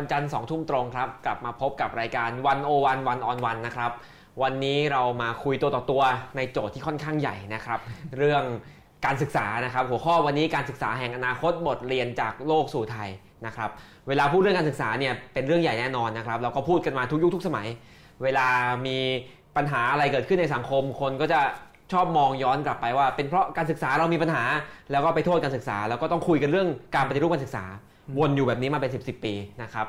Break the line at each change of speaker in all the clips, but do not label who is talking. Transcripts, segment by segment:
วันจันทร์สองทุ่มตรงครับ กลับมาพบกับรายการวันโอวันวันออนวันนะครับ วันนี้เรามาคุยตัวต่อตัวในโจทย์ที่ค่อนข้างใหญ่นะครับ เรื่องการศึกษานะครับ หัวข้อวันนี้การศึกษาแห่งอนาคตบทเรียนจากโลกสู่ไทยนะครับ เวลาพูดเรื่องการศึกษาเนี่ยเป็นเรื่องใหญ่แน่นอนนะครับเราก็พูดกันมาทุกยุคทุกสมัย เวลามีปัญหาอะไรเกิดขึ้นในสังคม คนก็จะชอบมองย้อนกลับไปว่า เป็นเพราะการศึกษาเรามีปัญหา แล้วก็ไปโทษการศึกษา แล้วก็ต้องคุยกันเรื่องการปฏิรูปการศึกษา วนอยู่แบบนี้มาเป็น 10บสปีนะครับ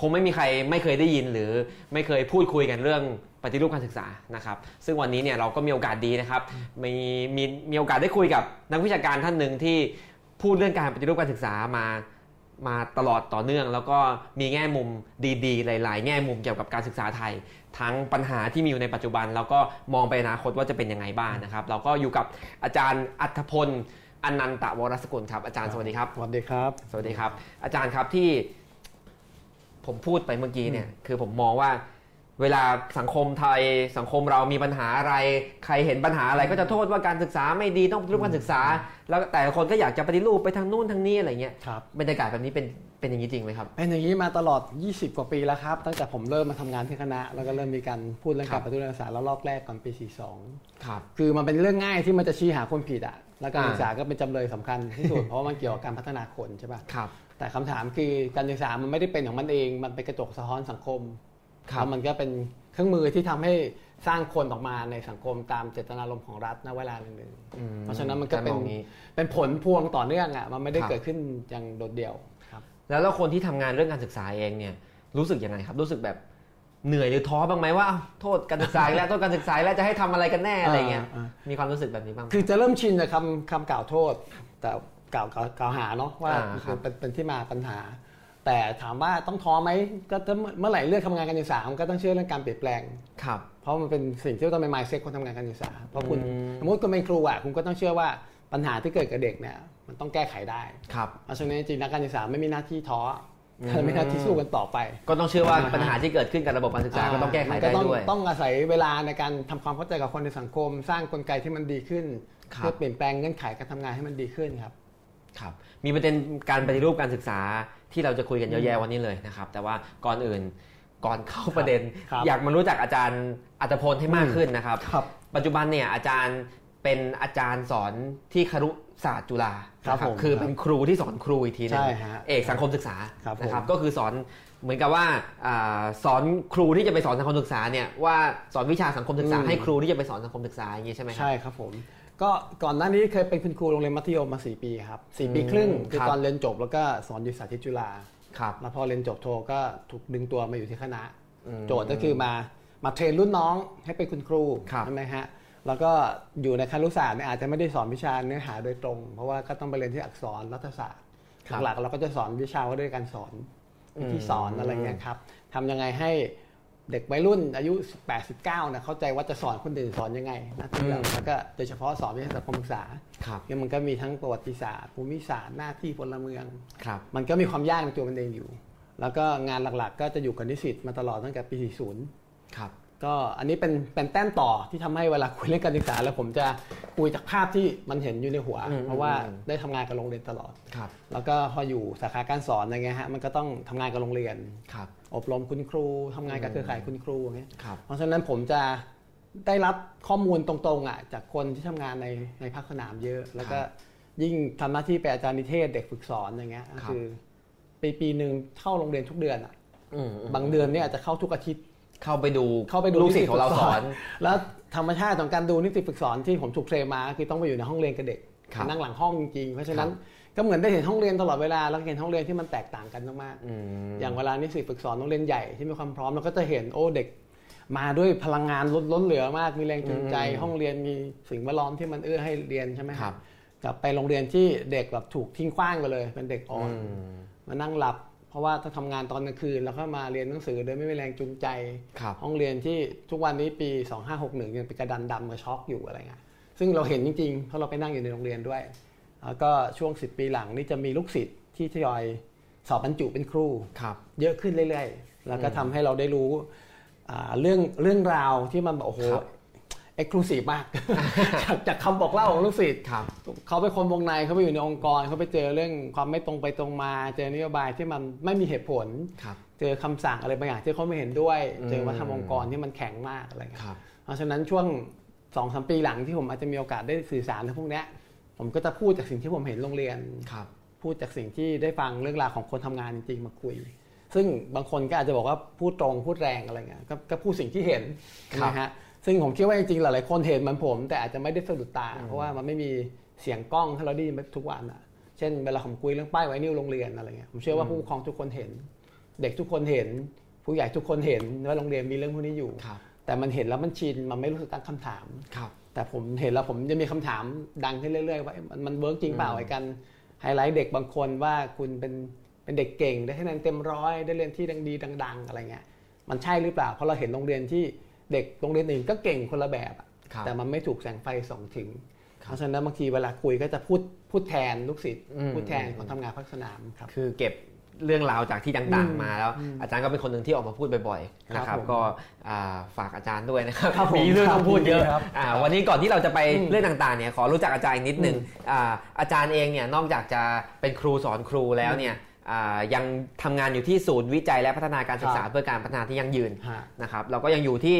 คงไม่มีใครไม่เคยได้ยินหรือไม่เคยพูดคุยกันเรื่องปฏิรูปการศึกษานะครับ ซึ่งวันนี้เนี่ยเราก็มีโอกาสดีนะครับ มีมีมีโอกาสได้คุยกับนักวิชาการท่านหนึ่งที่พูดเรื่องการปฏิรูปการศึกษามามาตลอดต่อเนื่อง แล้วก็มีแง่มุมดีๆ หลาย ๆ แง่มุมเกี่ยวกับการศึกษาไทย ทั้งปัญหาที่มีอยู่ในปัจจุบัน แล้วก็มองไปอนาคตว่าจะเป็นยังไงบ้างนะครับ เราก็อยู่กับอาจารย์อัธพล อนันตวรสกุลครับอาจารย์สวัสดีครับ
สวัสดีครับ
สวัสดีครับ อาจารย์ครับที่ผมพูดไปเมื่อกี้เนี่ยคือผมมองว่าเวลาสังคมไทยสังคมเรามีปัญหาอะไร ใครเห็นปัญหาอะไรก็จะโทษว่าการศึกษาไม่ดีต้องปฏิรูปการศึกษา แล้วแต่ละคนก็อยากจะปฏิรูปไปทางนู่นทางนี้อะไรเงี้ย
ครับ
บรรยากาศแบบนี้เป็น เป็นอย่างนี้จริงไหมครับ
เป็นอย่างนี้มาตลอด 20 กว่าปีแล้วครับ ตั้งแต่ผมเริ่มมาทำงานที่คณะ แล้วก็เริ่มมีการพูดเรื่อง
ครั
การ
บ
ปฏิรูปการศึกษาแล้วรอบแรกก่อนปี
ครับ
42คือมันเป็นเรื่องง่ายที่มันจะชี้หาคนผิดอะ แล้วการ
อ่า
ศึกษาก็เป็นจำเลยสำคัญที่สุด เพราะว่ามันเกี่ยวกับการพัฒนาคนใช่ป่ะ
ครับ
แต่คำถามคือการศึกษามันไม่ได้เป็นของมันเอง มันเป็นกระจกสะท้อนสังคม
ครับ
แล้วมันก็เป็นเครื่องมือที่ทำให้สร้างคนออกมาในสังคมตามเจตนารมณ์ของรัฐณเวลาหนึ่งๆ
อืม
เพราะฉะนั้นมันก็เป็นา
รมองนี้
เป็นผลพวงต่อเนื่องอะ มันไม่ได้
ครับ
เกิดขึ้นอย่างโดดเดี่ยวครับ
แล้วแล้วคนที่ทำงานเรื่องการศึกษาเองเนี่ยรู้สึกยังไงครับ รู้สึกแบบเหนื่อยหรือท้อบ้างไหมว่าอ้าวโทษการศึกษาอีกแล้วโทษการศึกษาอีกแล้วจะให้ทำอะไรกันแน่อะไรเงี้ย
อ่า
มีความรู้สึกแบบนี้บ้างไหม
คือจะเริ่มชินกับคำคำกล่าวโทษ แต่กล่าวกล่าวกล่าวหาเนาะว่า
อ่าครับ
เป็นเป็นที่มาปัญหา แต่ถามว่าต้องท้อไหมก็จะเมื่อไหร่เลือกทำงานการศึกษามันก็ต้องเชื่อเรื่องการเปลี่ยนแปลง
ครับ
เพราะมันเป็นสิ่งที่ต้องเป็น mindset คนทำงานการศึกษาเพราะคุณ
อืม
สมมติคุณเป็นครูอะคุณก็ต้องเชื่อว่า ปัญหาที่เกิดกับเด็กเนี่ยมันต้องแก้ไขได้
ครับ
เพราะฉะนั้นจริงๆนักการศึกษาไม่มีหน้าที่ท้ออ
ม
ไม่มีหน้าที่สู้กันต่อไป
ก็ต้องเชื่อว่า
อ่าฮะ
ปัญหาที่เกิดขึ้นกับระบบการศึกษาก็ต้องแก้ไข
มัน
ได้
ต้อง
ด้วย
ต้องอาศัยเวลาในการทำความเข้าใจกับคนในสังคม สร้างกลไกที่มันดีขึ้น
ครับ
เพื่อเปลี่ยนแปลงเงื่อนไขการทำงานให้มันดีขึ้นครับ
ครับมีประเด็นการปฏิรูปการศึกษาที่เราจะคุยกันเยอะแยะวันนี้เลยนะครับ แต่ว่าก่อนอื่นก่อนเข้าประเด็น
ครับ
อยากมารู้จักอาจารย์อัตพลให้มากขึ้นนะครับ
ครับ
ปัจจุบันเนี่ยอาจารย์ เป็นอาจารย์สอนที่ครุศาสตร์จุฬา
ครับ
นะ
ผม
คือเป็นครูที่สอนครูอีกทีหนึง
ใช่ฮะ
เอกสังคมศึกษา
ครับผม
นะครับก็คือสอนเหมือนกับว่าอาสอนครูที่จะไปสอนสังคมศึกษาเนี่ยว่าสอนวิชาสังคมศึกษาให้ครูที่จะไปสอนสังคมศึกษาอย่างนี้ใช่ไหมครับ
ใช่ครับผมก็ก่อนหน้านี้เคยเป็นคุณครูโรงเรียนมัธยมมา 4 ปีครับสี่ปี
อืม
ครึ่งคือ
ครับ
ตอนเรียนจบแล้วก็สอนอยู่สาธิตจุฬา
ครับ
แล้วพอเรียนจบโทก็ถูกดึงตัวมาอยู่ที่คณะ
อืม
โจทย์ก็คือมามาเทรนรุ่นน้องให้เป็นคุณครู
ครับ
ใช่ไหมฮะ แล้วก็อยู่ในคณะศาสตร์เนี่ยอาจจะไม่ได้สอนวิชาเนื้อหาโดยตรง เพราะว่าก็ต้องไปเรียนที่อักษรรัฐศาสตร์
ครับ
หลักๆเราก็จะสอนวิชาว่าด้วยการสอน
อืม
ที่สอนอะไรเงี้ยครับทำยังไงให้เด็กวัยรุ่นอายุ18 19นะเข้าใจว่าจะสอนคนอื่นสอนยังไงนะที่เรา
อืม
แล้วก็โดยเฉพาะสอนวิชาสังคมศึกษา
ครับ
เนี่ยมันก็มีทั้งประวัติศาสตร์ภูมิศาสตร์หน้าที่พลเมือง
ครับ
มันก็มีความยากในตัวมันเองอยู่ แล้วก็งานหลักๆ ก็จะอยู่กับนิสิตมาตลอดตั้งแต่ปี 40
ครับ
ก็อันนี้เป็นเป็นแต้มต่อที่ทำให้เวลาคุยเรื่องการศึกษาแล้วผมจะคุยจากภาพที่มันเห็นอยู่ในหัว
อืม
เพราะว่า
อืม
ได้ทำงานกับโรงเรียนตลอด
ครับ
แล้วก็พออยู่สาขาการสอนอะไรเงี้ยฮะมันก็ต้องทำงานกับโรงเรียน
ครับ
อบรมคุณครูทำงานกับเครือข่ายคุณครูอย่างเงี้ย
ครับ
เพราะฉะนั้นผมจะได้รับข้อมูลตรงๆอะจากคนที่ทำงานในในภาคสนามเยอะ แล้วก็ยิ่งทำหน้าที่เป็นอาจารย์นิเทศเด็กฝึกสอนอย่างเงี้ย
ครับ
คือปีปีหนึ่งเข้าโรงเรียนทุกเดือนอะ
อืมอืม
บางเดือนเนี่ยอาจจะเข้าทุกอาทิตย์
เข้าไปดู
เข้าไปดู
ลูกศิษย์ของเรา
นิสิตฝึก
ส
ส
อ
อนนแล้วธรรมชาติของการดูนิสิตฝึกสอนที่ผมถูกเทรนมาคือต้องไปอยู่ในห้องเรียนกับเด็ก
ครับ
นั่งหลังห้องจริงๆเพราะฉะนั้นก็เหมือนได้เห็นห้องเรียนตลอดเวลาแล้วเห็นห้องเรียนที่มันแตกต่างกันมาก
อืม
ๆอย่างเวลานิสิตฝึกสอนโรงเรียนใหญ่ที่มีความพร้อมเราก็จะเห็นโอ้เด็ก มาด้วยพลังงานล้นล้นเหลือมาก มีแรงจูงใจ
อืม
ห้องเรียนมีสิ่งแวดล้อมที่มันเอื้อให้เรียนใช่ไหม
ครับ
กลับไปโรงเรียนที่เด็กแบบถูกทิ้งขว้างไปเลย เป็นเด็กอ่อน
อืม
มานั่งหลับ เพราะว่าถ้าทำงานตอนกลางคืนแล้วก็มาเรียนหนังสือโดยไม่มีแรงจูงใจ
ครับ
ห้องเรียนที่ทุกวันนี้ปี 2561ยังเป็นกระดันดำกับช็อกอยู่อะไรเงี้ยซึ่งเราเห็นจริงๆเพราะเราไปนั่งอยู่ในโรงเรียนด้วย แล้วก็ช่วง 10 ปีหลังนี่จะมีลูกศิษย์ที่ทยอยสอบบรรจุเป็นครู
ครับ
เยอะขึ้นเรื่อยๆ แล้วก็ทำให้เราได้รู้อ่าเรื่องเรื่องราวที่มันแบบโอ้โห
ครับ
เอ็กซ์คลูซีฟมากจากจากคำบอกเล่าของลูกศิษย์
ครับ
เขาเป็นคนวงในเขาไปอยู่ในองค์กรเขาไปเจอเรื่องความไม่ตรงไปตรงมา เจอนโยบายที่มันไม่มีเหตุผล
ครับ
เจอคำสั่งอะไรบางอย่างที่เขาไม่เห็นด้วย
อืม
เจอวัฒนธรรมองค์กรที่มันแข็งมากอะไรเงี้ย
ครับ
เพราะฉะนั้นช่วงสองสามปีหลังที่ผมอาจจะมีโอกาสได้สื่อสารในพวกเนี้ยผมก็จะพูดจากสิ่งที่ผมเห็นโรงเรียน
ครับ
พูดจากสิ่งที่ได้ฟังเรื่องราวของคนทำงานจริงๆมาคุย ซึ่งบางคนก็อาจจะบอกว่าพูดตรงพูดแรงอะไรเงี้ยก็ก็พูดสิ่งที่เห็น
ครับ
นะฮะ ซึ่งผมคิดว่าจริงๆหลายๆคนเห็นเหมือนผม แต่อาจจะไม่ได้สะดุดตา เพราะว่ามันไม่มีเสียงกล้องให้เราได้ยินทุกวันอะเช่นเวลาผมคุยเรื่องป้ายไวนิวโรงเรียนอะไรเงี้ยผมเชื่อว่าผู้ปกครองทุกคนเห็น เด็กทุกคนเห็น ผู้ใหญ่ทุกคนเห็นว่าโรงเรียนมีเรื่องพวกนี้อยู่
ครับ
แต่มันเห็นแล้วมันชินมันไม่รู้สึกตั้งคำถาม
ครับ
แต่ผมเห็นแล้วผมจะมีคำถามดังขึ้นเรื่อยๆว่าเอ๊ะมันมัน work จริงเปล่า
อืม
ไอ้กันไฮไลท์เด็กบางคนว่าคุณเป็นเป็นเด็กเก่งได้คะแนนเต็มร้อยได้เรียนที่ดังดีดัง ๆ อะไรเงี้ยมันใช่หรือเปล่า เพราะเราเห็นโรงเรียนที่ เด็กโรงเรียนอื่นก็เก่งคนละแบบอะ
ครับ
แต่มันไม่ถูกแสงไฟส่องถึง
ครับ
เพราะฉะนั้นบางทีเวลาคุยก็จะพูดพูดแทนลูกศิษย์
อืม
พูดแทนคนทำงานภาคสนามครับ
คือเก็บเรื่องราวจากที่ต่าง
อืม
ๆมาแล้ว อาจารย์ก็เป็นคนหนึ่งที่ออกมาพูดบ่อยๆนะครับ
ผม
ก็อ่าฝากอาจารย์ด้วยนะครับ
ครับผม
มีเรื่องต้องพูดเยอะ
ครับ
อ่าวันนี้ก่อนที่เราจะไป
อืม
เรื่องต่างๆเนี่ยขอรู้จักอาจารย์อีกนิดนึงอ่าอาจารย์เองเนี่ยนอกจากจะเป็นครูสอนครูแล้วเนี่ยอ่า ยังทำงานอยู่ที่ศูนย์วิจัยและพัฒนาการศึกษา
ครับ
เพื่อการพัฒนาที่ยั่งยืน
ฮะ
นะครับเราก็ยังอยู่ที่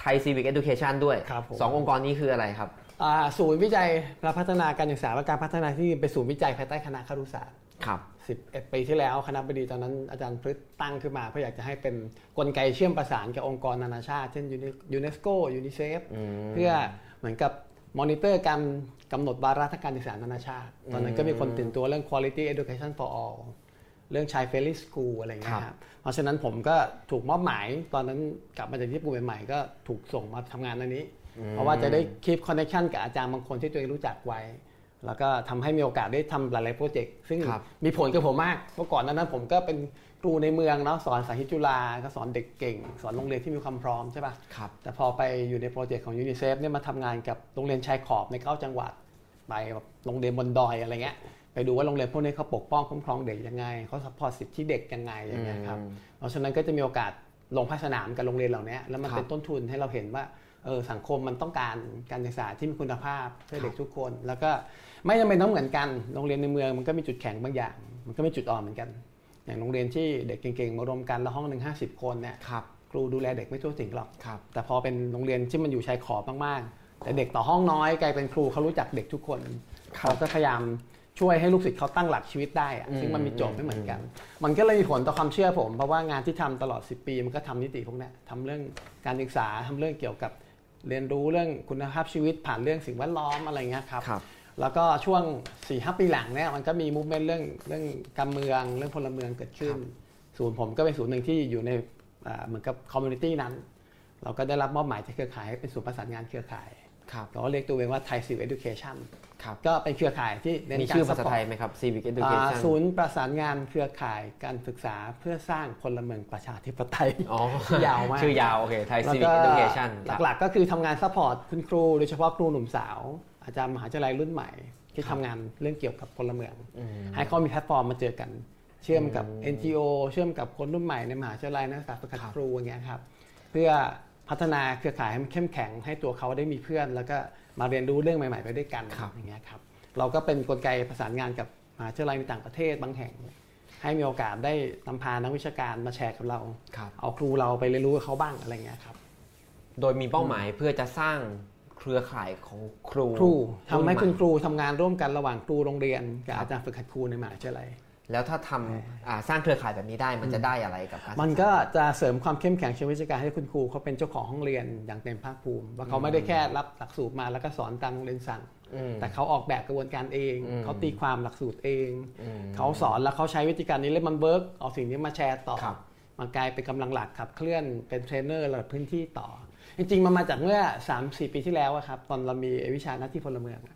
ไทย Civic Education ด้วย
ครับผม
สององค์กรนี้คืออะไรครับ
อ่าศูนย์วิจัยและพัฒนาการศึกษาและการพัฒนาที่เป็นศูนย์วิจัยภายใต้คณะครุศาสตร์
ครับ
11 ปีที่แล้วคณบดีตอนนั้นอาจารย์พฤทธิ์ตั้งขึ้นมาเพื่ออยากจะให้เป็นกลไกเชื่อมประสานกับองค์กรนานาชาติ เช่นยูเนสโกยูนิเซฟ
อืม
เพื่อเหมือนกับมอนิเตอร์การกำหนดวาระทางการศึกษานานาชาติ ตอนนั้นก็มีคนตื่นตัวเรื่อง quality education for all เรื่อง child friendly school อะไรอย่างเงี้ยครับเพราะฉะนั้นผมก็ถูกมอบหมายตอนนั้นกลับมาจากญี่ปุ่นใหม่ๆก็ถูกส่งมาทำงานอันนี้ เพราะว่าจะได้ keep connection กับอาจารย์บางคนที่ตัวเองรู้จักไว้ แล้วก็ทำให้มีโอกาสได้ทำหลายๆโปรเจกต์ซึ่ง
ครับ
มีผลกับผมมากเมื่อก่อนนั้นนะผมก็เป็นครูในเมืองเนาะสอนสาธิตจุฬาก็สอนเด็กเก่ง สอนโรงเรียนที่มีความพร้อมใช่ปะ
ครับ
แต่พอไปอยู่ใน project ของยูนิเซฟเนี่ยมาทำงานกับโรงเรียนชายขอบในเก้าจังหวัดไปแบบโรงเรียนบนดอยอะไรเงี้ย ไปดูว่าโรงเรียนพวกนี้เขาปกป้องคุ้มครองเด็กยังไงเขา support สิทธิเด็กยังไงอย่างเงี้ยครับ
อืม
เพราะฉะนั้นก็จะมีโอกาสลงภาคสนามกับโรงเรียนเหล่านี้แล้วมัน
ครับ
เป็นต้นทุนให้เราเห็นว่าเออสังคมมันต้องการการศึกษาที่มีคุณภาพเพื่อเด็กทุกคน แล้วก็ไม่จำเป็นต้องเหมือนกันโรงเรียนในเมืองมันก็มีจุดแข็งบางอย่าง มันก็มีจุดอ่อนเหมือนกัน อย่างโรงเรียนที่เด็กเก่งๆมารวมกันแล้วห้องหนึ่งห้าสิบคนเนี่ย
ครับ
ครูดูแลเด็กไม่ทั่วถึงหรอก
ครับ
แต่พอเป็นโรงเรียนที่มันอยู่ชายขอบมากๆแต่เด็กต่อห้องน้อยกลายเป็นครูเขารู้จักเด็กทุกคนเขาก็พยายาม ช่วยให้ลูกศิษย์เขาตั้งหลักชีวิตได้อะ
อืม
ซึ่งมันมีโจทย์ไม่เหมือนกัน มันก็เลยมีผลต่อความเชื่อผม เพราะว่างานที่ทำตลอด 10 ปี มันก็ทำนิติพวกเนี้ยทำเรื่องการศึกษาทำเรื่องเกี่ยวกับเรียนรู้เรื่องคุณภาพชีวิตผ่านเรื่องสิ่งแวดล้อมอะไรเงี้ยครับ
ครับ
แล้วก็ช่วง4ีหปีหลังเนี่ยมันก็มี movement เรื่องเรื่องการเมืองเรื่องพลเมืองเกิดขึ้น ศูนย์ผมก็เป็นศูนย์หนึ่งที่อยู่ในอ่าเหมือนกับ community นั้น เราก็ได้รับมอบหมายจากเครือข่ายให้เป็นศูนย์ประสานงานเครือข่าย
ครับ
เราก็เรียกตัวเองว่าไทยซิล Education
ครับ
ก็เป็นเครือข่ายที่เน้น
มี
การ
ชื่อภาษา
support
ไทยไหมครับ Civic
อ่า
Education
ศูนย์ประสานงานเครือข่ายการศึกษาเพื่อสร้างพลเมืองประชาธิปไตย
อ๋อ
ยาวมาก
ชื่อยาวโอเคไทย
แล้ว
Civic
ก็
Education ครับ
หลักๆ ก็คือทำงาน support คุณครูโดยเฉพาะครูหนุ่มสาว อาจารย์มหาวิทยาลัยรุ่นใหม่ ที่ทำงานเรื่องเกี่ยวกับพลเมือง
อืม
ให้เขามีแพลตฟอร์มมาเจอกัน เชื่อมกับ
อืม
NGO เชื่อมกับคนรุ่นใหม่ในมหาวิทยาลัยนักศึกษาฝึกหัด
ครับ
ครูอย่างเงี้ยครับเพื่อพัฒนาเครือข่ายให้มันเข้มแข็งให้ตัวเขาได้มีเพื่อนแล้วก็ มาเรียนรู้เรื่องใหม่ ๆ ไปด้วยกันอย่างเงี้ยครับเราก็เป็นกลไกประสานงานกับมหาวิทยาลัยในต่างประเทศบางแห่ง ให้มีโอกาสได้นำพานักวิชาการมาแชร์กับเรา
ครับ
เอาครูเราไปเรียนรู้กับเขาบ้างอะไรเงี้ยครับ
โดยมีเป้าหมายเพื่อจะสร้างเครือข่ายของครู
ครูทำให้
รุ่น
คุณ
ม่
ครูทำงานร่วมกันระหว่างครูโรงเรียนกับ
ครับ
อาจารย์ฝึกหัดครูในมหาวิทยาลัย
แล้วถ้าทำอ่าสร้างเครือข่ายแบบนี้ได้มันจะได้อะไรกับการศึษา
มันก็จะเสริมความเข้มแข็งเชิงวิชาการให้คุณครูเขาเป็นเจ้าของห้องเรียนอย่างเต็มภาคภูมิ ว่าเขาไม่ได้แค่รับหลักสูตรมาแล้วก็สอนตามโรงเรียนสั่ง
อืม
แต่เขาออกแบบกระบวนการเอง
อืม
เขาตีความหลักสูตรเอง
อืม
เขาสอนแล้วเขาใช้วิธีการนี้แล้วมัน work เอาสิ่งนี้มาแชร์ต่อ
ครับ
มันกลายเป็นกำลังหลักขับเคลื่อนเป็นเทรนเนอร์ระดับพื้นที่ต่อ จริงๆมันมาจากเมื่อ 3-4 ปีที่แล้วอะครับตอนเรามีวิชาหน้าที่พลเมืองอะ
ครับ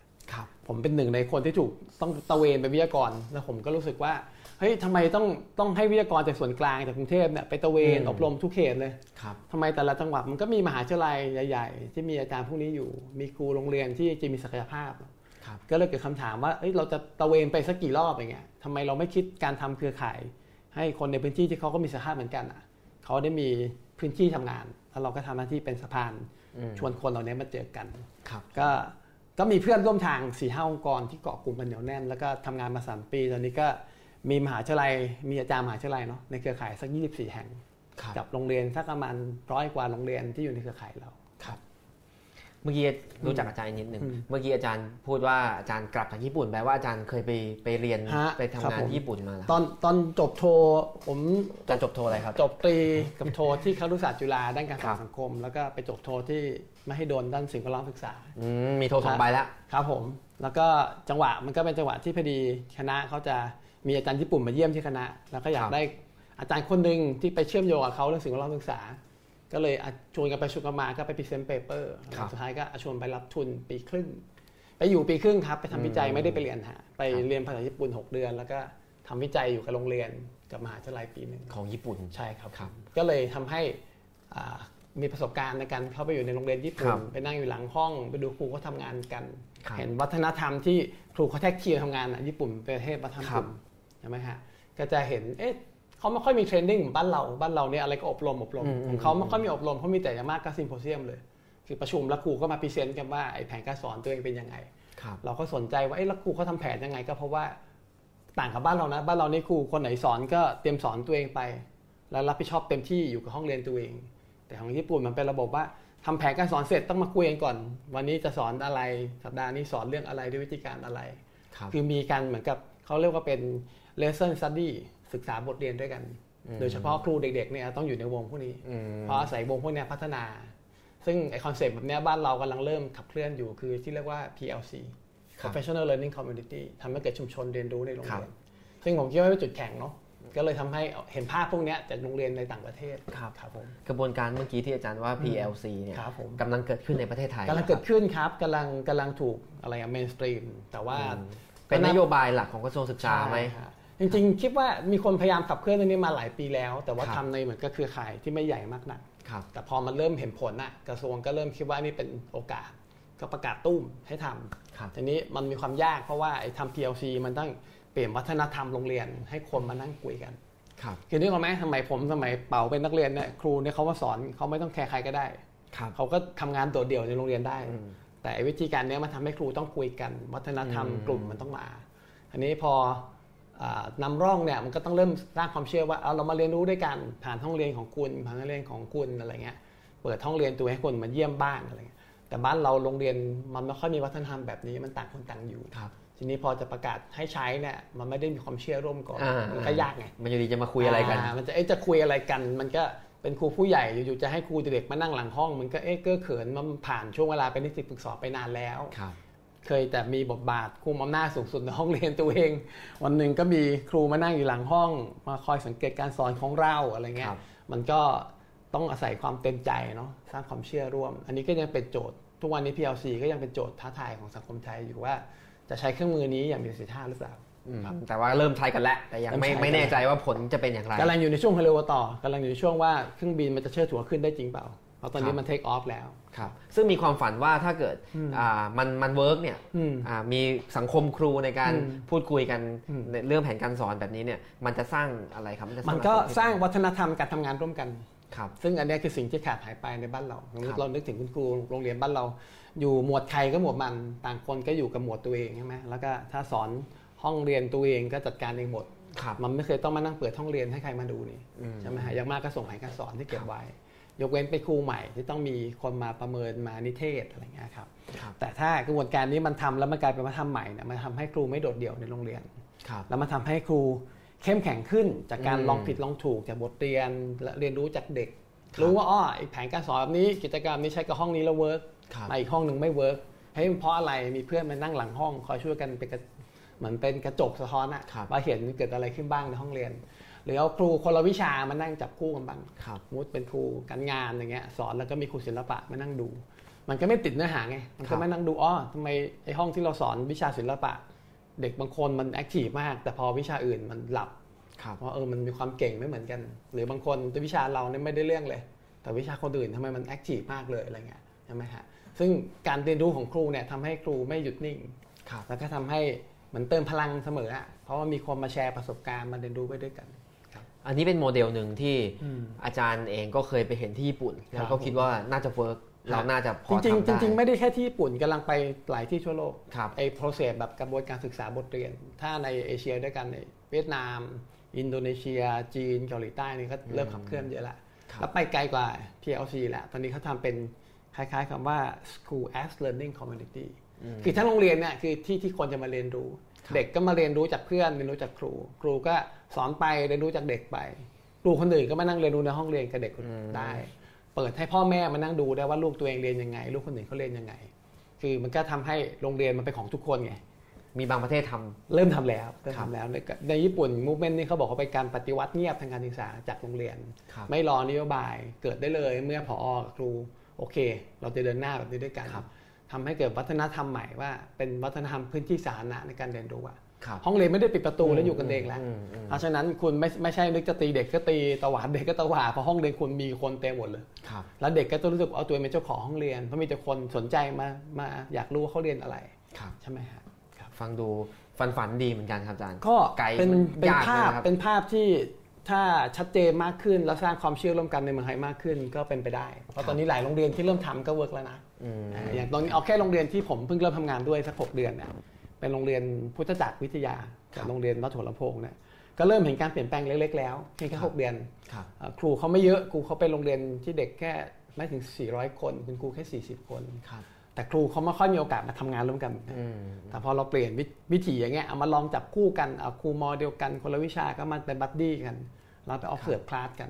ผมเป็นหนึ่งในคนที่ถูกต้องตระเวนเป็นวิทยากรแล้วผมก็รู้สึกว่าเฮ้ยทำไมต้องต้องให้วิทยากรจากส่วนกลางจากกรุงเทพเนี่ยไปตระเวน
อืม
อบรมทุกเขตเลย
ครับ
ทำไมแต่ละจังหวัดมันก็มีมหาวิทยาลัยใหญ่ๆ ที่มีอาจารย์พวกนี้อยู่ มีครูโรงเรียนที่จะมีศักยภาพ
ครับ
ก็เลยเกิดคำถามว่าเอ้ยเราจะตระเวนไปสักกี่รอบอย่างเงี้ยทำไมเราไม่คิดการทำเครือข่าย ให้คนในพื้นที่ที่เขาก็มีสภาพเหมือนกันอะเขาได้มีพื้นที่ทำงานแล้วเราก็ทำหน้าที่เป็นสะพาน
อืม
ชวนคนเหล่านี้มาเจอกัน
ครับ
ก็ ก็มีเพื่อนร่วมทาง4ี่ห้าองค์กรที่เกาะกลุ่มกันเหนียวแน่น แล้วก็ทำงานมา3ปี ตอนนี้ก็มีมหาวิทยาลัย มีอาจารย์มหาวิทยาลัยเนาะในเครือข่ายสัก 24 แห่ง
ครับ
กับโรงเรียนสักประมาณร้อยกว่าโรงเรียนที่อยู่ในเครือข่ายเรา
ครับ เมื่อกี้รู้จักอาจารย์นิดหนึ่ง
อืม
เมื่อกี้อาจารย์พูดว่าอาจารย์กลับจากญี่ปุ่นแปลว่าอาจารย์เคยไปไปเรียน
ฮะ
ไปทำ
ครับ
งาน
ผม
ที่ญี่ปุ่นมาแล้ว
ตอนตอนจบโทผม
อาจารย์จบโทอะไรครับ
จบตรีกับโทที่ครุศาสตร์จุฬาด้านการ
ครั
ศึก
บ
ษาสังคม แล้วก็ไปจบโทที่ มหิดลด้านสิ่งแวดล้อมศึกษา
อืมมีโทสองใบแล้ว
ครับผม แล้วก็จังหวะมันก็เป็นจังหวะที่พอดีคณะเขาจะมีอาจารย์ญี่ปุ่นมาเยี่ยมที่คณะ แล้วก็อยา
ค
ก
รับ
ได้อาจารย์คนหนึ่งที่ไปเชื่อมโยงกับเขาเรื่องสิ่งแวดล้อมศึกษา ก็เลยอะชวนกันไปชวนกันมาก็ไป present paper สุดท้ายก็ชวนไปรับทุนปีครึ่งไปอยู่ปีครึ่งครับไปทำวิจัยไม่ได้ไปเรียนฮะไปเรียนภาษาญี่ปุ่น 6 เดือน แล้วก็ทำวิจัยอยู่กับโรงเรียนกับมหาวิทยาลัยปีหนึ่ง
ของญี่ปุ่น
ใช่ครับ
ครับ
ก็เลยทำให้อ่า มีประสบการณ์ในการเข้าไปอยู่ในโรงเรียนญี่ปุ่
คนรับ
ไปนั่งอยู่หลังห้องไปดูครูเขาทำงานกัน
ครับ
เห็นวัฒนธรรมที่ครูเขา tag team ทำงานอะญี่ปุ่นเป็นประเทศวัฒนธร
ครับ
ใช่ไหมฮะก็จะเห็นเอ๊ะเขาไม่ค่อยมี training เหมือนบ้านเราบ้านเราเนี่ยอะไรก็อบรมอบรม
อืม
ของเขาไม่ค่อยมีอบรมเขามีแต่อย่างมากก็ symposium เลย คือประชุมแล้วครูก็มา present กันว่าไอ้แผนการสอนตัวเองเป็นยังไง
ครับ
เราก็สนใจว่าเอ๊ะแล้วครูเขาทำแผนยังไง ก็เพราะว่าต่างกับบ้านเรานะ บ้านเรานี่ครูคนไหนสอนก็เตรียมสอนตัวเองไป แล้วรับผิดชอบเต็มที่อยู่กับห้องเรียนตัวเอง แต่ของญี่ปุ่นมันเป็นระบบว่าทำแผนการสอนเสร็จต้องมาคุยกันก่อน วันนี้จะสอนอะไร สัปดาห์นี้สอนเรื่องอะไรด้วยวิธีการอะไร
ครับ
คือมีการเหมือนกับเขาเรียกว่าเป็น lesson study ศึกษาบทเรียนด้วยกัน
อืม
โดยเฉพาะครูเด็กๆเนี่ยต้องอยู่ในวงพวกนี้
อืม
เพราะอาศัยวงพวกเนี้ยพัฒนา ซึ่งไอคอนเซปต์แบบเนี้ยบ้านเรากำลังเริ่มขับเคลื่อนอยู่คือที่เรียกว่า PLC
ครับ
Professional Learning Community ทำให้เกิดชุมชนเรียนรู้ในโรง
ครับ
เรียนซึ่งผมคิดว่าเป็นจุดแข็งเนาะ ก็เลยทำให้เห็นภาพพวกเนี้ยจากโรงเรียนในต่างประเทศ
ครับ
ครับผม
กระบวนการเมื่อกี้ที่อาจารย์ว่า PLC เนี่ย
ครับผม
กำลังเกิดขึ้นในประเทศไทย
กำลังเกิดขึ้นครับกำลังกำลังถูกอะไรอะ mainstream แต่ว่า
อืมเป็นนโยบายหลักของกระทรวงศึกษาไหม
ใช่ฮะจริงๆ คิดว่ามีคนพยายามขับเคลื่อนเรื่องนี้มาหลายปีแล้ว แต่ว่า
ครับ
ทำในเหมือนก็เครือข่ายที่ไม่ใหญ่มากนัก
ครับ
แต่พอมันเริ่มเห็นผลอะกระทรวงก็เริ่มคิดว่านี่เป็นโอกาสก็ประกาศตุ้มให้ทำ
ครับ
ทีนี้มันมีความยากเพราะว่าไอ้ทำ PLC มันต้อง เปลี่ยนวัฒนธรรมโรงเรียน ให้คนมานั่งคุยกัน
ครับ
คือนึกออกไหมสมัยผมสมัยเป่าเป็นนักเรียนเนี่ยครูเนี่ยเขามาสอนเขาไม่ต้องแคร์ใครก็ได้
ครับ
เขาก็ทำงานโดดเดี่ยวในโรงเรียนได้
อืม
แต่ไอ้วิธีการเนี้ยมันทำให้ครูต้องคุยกัน วัฒนธรรม
อืม
กลุ่มมันต้องมาอันนี้พออานำร่องเนี่ยมันก็ต้องเริ่มสร้างความเชื่อว่าเอาเรามาเรียนรู้ด้วยกันผ่านห้องเรียนของคุณผ่านห้องเรียนของคุณอะไรเงี้ยเปิดห้องเรียนตัวให้คนมาเยี่ยมบ้างอะไรเงี้ยแต่บ้านเราโรงเรียนมันไม่ค่อยมีวัฒนธรรมแบบนี้มันต่างคนต่างอยู่
ครับ
ทีนี้พอจะประกาศให้ใช้เนี่ยมันไม่ได้มีความเชื่อร่วมก่อน
อ่า
มันก็ยากไง
มันอยู่ดีจะมาคุยอะไรกันา
มันจะเอ๊ะจะคุยอะไรกัน มันก็เป็นครูผู้ใหญ่อยู่ๆจะให้ครูเด็กมานั่งหลังห้อง มันก็เอ๊ะเก้อเขินมันผ่านช่วงเวลาเป็นนิสิตฝึกสอบไปนานแล้ว
ครับ
เคยแต่มีบทบาทคุมอำนาจสูงสุดในห้องเรียนตัวเอง วันหนึ่งก็มีครูมานั่งอยู่หลังห้อง มาคอยสังเกตการสอนของเราอะไรเงี้
ค
ย
รับ
มันก็ต้องอาศัยความเต็มใจเนาะสร้างความเชื่อร่วม อันนี้ก็ยังเป็นโจทย์ ทุกวันนี้ PLC ก็ยังเป็นโจทย์ท้าทายของสังคมไทยอยู่ว่า จะใช้เครื่องมือนี้อย่างมีประสิทธิภาพหรือเปล่า
อืมแต่ว่าเริ่มใช้กันแล้วแต่ยังไม่
เริ่มใช้
ไม่แน่ใจว่าผลจะเป็นอย่างไร
กำลังอยู่ในช่วงหัวเลี้ยวหัวต่อกำลังอยู่ในช่วงว่าเครื่องบินมันจะเชิดหัวขึ้นได้จริงเปล่าเพราะตอนนี้
ครับ
มัน take off แล้ว
ครับซึ่งมีความฝันว่าถ้าเกิดอ่ามันมัน work เนี่ย
อืม
อ่ามีสังคมครูในการ
อืม
พูดคุยกัน
อืม
ในเรื่องแผนการสอนแบบนี้เนี่ยมันจะสร้างอะไรครับจะ
มันก็
อะไร
สร้างวัฒนธรรมการทำงานร่วมกัน
ครับ
ซึ่งอันเนี้ยคือสิ่งที่ขาดหายไปในบ้านเราสมมติ
ครับ
เรานึกถึงคุณครูโรงเรียนบ้านเรา อยู่หมวดใครก็หมวดมันต่างคนก็อยู่กับหมวดตัวเองใช่ไหมแล้วก็ถ้าสอนห้องเรียนตัวเองก็จัดการเองหมด
ครับ
มันไม่เคยต้องมานั่งเปิดห้องเรียนให้ใครมาดูนี่
อืม
ใช่ไหมฮะอย่างมากก็ส่งแผนการสอนที่เก็บไว้ ยกเว้นไปนครูใหม่ที่ต้องมีคนมาประเมินมานิเทศอะไรเงี้ยครับ
ครับ
แต่ถ้ากระบวนการนี้มันทำแล้วมันกลายเป็นวัฒนธรรมใหม่เนี่ยมันทำให้ครูไม่โดดเดี่ยวในโรงเรียน
ครับ
แล้วมันทำให้ครูเข้มแข็งขึ้นจากการ
อืม
ลองผิดลองถูกจากบทเรียนและเรียนรู้จากเด็ก
ครับ
รู้ว่าอ้อไอ้แผนการสอนแบบนี้กิจกรรมนี้ใช้กับห้องนี้แล้ว work
ครับ
มาอีกห้องหนึ่งไม่ work เฮ้ยมันเพราะอะไรมีเพื่อนมานั่งหลังห้องคอยช่วยกันเป็นกระเหมือนเป็นกระจกสะท้อนอะ
ครับ
ว่าเห็นเกิดอะไรขึ้นบ้างในห้องเรียน หรือเอาครูคนละวิชามานั่งจับคู่กันบ้าง
ครับ
สมมุติเป็นครูการงานอย่างเงี้ยสอนแล้วก็มีครูศิลปะมานั่งดู มันก็ไม่ติดเนื้อหาไงมันก็
ครั
ก็
บ
ไม่นั่งดูอ๋อทำไมไอ้ห้องที่เราสอนวิชาศิลปะ เด็กบางคนมัน active มาก แต่พอวิชาอื่นมันหลับ
ครับ
ว่าเออมันมีความเก่งไม่เหมือนกัน หรือบางคนวิชาเราเนี่ยไม่ได้เรื่องเลย แต่วิชาคนอื่นทำไมมัน active มากเลยอะไรเงี้ยใช่ไหมฮะ ซึ่งการเรียนรู้ของครูเนี่ยทำให้ครูไม่หยุดนิ่ง
ครับ
แล้วก็ทำให้เหมือนเติมพลังเสมออะเพราะว่ามีคนมาแชร์ประสบการณ์มาเรียนรู้ไปด้วยกัน
อันนี้เป็นโมเดลหนึ่งที่
อืม
อาจารย์เองก็เคยไปเห็นที่ญี่ปุ่น
ครับ
แล้วก็คิดว่าน่าจะ work เราน่าจะพอทำ
ได้จ
ริงๆจ
ริงๆไม่ได้แค่ที่ญี่ปุ่นกำลังไปหลายที่ทั่วโลก
ครับ
ไอ้ process แบบกระบวนการศึกษาบทเรียน ถ้าในเอเชียด้วยกันในเวียดนาม อินโดนีเซีย จีนเกาหลีใต้นี่ก็เริ่มขับเคลื่อนเยอะละ
ครับ
แล้วไปไกลกว่า PLC แหละตอนนี้เขาทำเป็น คล้ายๆคำว่า school as learning community คือทั้งโรงเรียนเนี่ยคือที่ที่คนจะมาเรียนรู้
ครับ
เด็กก็มาเรียนรู้จากเพื่อนเรียนรู้จากครู ครูก็สอนไปเรียนรู้จากเด็กไปครูคนอื่นก็มานั่งเรียนรู้ในห้องเรียนกับเด็กได้ เปิดให้พ่อแม่มานั่งดูได้ว่าลูกตัวเองเรียนยังไง ลูกคนอื่นเขาเรียนยังไง คือมันก็ทำให้โรงเรียนมันเป็นของทุกคนไง
มีบางประเทศทำ
เริ่มทำแล้วเริ่ม
ครับ
ทำแล้วในในญี่ปุ่นมูฟเมนต์นี่เขาบอกว่าเป็นการปฏิวัติเงียบทางการศึกษาจากโรงเรียน
ครับ
ไม่รอนโยบายเกิดได้เลยเมื่อพอกับครู โอเค เราจะเดินหน้าแบบนี้ด้วยกัน
ครับ
ทำให้เกิดวัฒนธรรมใหม่ว่า เป็นวัฒนธรรมพื้นที่สาธารณะในการเรียนรู้อะ
ครับ
ห้องเรียนไม่ได้ปิดประตูแล้วอยู่กันเองแล้ว
อืมอืม
เพราะฉะนั้นคุณไม่ไม่ใช่นึกจะตีเด็กก็ตีตวาดเด็กก็ตวาดเพราะห้องเรียนคุณมีคนเต็มหมดเลย
ครับ
แล้วเด็กก็จะรู้สึกว่าเอาตัวเองเป็นเจ้าของห้องเรียนเพราะมีแต่คนสนใจมามาอยากรู้ว่าเขาเรียนอะไร
ครับ
ใช่ไหมฮะ
ฟังดูฝันฝันๆดีเหมือนกันครับอาจารย์
ก็
ไกล
เป็น
มัน
เป็น
ยาก
ภาพ
นะครับ
เป็นภาพที่ ถ้าชัดเจนมากขึ้นแล้วสร้างความเชื่อร่วมกันในเมืองไทยมากขึ้นก็เป็นไปได้ เพราะตอนนี้หลายโรงเรียนที่เริ่มทำก็เวิร์กแล้วนะ
อืม
อ่าอย่างตอนนี้เอาแค่โรงเรียนที่ผมเพิ่งเริ่มทำงานด้วยสักหกเดือนเนี่ยเป็นโรงเรียนพุทธจักรวิทยากับโรงเรียนวัดหัวลำโพงเนี่ยก็เริ่มเห็นการเปลี่ยนแปลงเล็กๆแล้วเพียงแค่หกเดือน
ครับ
อ่าครูเขาไม่เยอะครูเขาเป็นโรงเรียนที่เด็กแค่ไม่ถึง 400 คน คุณครูแค่ 40 คน
ครับ
แต่ครูเขาไม่ค่อยมีโอกาสมาทำงานร่วมกัน
อืม
แต่พอเราเปลี่ยนวิวิถีอย่างเงี้ยเอามาลองจับคู่กันเอาครูมอเดียวกัน คนละวิชาก็มาเป็น buddy กัน เราไป observe class กัน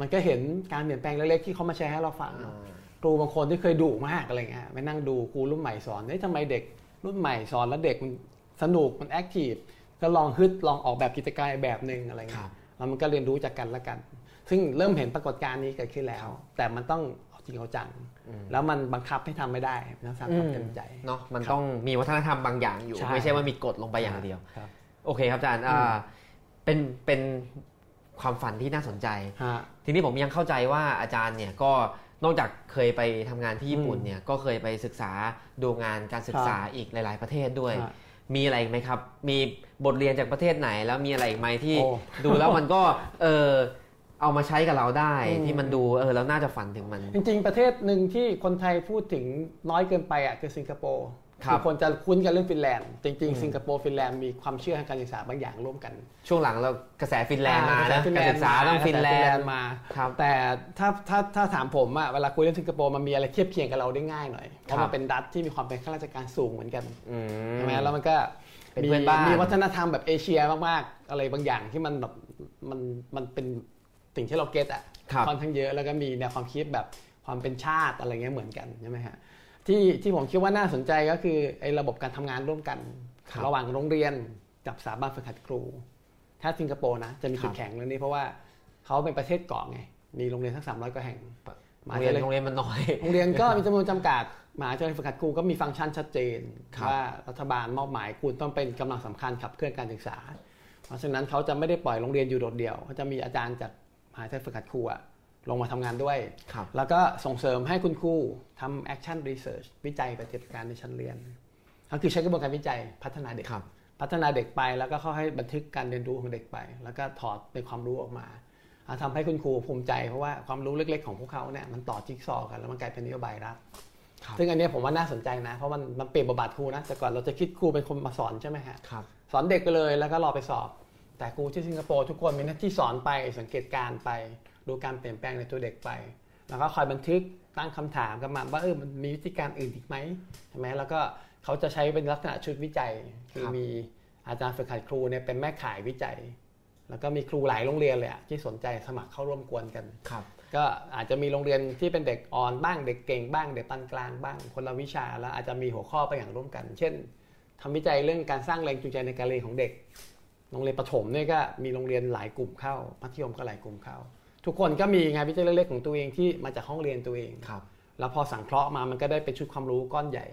มันก็เห็นการเปลี่ยนแปลงเล็กๆที่เขามาแชร์ให้เราฟัง
อ่า
ครูบางคนที่เคยดุมากอะไรเงี้ยไปนั่งดูครูรุ่นใหม่สอนเฮ้ยทำไมเด็กรุ่นใหม่สอนแล้วเด็กมันสนุกมัน activeก็ลองฮึดลองออกแบบกิจกรรมแบบหนึ่งอะไร
ค
เงี้
รั
ย
บ
แล้วมันก็เรียนรู้จากกันและกัน ซึ่งเริ่มเห็นปรากฏการณ์นี้เกิดขึ้นแล้ว แต่มันต้องเอาจริงเอาจัง แล้วมันบังคับให้ทำไม่ได้นะสร้างความเต็มใจ
เนาะมันต้องมีวัฒนธรรมบางอย่างอยู่
ใช่
ไม่ใช่ว่ามีกฎลงไปอย่างเดียว
ครับ
โอเคครับอาจารย์อ่าเป็นเป็น ความฝันที่น่าสนใจ
ฮะ
ทีนี้ผมยังเข้าใจว่าอาจารย์เนี่ยก็นอกจากเคยไปทำงานที่ญี่ปุ่นเนี่ยก็เคยไปศึกษาดูงานการศึกษาอีกหลาย ๆ ประเทศด้วย
ฮะ
มีอะไรอีกไหมครับ มีบทเรียนจากประเทศไหน แล้วมีอะไรอีกไหมที่
โอ้
ดูแล้วมันก็เออเอามาใช้กับเราได้
อืม
ที่มันดูเออแล้วน่าจะฝันถึงมัน
จริง ๆ ประเทศหนึ่งที่คนไทยพูดถึงน้อยเกินไปอะคือสิงคโปร์
ครับ
คนจะคุ้นกันเรื่องฟินแลนด์จริงๆสิงคโปร์ฟินแลนด์มีความเชื่อทางการศึกษาบางอย่างร่วมกัน
ช่วงหลังเรากระแสฟินแลนด์มา
อ่ะ
นะการศึกษาต้องฟินแลนด์
มา
ครับ
แต่ถ้าถ้าถ้าถามผมอะเวลาคุยเรื่องสิงคโปร์มันมีอะไรเทียบเคียงกับเราได้ง่ายหน่อยเพราะ
ครั
มั
บ
นเป็นรัฐที่มีความเป็นข้าราชการสูงเหมือนกัน
อืม
ใช่ไหมแล้วมันก็
เป็น
มี
เพื่อนบ้าน
มีวัฒนธรรมแบบเอเชียมากๆ อะไรบางอย่างที่มันแบบมันมันเป็นสิ่งที่เราเก็ตอะ
ครับ
ค่อนข้างเยอะแล้วก็มีแนวความคิดแบบความเป็นชาติอะไรเงี้ยเหมือนกันใช่ไหมฮะ ที่ที่ผมคิดว่าน่าสนใจก็คือไอ้ระบบการทำงานร่วมกัน
ครับ
ระหว่างโรงเรียนกับสถาบันฝึกหัดครู ถ้าสิงคโปร์นะจะมีจุด
ครับ
แข็งเรื่องนี้เพราะว่าเขาเป็นประเทศเกาะไงมีโรงเรียนทั้งสามร้อยกว่าแห่ง
โรงเรียนโรงเรียนมันน้อย
โรงเรียนก็มีจำนวนจำกัดมหาวิทยาลัยฝึกหัดครูก็มีฟังก์ชันชัดเจน
ครับ
ว่ารัฐบาลมอบหมายคุณต้องเป็นกำลังสำคัญขับเคลื่อนการศึกษา เพราะฉะนั้นเขาจะไม่ได้ปล่อยโรงเรียนอยู่โดดเดี่ยวเขาจะมีอาจารย์จากมหาวิทยาลัยฝึกหัดครูอะ ลงมาทำงานด้วย
ครับ
แล้วก็ส่งเสริมให้คุณครูทำ action research วิจัยปฏิบัติการในชั้นเรียน ก็คือใช้กระบวนการวิจัยพัฒนาเด็ก
ครับ
พัฒนาเด็กไปแล้วก็เข้าให้บันทึกการเรียนรู้ของเด็กไป แล้วก็ถอดเป็นความรู้ออกมาอ่าทำให้คุณครูภูมิใจเพราะว่าความรู้เล็กๆของพวกเขาเนี่ยมันต่อจิ๊กซอว์กันแล้วมันกลายเป็นนโยบายรัฐ
ครับ
ซึ่งอันเนี้ยผมว่าน่าสนใจนะ เพราะมันมันเปลี่ยนบทบาทครูนะแต่ก่อนเราจะคิดครูเป็นคนมาสอนใช่ไหมฮะ
ครับ
สอนเด็กไปเลยแล้วก็รอไปสอบ แต่ครูที่สิงคโปร์ทุกคนมีหน้าที่สอนไปสังเกตการณ์ไป ดูการเปลี่ยนแปลงในตัวเด็กไป แล้วก็คอยบันทึกตั้งคำถามกันมาว่าเออมันมีวิธีการอื่นอีกไหมใช่ไหมแล้วก็เขาจะใช้เป็นลักษณะชุดวิจัยคือ
ครับ
มีอาจารย์ฝึกหัดครูเนี่ยเป็นแม่ขายวิจัย แล้วก็มีครูหลายโรงเรียนเลยอะที่สนใจสมัครเข้าร่วมกวนกัน
ครับ
ก็อาจจะมีโรงเรียนที่เป็นเด็กอ่อนบ้างเด็กเก่งบ้างเด็กปานกลางบ้าง คนละวิชาแล้วอาจจะมีหัวข้อไปอย่างร่วมกัน เช่นทำวิจัยเรื่องการสร้างแรงจูงใจในการเรียนของเด็ก โรงเรียนประถมเนี่ยก็มีโรงเรียนหลายกลุ่มเข้ามัธยมก็หลายกลุ่มเข้า ทุกคนก็มีงานวิจัยเล็กๆของตัวเองที่มาจากห้องเรียนตัวเอง
ครับ
แล้วพอสังเคราะห์มามันก็ได้เป็นชุดความรู้ก้อนใหญ่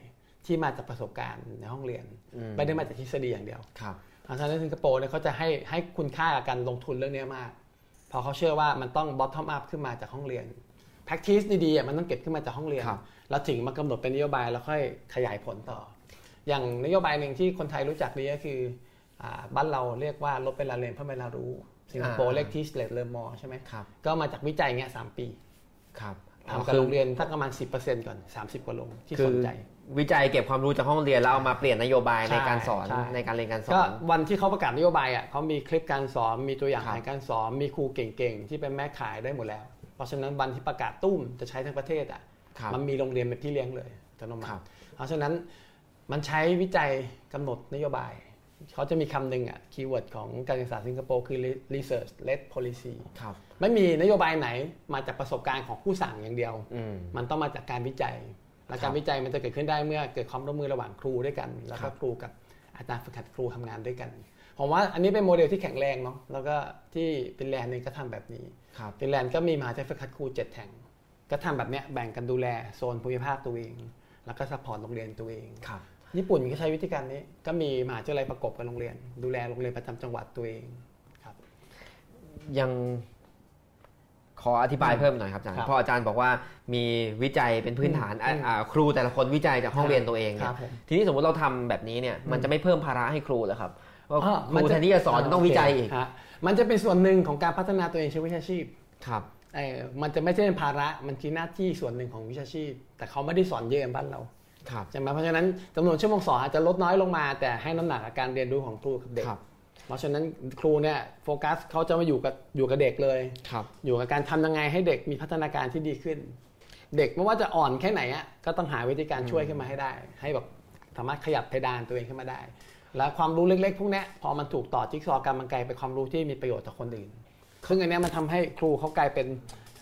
ที่มาจากประสบการณ์ในห้องเรียน
อืม
ไม่ได้มาจากทฤษฎีอย่างเดียว
ครับ
ทางในสิงคโปร์เนี่ยเขาจะให้ให้คุณค่ากับการลงทุนเรื่องนี้มากเพอเขาเชื่อว่ามันต้อง bottom up ขึ้นมาจากห้องเรียน practice ดีๆอะมันต้องเก็บขึ้นมาจากห้องเรียน
ครับ
แล้วถึงมากำหนดเป็นนโยบายแล้วค่อยขยายผลต่อ อย่างนโยบายหนึ่งที่คนไทยรู้จักดีก็คืออาบ้านเราเรียกว่าลดเวลาเรียนเพิ่มเวลารู้ สิงคโปร์
อ่า
เรียก Teach Less Learn More ใช่ไหม
ครับ
ก็มาจากวิจัยเงี้ยสามปี
ครับ
ทำกับโรงเรียนสักประมาณ 10%ก่อน 30 กว่าโรงที่ส
น
ใจ คือ
วิจัยเก็บความรู้จากห้องเรียนแล้วเอามาเปลี่ยนนโยบาย
ใช่
ในการสอน
ใช่
ในการเรียนการสอนก็
วันที่เขาประกาศนโยบายอะเขามีคลิปการสอนมีตัวอย่าง
ครับ
แผนการสอนมีครูเก่งๆ ที่เป็นแม่ข่ายได้หมดแล้ว เพราะฉะนั้นวันที่ประกาศตู้มจะใช้ทั้งประเทศอะ
ครับ
มันมีโรงเรียนเป็นพี่เลี้ยงเลยอัตโนมัติ
ครั
ติ
บ
เพราะฉะนั้นมันใช้วิจัยกำหนดนโยบาย เขาจะมีคำหนึ่งอะ keyword ของการศึกษาสิงคโปร์คือ research led policy
ครับ
ไม่มีนโยบายไหนมาจากประสบการณ์ของผู้สั่งอย่างเดียว
อืม
มันต้องมาจากการวิจัย และ
ครั
การวิจัยมันจะเกิดขึ้นได้เมื่อเกิดความร่วมมือระหว่างครูด้วยกัน แล้วก็
ครับ
ครูกับอาจารย์ฝึกหัดครูทำงานด้วยกันผมว่าอันนี้เป็นโมเดลที่แข็งแรงเนาะแล้วก็ที่ฟินแลนด์เองก็ทำแบบนี้
ครับ
ฟินแลนด์ก็มีมหาวิทยาลัยฝึกหัดครูเจ็ดแห่งก็ทำแบบเนี้ยแบ่งกันดูแลโซนภูมิภาคตัวเอง แล้วก็ support โรงเรียนตัวเอง
ครับ
ญี่ปุ่นก็ใช้วิธีการนี้ ก็มีมหาวิทยาลัยประกบกับโรงเรียน ดูแลโรงเรียนประจำจังหวัดตัวเองครับ
ยังขออธิบายเพิ่มหน่อยครับอาจารย์
ครับ
เพราะอาจารย์บอกว่ามีวิจัยเป็นพื้นฐานอะ
อืม
อ่าครูแต่ละคนวิจัยจากห้องเรียนตัวเองเนี่
รับผม
ทีนี้สมมติเราทำแบบนี้เนี่ยมันจะไม่เพิ่มภาระให้ครูเหรอครับว่า
อ่า
ครูแทนที่จะสอนต้องวิจัยอีก
ฮะมันจะเป็นส่วนหนึ่งของการพัฒนาตัวเองเชิงวิชาชีพ
ครับ
เออมันจะไม่ใช่เป็นภาระมันคือหน้าที่ส่วนหนึ่งของวิชาชีพ แต่เขาไม่ได้สอนเยอะเหมือนบ้านเรา
ครับ
ใช่ไหมเพราะฉะนั้นจำนวนชั่วโมงสอนอาจจะลดน้อยลงมา แต่ให้น้ำหนักกับการเรียนรู้ของครูกับเด็ก
ครับ
เพราะฉะนั้นครูเนี่ยโฟกัสเขาจะมาอยู่กับอยู่กับเด็กเลย
ครับ
อยู่กับการทำยังไงให้เด็กมีพัฒนาการที่ดีขึ้น เด็กไม่ว่าจะอ่อนแค่ไหนอะก็ต้องหาวิธีการช่วยขึ้นมาให้ได้ ให้แบบสามารถขยับเพดานตัวเองขึ้นมาได้ แล้วความรู้เล็กๆ พวกเนี้ยพอมันถูกต่อจิ๊กซอว์กันมันกลายเป็นความรู้ที่มีประโยชน์ต่อคนอื่นซึ่งอันเนี้ยมันทำให้ครูเขากลายเป็น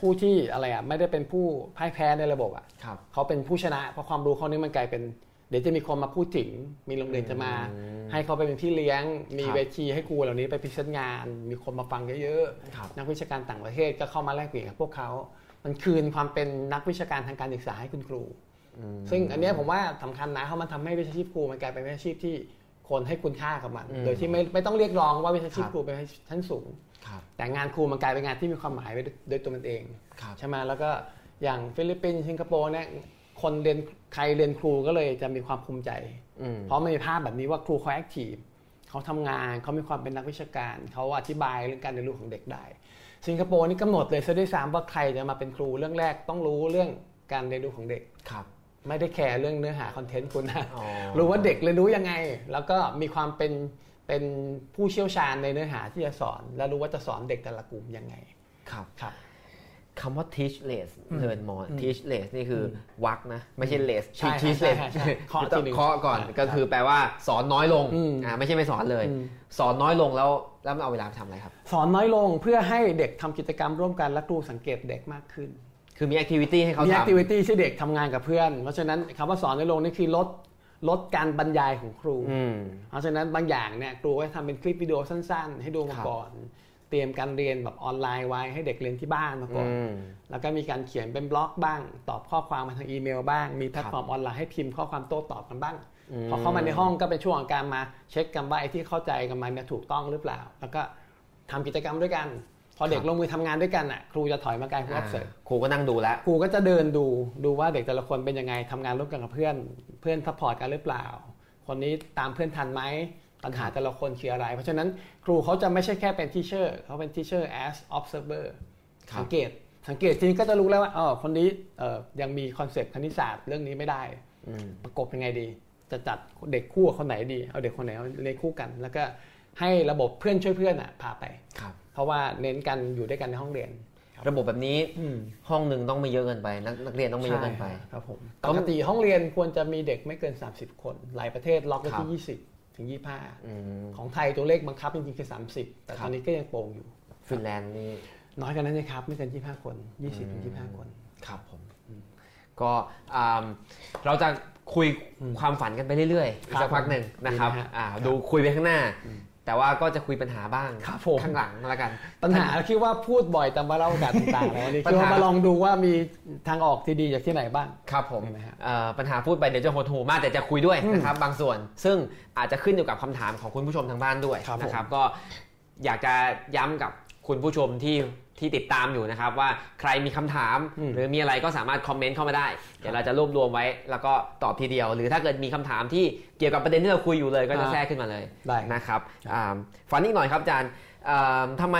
ผู้ที่อะไรอะไม่ได้เป็นผู้พ่ายแพ้ในระบบอะ
ครับ
เขาเป็นผู้ชนะ เพราะความรู้เขานี่มันกลายเป็น เดี๋ยวจะมีคนมาพูดถึง มีโรงเรียนจะมา
อืม
ให้เขาไปเป็นพี่เลี้ยง มี
ครับ
เวทีให้ครูเหล่านี้ไปพรีเซนต์งาน มีคนมาฟังเยอะ
ครับ
ๆนักวิชาการต่างประเทศก็เข้ามาแลกเปลี่ยนกับพวกเขา มันคืนความเป็นนักวิชาการทางการศึกษาให้คุณครู
อืม
ซึ่งอันเนี้ยผมว่าสำคัญนะเพราะมันทำให้วิชาชีพครูมันกลายเป็นวิชาชีพที่คนให้คุณค่ากับมัน
อืม
โดยที่ไม่ไม่ต้องเรียกร้องว่าวิชาชีพ
ครับ
ครูเป็นชั้นสูง
ครับ
แต่งานครูมันกลายเป็นงานที่มีความหมายไปโดยตัวมันเอง
ครับ
ใช่ไหมแล้วก็อย่างฟิลิปปินส์สิงคโปร์เนี่ยคนเรียนใครเรียนครูก็เลยจะมีความภูมิใจ
อืม
เพราะมันมีภาพแบบนี้ว่าครูเขา active เขาทำงานเขามีความเป็นนักวิชาการ เขาอธิบายเรื่องการเรียนรู้ของเด็กได้ สิงคโปร์นี่กำหนดเลยซะด้วยซ้ำว่าใครจะมาเป็นครูเรื่องแรกต้องรู้เรื่องการเรียนรู้ของเด็ก
ครับ
ไม่ได้แคร์เรื่องเนื้อหาคอนเทนต์คุณนะ
อ๋อ
รู้ว่าเด็กเรียนรู้ยังไง แล้วก็มีความเป็น เป็นผู้เชี่ยวชาญในเนื้อหาที่จะสอน และรู้ว่าจะสอนเด็กแต่ละกลุ่มยังไง
ครับ
ครับ
คำว่า teach less
อืม
learn more
อืม
teach less นี่คืออวักนะ ไม่ใช่ less
ใช่
teach
ใช่
less
ใช่ใช่เคาะ
ต้อ
ที
ง
หนึ่ง
เคาะก่อน
อ่า
ก็คือแปลว่าสอนน้อยลง
อืม
อ่าไม่ใช่ไม่สอนเลย
อืม
สอนน้อยลงแล้วแล้วมันเอาเวลาไปทำอะไรครับ
สอนน้อยลงเพื่อให้เด็กทำกิจกรรมร่วมกันและครูสังเกตเด็กมากขึ้น
คือมี activity ให้เขา
ทำมี activity ที่เด็กทำงานกับเพื่อน เพราะฉะนั้นคำว่าสอนน้อยลงนี่คือลด ลดการบรรยายของครู
อืม
เพราะฉะนั้นบางอย่างเนี่ยครูก็ทำเป็นคลิปวิดีโอสั้น ๆ ให้ดูมา
ครับ
ก่อน เตรียมการเรียนแบบออนไลน์ไว้ให้เด็กเรียนที่บ้านมาก่อน
อืม
แล้วก็มีการเขียนเป็นบล็อกบ้าง ตอบข้อความมาทางอีเมลบ้าง มีแพลตฟอร์มออนไลน์ให้พิมพ์ข้อความโต้ตอบกันบ้าง
อืม
พอเข้ามาในห้องก็เป็นช่วงของการมาเช็คกันว่าไอ้ที่เข้าใจกันมาเนี่ยถูกต้องหรือเปล่า แล้วก็ทำกิจกรรมด้วยกันพ อเด็กลงมือทำงานด้วยกันอะครูจะถอยมากลายเป็น
อ่า
observe
ครูก็นั่งดูแล้ว
ครูก็จะเดินดูดูว่าเด็กแต่ละคนเป็นยังไงทำงานร่วมกันกับเพื่อน เพื่อน support กันหรือเปล่า คนนี้ตามเพื่อนทันไหมปัญหาแต่ละคนคืออะไร เพราะฉะนั้นครูเขาจะไม่ใช่แค่เป็น teacher เขาเป็น teacher as observer
ครับ
สังเกต สังเกตทีนี้ก็จะรู้แล้วว่าอ๋อคนนี้เอ่อยังมี concept คณิตศาสตร์เรื่องนี้ไม่ได้
อืม
ประกบยังไงดี จะจัดเด็กคู่กับคนไหนดี เอาเด็กคนไหนเอาเรียนคู่กัน แล้วก็ ให้ระบบเพื่อนช่วยเพื่อนอะพาไป
ครับ
เพราะว่าเน้นกันอยู่ด้วยกันในห้องเรียน
ระบบแบบนี้ห้องหนึ่งต้องไม่เยอะเกินไป นักนักเรียนต้องไม่เยอะเกินไป
ใช่ครับผมป
เขา
กติห้องเรียนควรจะมีเด็กไม่เกิน 30 คน หลายประเทศล็อกไว้
ครับ
ที่ 20 ถึง
อืม
25 ของไทยตัวเลขบังคับจริงๆคือ 30 แต่
ค
ต
รับ
อนนี้ก็ยังโป่งอยู่
ฟินแลนด์นี่
น้อยกว่านั้นนะครับ ไม่เกิน 25 คน 20 ถึง 25 คน
ครับผมก็อ่าเราจะคุยความฝันกันไปเรื่อยๆอีกสักพักหนึ่งนะครับ
ดีนะฮะ
อ่าดูคุยไปข้างหน้า แต่ว่าก็จะคุยปัญหาบ้าง
ครับผม
ข้างหลังแล้วกัน
ปัญหาคิดว่าพูดบ่อยแต่มาเล่าโอกาสต่างๆแล้ววันนี้
ปัญ
คิด
หา
ว่ามาลองดูว่ามีทางออกที่ดีจากที่ไหนบ้าง
ครับผม
เห็นไหมฮะ
เอ่อปัญหาพูดไปเดี๋ยวจะโหดหูมากแต่จะคุยด้วยนะครับบางส่วน ซึ่งอาจจะขึ้นอยู่กับคำถามของคุณผู้ชมทางบ้านด้วย
ครับผม
นะครับ ก็อยากจะย้ำกับคุณผู้ชมที่ ที่ติดตามอยู่นะครับว่าใครมีคำถาม
อืม
หรือมีอะไรก็สามารถคอมเมนต์เข้ามาได้ เดี๋ยวเราจะรวบรวมไว้ แล้วก็ตอบทีเดียว หรือถ้าเกิดมีคำถามที่เกี่ยวกับประเด็นที่เราคุยอยู่เลยก็จะ
อ่า
แทรกขึ้นมาเลย
ได้
นะครับอ่าฝันอีกหน่อยครับอาจารย์เอ่อทำไม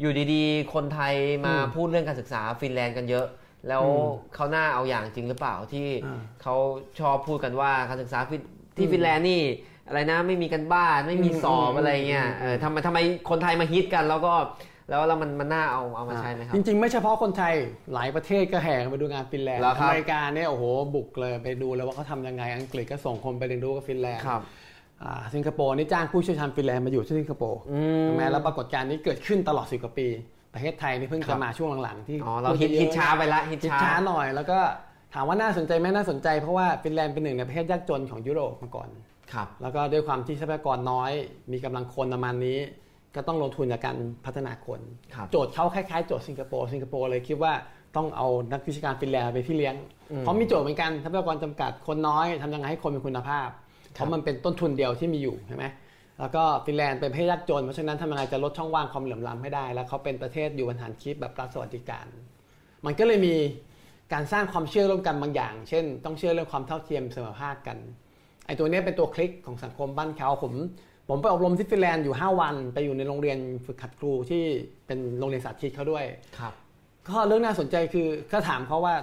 อยู่ดีๆ คนไทยมา
อืม
พูดเรื่องการศึกษาฟินแลนด์กันเยอะ แล้ว
อืม
เขาหน้าเอาอย่างจริงหรือเปล่าที่
อ่า
เขาชอบพูดกันว่าการศึกษาฟินที่
อืม
ฟินแลนด์นี่อะไรนะไม่มีกันบ้านไม่มี
อืม
สอบ
อืม
อะไรเงี้ย
อืม
เออทำไมทำไมคนไทยมาฮิตกัน แล้วก็ แล้วแล้วมันมันน่าเอาเอามาใช้ไหมครับ
จริง ๆ ไม่เฉพาะคนไทยหลายประเทศก็แห่กันไปดูงานฟินแลนด์
เหรอครับ
อเมริกาเนี่ยโอ้โหบุกเลยไปดูแล้วว่าเขาทำยังไงอังกฤษก็ส่งคนไปเรียนรู้กับฟินแลนด์
ครับ
อ่าสิงคโปร์นี่จ้างผู้เชี่ยวชาญฟินแลนด์มาอยู่ที่สิงคโปร์
อืม
ใช่ไหมแล้วปรากฏการณ์นี้เกิดขึ้นตลอดสิบกว่าปี ประเทศไทยนี่เพิ่งจะครั
บ
มาช่วงหลังๆที่
อ๋อเรา
พู
ดเย
อะๆ
ฮิตฮิตช้าไปละฮิต
ฮิต
ช้า
ช้าหน่อย แล้วก็ถามว่าน่าสนใจไหมน่าสนใจเพราะว่าฟินแลนด์เป็นหนึ่งในประเทศยากจนของยุโรปมาก่อน
ครับ
แล้วก็ด้วยความที่ทรัพยากรน้อย มีกำลังคนประมาณนี้ ก็ต้องลงทุนในการพัฒนาคน
ครับ
โจทย์เขาคล้ายๆ โจทย์สิงคโปร์สิงคโปร์เลยคิดว่าต้องเอานักวิชาการฟินแลนด์ไปพี่เลี้ยง
อืม
เพราะมีโจทย์เหมือนกันทรัพยากรจำกัดคนน้อยทำยังไงให้คนมีคุณภาพ เพราะมันเป็นต้นทุนเดียวที่มีอยู่ใช่ไหมแล้วก็ฟินแลนด์เป็นประเทศยากจนเพราะฉะนั้นทำยังไงจะลดช่องว่างความเหลื่อมล้ำให้ได้ แล้วเขาเป็นประเทศอยู่บนฐานคิดแบบรัฐสวัสดิการ มันก็เลยมีการสร้างความเชื่อร่วมกันบางอย่าง เช่น ต้องเชื่อเรื่องความเท่าเทียมเสมอภาคกันไอ้ตัวเนี้ยเป็นตัวคลิกของสังคมบ้านเขาผม ผมไปอบรมที่ฟินแลนด์อยู่ 5 วัน ไปอยู่ในโรงเรียนฝึกหัดครูที่เป็นโรงเรียนสาธิตเขาด้วย
ครับ
ก็เรื่องน่าสนใจคือก็ถามเขาว่า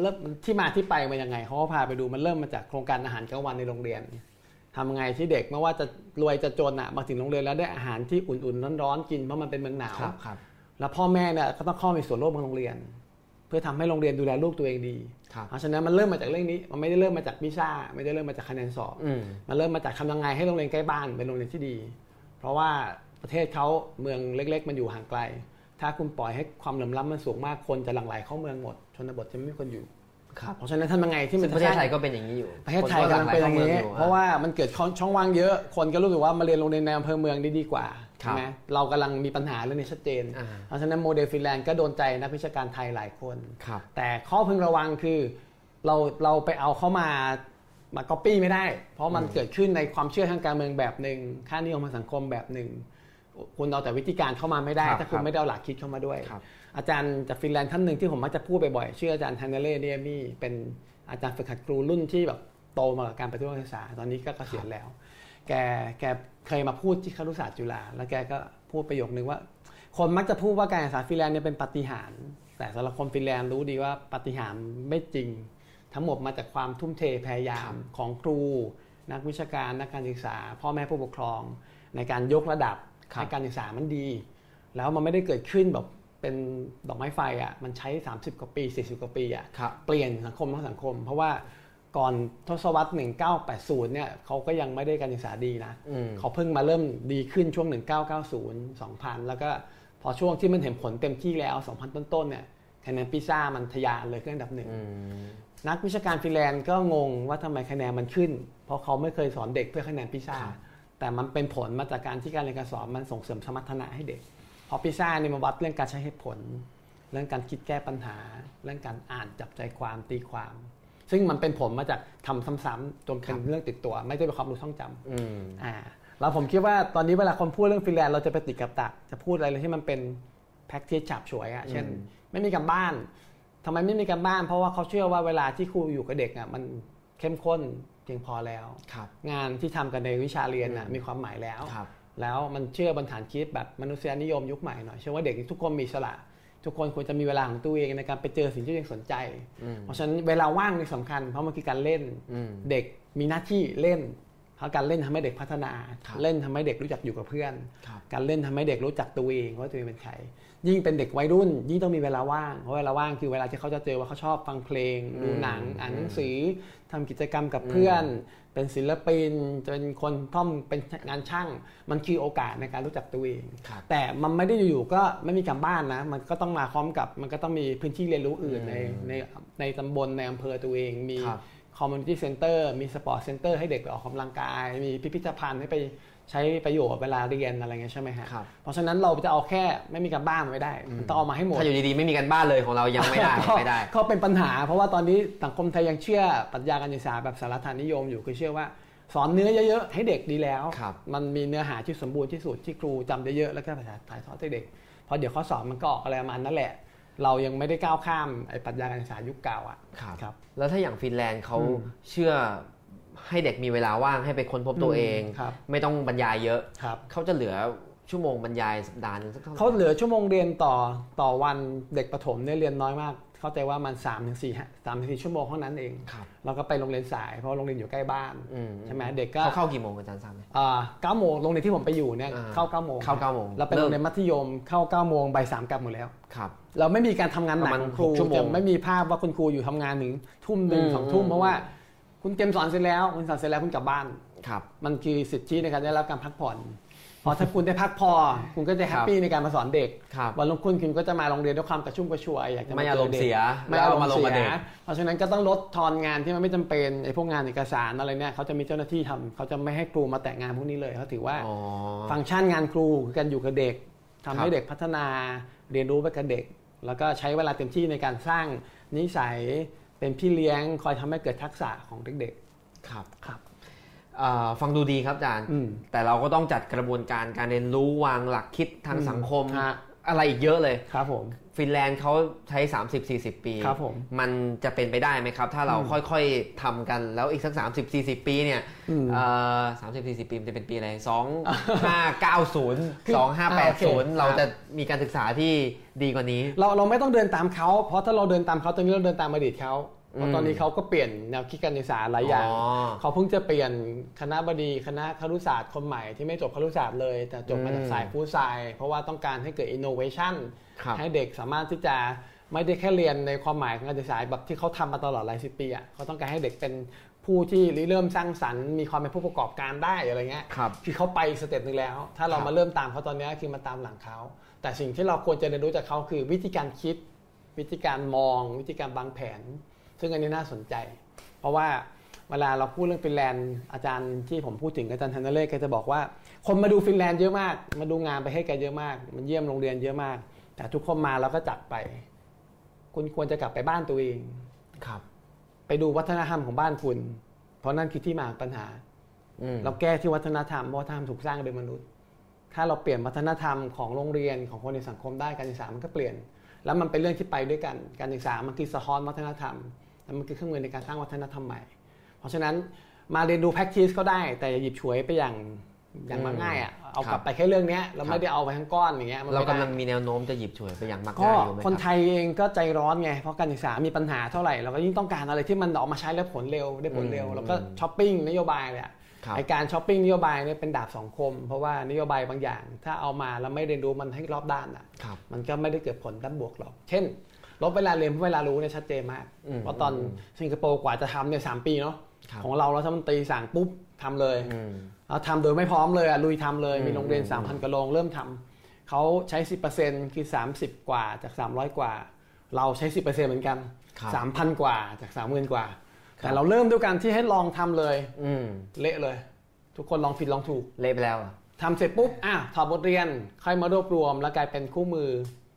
เริ่มที่มาที่ไปมายังไงเขาก็พาไปดูมันเริ่มมาจากโครงการอาหารกลางวันในโรงเรียนทำยังไงที่เด็กไม่ว่าจะรวยจะจนอะมาถึงโรงเรียนแล้วได้อาหารที่อุ่นๆร้อนๆกินเพราะมันเป็นเมืองหนาว
ครับครับ
แล้วพ่อแม่เนี่ยก็ต้องเข้ามีส่วนร่วมกับโรงเรียน เพื่อทำให้โรงเรียนดูแลลูกตัวเองดี
ครับ
เพราะฉะนั้นมันเริ่มมาจากเรื่องนี้ มันไม่ได้เริ่มมาจากวิชา ไม่ได้เริ่มมาจากคะแนนสอบ
อืม
มันเริ่มมาจากทำยังไงให้โรงเรียนใกล้บ้านเป็นโรงเรียนที่ดี เพราะว่าประเทศเขาเมืองเล็ก ๆ มันอยู่ห่างไกล ถ้าคุณปล่อยให้ความเหลื่อมล้ำมันสูงมากคนจะหลั่งไหลเข้าเมืองหมด ชนบทจะไม่มีคนอยู่
ครับ
เพราะฉะนั้นทำยังไงที่มัน
ประเทศไทย
สร้าง
ก็เป็นอย่างนี้อยู่
ประเทศไทยกำลังเป็นอย่างนี้
คก็หลั่ไหลข้มื
เพราะว่ามันเกิดช่องว่างเยอะ คนก็รู้สึกว่ามาเรียนโรงเรียนในอำเภอเมืองได้ดีกว่า
ครั
ใช่
บ
ไหมเรากำลังมีปัญหาเรื่องนี้ชัดเจน
อ่า
เพราะฉะนั้นโมเดลฟินแลนด์ก็โดนใจนักวิชาการไทยหลายคน
ครับ
แต่ข้อพึงระวังคือเราเราไปเอาเข้ามามาก๊อปปี้ไม่ได้ เพราะมันเกิดขึ้นในความเชื่อทางการเมืองแบบหนึ่งค่านิยมทางสังคมแบบหนึ่งคุณเอาแต่วิธีการเข้ามาไม่ได้
ครับ
ถ้าคุณ
ครับ
ไม่ได้เอาหลักคิดเข้ามาด้วย
ครับ
อาจารย์จากฟินแลนด์ท่านหนึ่งที่ผมมักจะพูดบ่อยๆชื่ออาจารย์ทันเนเล่เดียมี่เป็นอาจารย์ฝึกหัดครูรุ่นที่แบบโตมากับการปฏิรูปการศึกษาตอนนี้ก็เกษียณแล้ว แกแก เคยมาพูดที่ครุศาสตร์จุฬาแล้วแกก็พูดประโยคนึงว่า คนมักจะพูดว่าการศึกษาฟินแลนด์เนี่ยเป็นปาฏิหารย์แต่สำหรับคนฟินแลนด์รู้ดีว่าปาฏิหาริย์ไม่จริง ทั้งหมดมาจากความทุ่มเทพยายามของครู นักวิชาการนักการศึกษา พ่อแม่ผู้ปกครอง ในการยกระดับ
ครับ
ให้การศึกษามันดี แล้วมันไม่ได้เกิดขึ้นแบบเป็นดอกไม้ไฟอะมันใช้ 30 กว่าปี 40 กว่าปีอะ
ครับ
เปลี่ยนสังคมทั้งสังคม เพราะว่า ก่อนทศวรรษ 1980 เนี่ยเขาก็ยังไม่ได้การศึกษาดีนะ
อืม
เขาเพิ่งมาเริ่มดีขึ้นช่วง 1990 2000 แล้วก็พอช่วงที่มันเห็นผลเต็มที่แล้ว 2000 ต้นๆ เนี่ยคะแนนพิซ่ามันทะยานเลยขึ้นอันดับหนึ่ง
อืม
นักวิชาการฟินแลนด์ก็งงว่าทำไมคะแนนมันขึ้น เพราะเขาไม่เคยสอนเด็กเพื่อคะแนนพิซ่า
ครับ
แต่มันเป็นผลมาจากการที่การเรียนการสอนมันส่งเสริมสมรรถนะให้เด็กเพราะพิซ่านี่มันวัดเรื่องการใช้เหตุผล เรื่องการคิดแก้ปัญหา เรื่องการอ่านจับใจความตีความ ซึ่งมันเป็นผลมาจากทำซ้ำๆจนเป็นเรื่องติดตัว ไม่ได้เป็นความรู้ท่องจำ
อืม
อ่าแล้วผมคิดว่าตอนนี้เวลาคนพูดเรื่องฟินแลนด์เราจะไปติดกับตักจะพูดอะไรเลยที่มันเป็นแพ็กเกจฉับฉวยอะเช่น
อืม
ไม่มีการบ้านทำไมไม่มีการบ้าน เพราะว่าเขาเชื่อว่าเวลาที่ครูอยู่กับเด็กอะมันเข้มข้นเพียงพอแล้ว
ครับ
งานที่ทำกันในวิชาเรียนน่ะ
อืม
มีความหมายแล้ว
ครับ
แล้วมันเชื่อบนฐานคิดแบบมนุษยนิยมยุคใหม่หน่อยเชื่อว่าเด็กทุกคนมีอิสละ ทุกคนควรจะมีเวลาของตัวเองในการไปเจอสิ่งที่ตัวเองสนใจ
อืม
เพราะฉะนั้นเวลาว่างนี่สำคัญ เพราะมันคือการเล่น
อืม
เด็กมีหน้าที่เล่นเพราะการเล่นทำให้เด็กพัฒนา
ครับ
เล่นทำให้เด็กรู้จักอยู่กับเพื่อน
ครับ
การเล่นทำให้เด็กรู้จักตัวเองว่าตัวเองเป็นใคร ยิ่งเป็นเด็กวัยรุ่น ยิ่งต้องมีเวลาว่าง เพราะเวลาว่างคือเวลาที่เขาจะเจอว่าเขาชอบฟังเพลง ดูหนัง อ่านหนังสือทำกิจกรรมกับเพื่อน เป็นศิลปินจะเป็นคนท่อมเป็นงานช่าง มันคือโอกาสในการรู้จักตัวเอง
ครับ
แต่มันไม่ได้อยู่ๆก็ไม่มีการบ้านนะ มันก็ต้องมาพร้อมกับ มันก็ต้องมีพื้นที่เรียนรู้อื่นในในในตำบลในอำเภอตัวเอง มี
ครับ
community center มี sport center ให้เด็กไปออกกำลังกาย มีพิพิธภัณฑ์ให้ไป ใช้ประโยชน์เวลาเรียนอะไรเงี้ยใช่ไหมฮะ
ครับ
เพราะฉะนั้นเราจะเอาแค่ไม่มีการบ้านไม่ได้มันต้องเอามาให้หมด
ถ้าอยู่ดีๆไม่มีการบ้านเลยของเรายังไม่ได้
ก็
ไม่ได้
ก็เป็นปัญหา เพราะว่าตอนนี้สังคมไทยยังเชื่อปรัชญาการศึกษาแบบสารัตถนิยมอยู่คือเชื่อว่าสอนเนื้อเยอะๆให้เด็กดีแล้ว
ครับ
มันมีเนื้อหาที่สมบูรณ์ที่สุดที่ครูจำได้เยอะแล้วก็ภาษาถ่ายทอดให้เด็กเพราะเดี๋ยวข้อสอบมันก็ออกอะไรประมาณนั่นแหละ เรายังไม่ได้ก้าวข้ามไอ้ปรัชญาการศึกษายุคเก่าอะ
ครับ
ครับ
แล้วถ้าอย่างฟินแลนด์เขา
อืม
เชื่อ ให้เด็กมีเวลาว่างให้ไปค้นพบตัวเอง
ครับ
ไม่ต้องบรรยายเยอะ
ครับ
เขาจะเหลือชั่วโมงบรรยายสัปดาห์หนึงสักเท่าไหร่
เขาเหลือชั่วโมงเรียนต่อต่อวันเด็กประถมเนี่ยเรียนน้อยมาก เข้าใจว่ามัน3ามถึงสี่สามถึงสี่ชั่วโมงเท่านั้นเอง
ครับ
เราก็ไปโรงเรียนสายเพราะโรงเรียนอยู่ใกล้บ้าน
อืม
ใช่ไหมเด็กก็
เขาเข้ากี่โมงอาจารย์ทราบไหม
อ่าเก้าโมงโรงเรียนที่ผมไปอยู่เนี่ย
อ่า
เข้าเก้าโมง
เข้าเก้าโมง
เราเป็น
เริ่
โร
ม
งเรียนมัธยมเข้าเก้าโมงบ่ายสามกลับหมดแล้ว
ครับ
เราไม่มีการทำงานหนั
ประ
ก
มาณ
ของครู
หกชั่วโมง
จะไม่มีภาพว่าคุณครูอยู่ทำงานถึงทุ่มหนึ่ง
อืม
สองทุ่ม
อืม
เพราะว่า คุณเตรียมสอนเสร็จแล้ว คุณสอนเสร็จแล้วคุณกลับบ้าน
ครับ
มันคือสิทธิในการได้รับการพักผ่อนพอถ้าคุณได้พักพอ คุณก็จะแฮปปี้ในการมาสอนเด็ก
ครับ
วันรุ่งขึ้นคุณก็จะมาโรงเรียนด้วยความกระชุ่มกระชวยอยากจะ
ไม่
เจ
อารมณ์
ด็ก
เสีย
ไม่
แล้ว
อารม
มา
ณ์
ลง
เสี
กับเด็
ย
ก
เพราะฉะนั้นก็ต้องลดทอนงานที่มันไม่จำเป็นไอ้พวกงานเอกสารอะไรเนี่ยเขาจะมีเจ้าหน้าที่ทำเขาจะไม่ให้ครูมาแตะงานพวกนี้เลยเขาถือว่า
อ๋อ
ฟังก์ชันงานครูคือการอยู่กับเด็กทำให้
ครับ
เด็กพัฒนาเรียนรู้ไปกับเด็ก แล้วก็ใช้เวลาเต็มที่ในการสร้างนิสัย เป็นพี่เลี้ยงคอยทำให้เกิดทักษะของเด็ก
ครับ
ๆครับ
เอ่อฟังดูดีครับอาจารย์
อืม
แต่เราก็ต้องจัดกระบวนการการเรียนรู้วางหลักคิดทาง
อืม
สังคม
ฮะ
อะไรอีกเยอะเลย
ครับผม
ฟินแลนด์เขาใช้ 30-40 ปี
ครับผม
มันจะเป็นไปได้ไหมครับ ถ้าเรา
อืม
ค่อยๆทำกันแล้วอีกสัก 30-40 ปีเนี่ย
อืม
เอ่อ30-40ปีมันจะเป็นปีอะไร2590
คืออ่าโอเค
2580เราจะมีการศึกษาที่ดีกว่านี้
เราเราไม่ต้องเดินตามเขา เพราะถ้าเราเดินตามเขาตอนนี้เราเดินตามอดีตเขา เพ
อื
ราะ
ม
ตอนนี้เขาก็เปลี่ยนแนวคิดการศึกษาหลายอย่าง
อ๋อ
เขาเพิ่งจะเปลี่ยนคณะบดีคณะครุศาสตร์คนใหม่ที่ไม่จบครุศาสตร์เลย แต่จบมาจาก
อืม
สายฟู้ดไซน์เพราะว่าต้องการให้เกิด innovation
ครับ
ให้เด็กสามารถที่จะไม่ได้แค่เรียนในความหมายของการศึกษาแบบที่เขาทำมาตลอดหลายสิบปีอะเขาต้องการให้เด็กเป็นผู้ที่ริเริ่มสร้างสรรค์มีความเป็นผู้ประกอบการได้อะไรเงี้ย
ครับ
คือเขาไป step หนึ่งแล้ว ถ้าเรา
ครับ
มาเริ่มตามเขาตอนนี้คือมาตามหลังเขาแต่สิ่งที่เราควรจะเรียนรู้จากเขาคือวิธีการคิด วิธีการมอง วิธีการวางแผน ซึ่งอันนี้น่าสนใจ เพราะว่าเวลาเราพูดเรื่องฟินแลนด์อาจารย์ที่ผมพูดถึงอาจารย์ธันเล่แกจะบอกว่า คนมาดูฟินแลนด์เยอะมาก มาดูงานประเทศแกเยอะมาก มาเยี่ยมโรงเรียนเยอะมาก แต่ทุกคนมาแล้วก็จัดไป คุณควรจะกลับไปบ้านตัวเอง
ครับ
ไปดูวัฒนธรรมของบ้านคุณ เพราะนั่นคือที่มาของปัญหา
อืม
เราแก้ที่วัฒนธรรมเพราะวัฒนธรรมถูกสร้างโดยมนุษย์ ถ้าเราเปลี่ยนวัฒนธรรมของโรงเรียนของคนในสังคมได้การศึกษามันก็เปลี่ยน แล้วมันเป็นเรื่องที่ไปด้วยกัน การศึกษามันคือสะท้อนวัฒนธรรม แล้วมันคือเครื่องมือในการสร้างวัฒนธรรมใหม่ เพราะฉะนั้นมาเรียนดู practice ก็ได้ แต่อย่าหยิบฉวยไปอย่างอย่างมาง่ายอะเอากลับไปแค่เรื่องเนี้ยเราไม่ได้เอาไปทั้งก้อนอย่างเงี้ยมัน
เรา
ไม่ได้
กำลังมีแนวโน้มจะหยิบฉวยไปอย่างมาก
ก็
ง่ายอยู่ไหม
คน
ครับ
ไทยเองก็ใจร้อนไงเพราะการศึกษามีปัญหาเท่าไหร่เราก็ยิ่งต้องการอะไรที่มันออกมาใช้แล้วผลเร็วได้ผลเร็ว
อืม
แล้วก็ช้อปปิ้งนโยบายเลยอะ
ครับ
ไอการช้อปปิ้งนโยบายเนี่ยเป็นดาบสองคม เพราะว่านโยบายบางอย่าง ถ้าเอามาแล้วไม่เรียนรู้มันให้รอบด้านอะ
ครับ
มันก็ไม่ได้เกิดผลด้านบวกหรอกเช่น ลดเวลาเรียนเพิ่มเวลารู้เนี่ยชัดเจนมาก
อืม
เพราะตอนสิงคโปร์กว่าจะทำเนี่ยสามปีเนาะ
ครับ
ของเรารัฐมนตรีสั่งปุ๊บทำเลย
อืม
เราทำโดยไม่พร้อมเลยอะลุยทำเลย
อืม
มีโรงเรียน
อืม
3,000กว่าโรงเริ่มทำเขาใช้ 10%คือ 30 กว่าจาก 300 กว่า เราใช้ 10%เหมือนกัน
ครับ
3,000 กว่าจาก 30,000 กว่า
ครับ
แต่เราเริ่มด้วยการที่ให้ลองทำเลย
อืม
เละเลย ทุกคนลองผิดลองถูก
เละไปแล้วอะ
ทำเสร็จปุ๊บอะถอดบทเรียนค่อยมารวบรวม แล้วกลายเป็นคู่มือ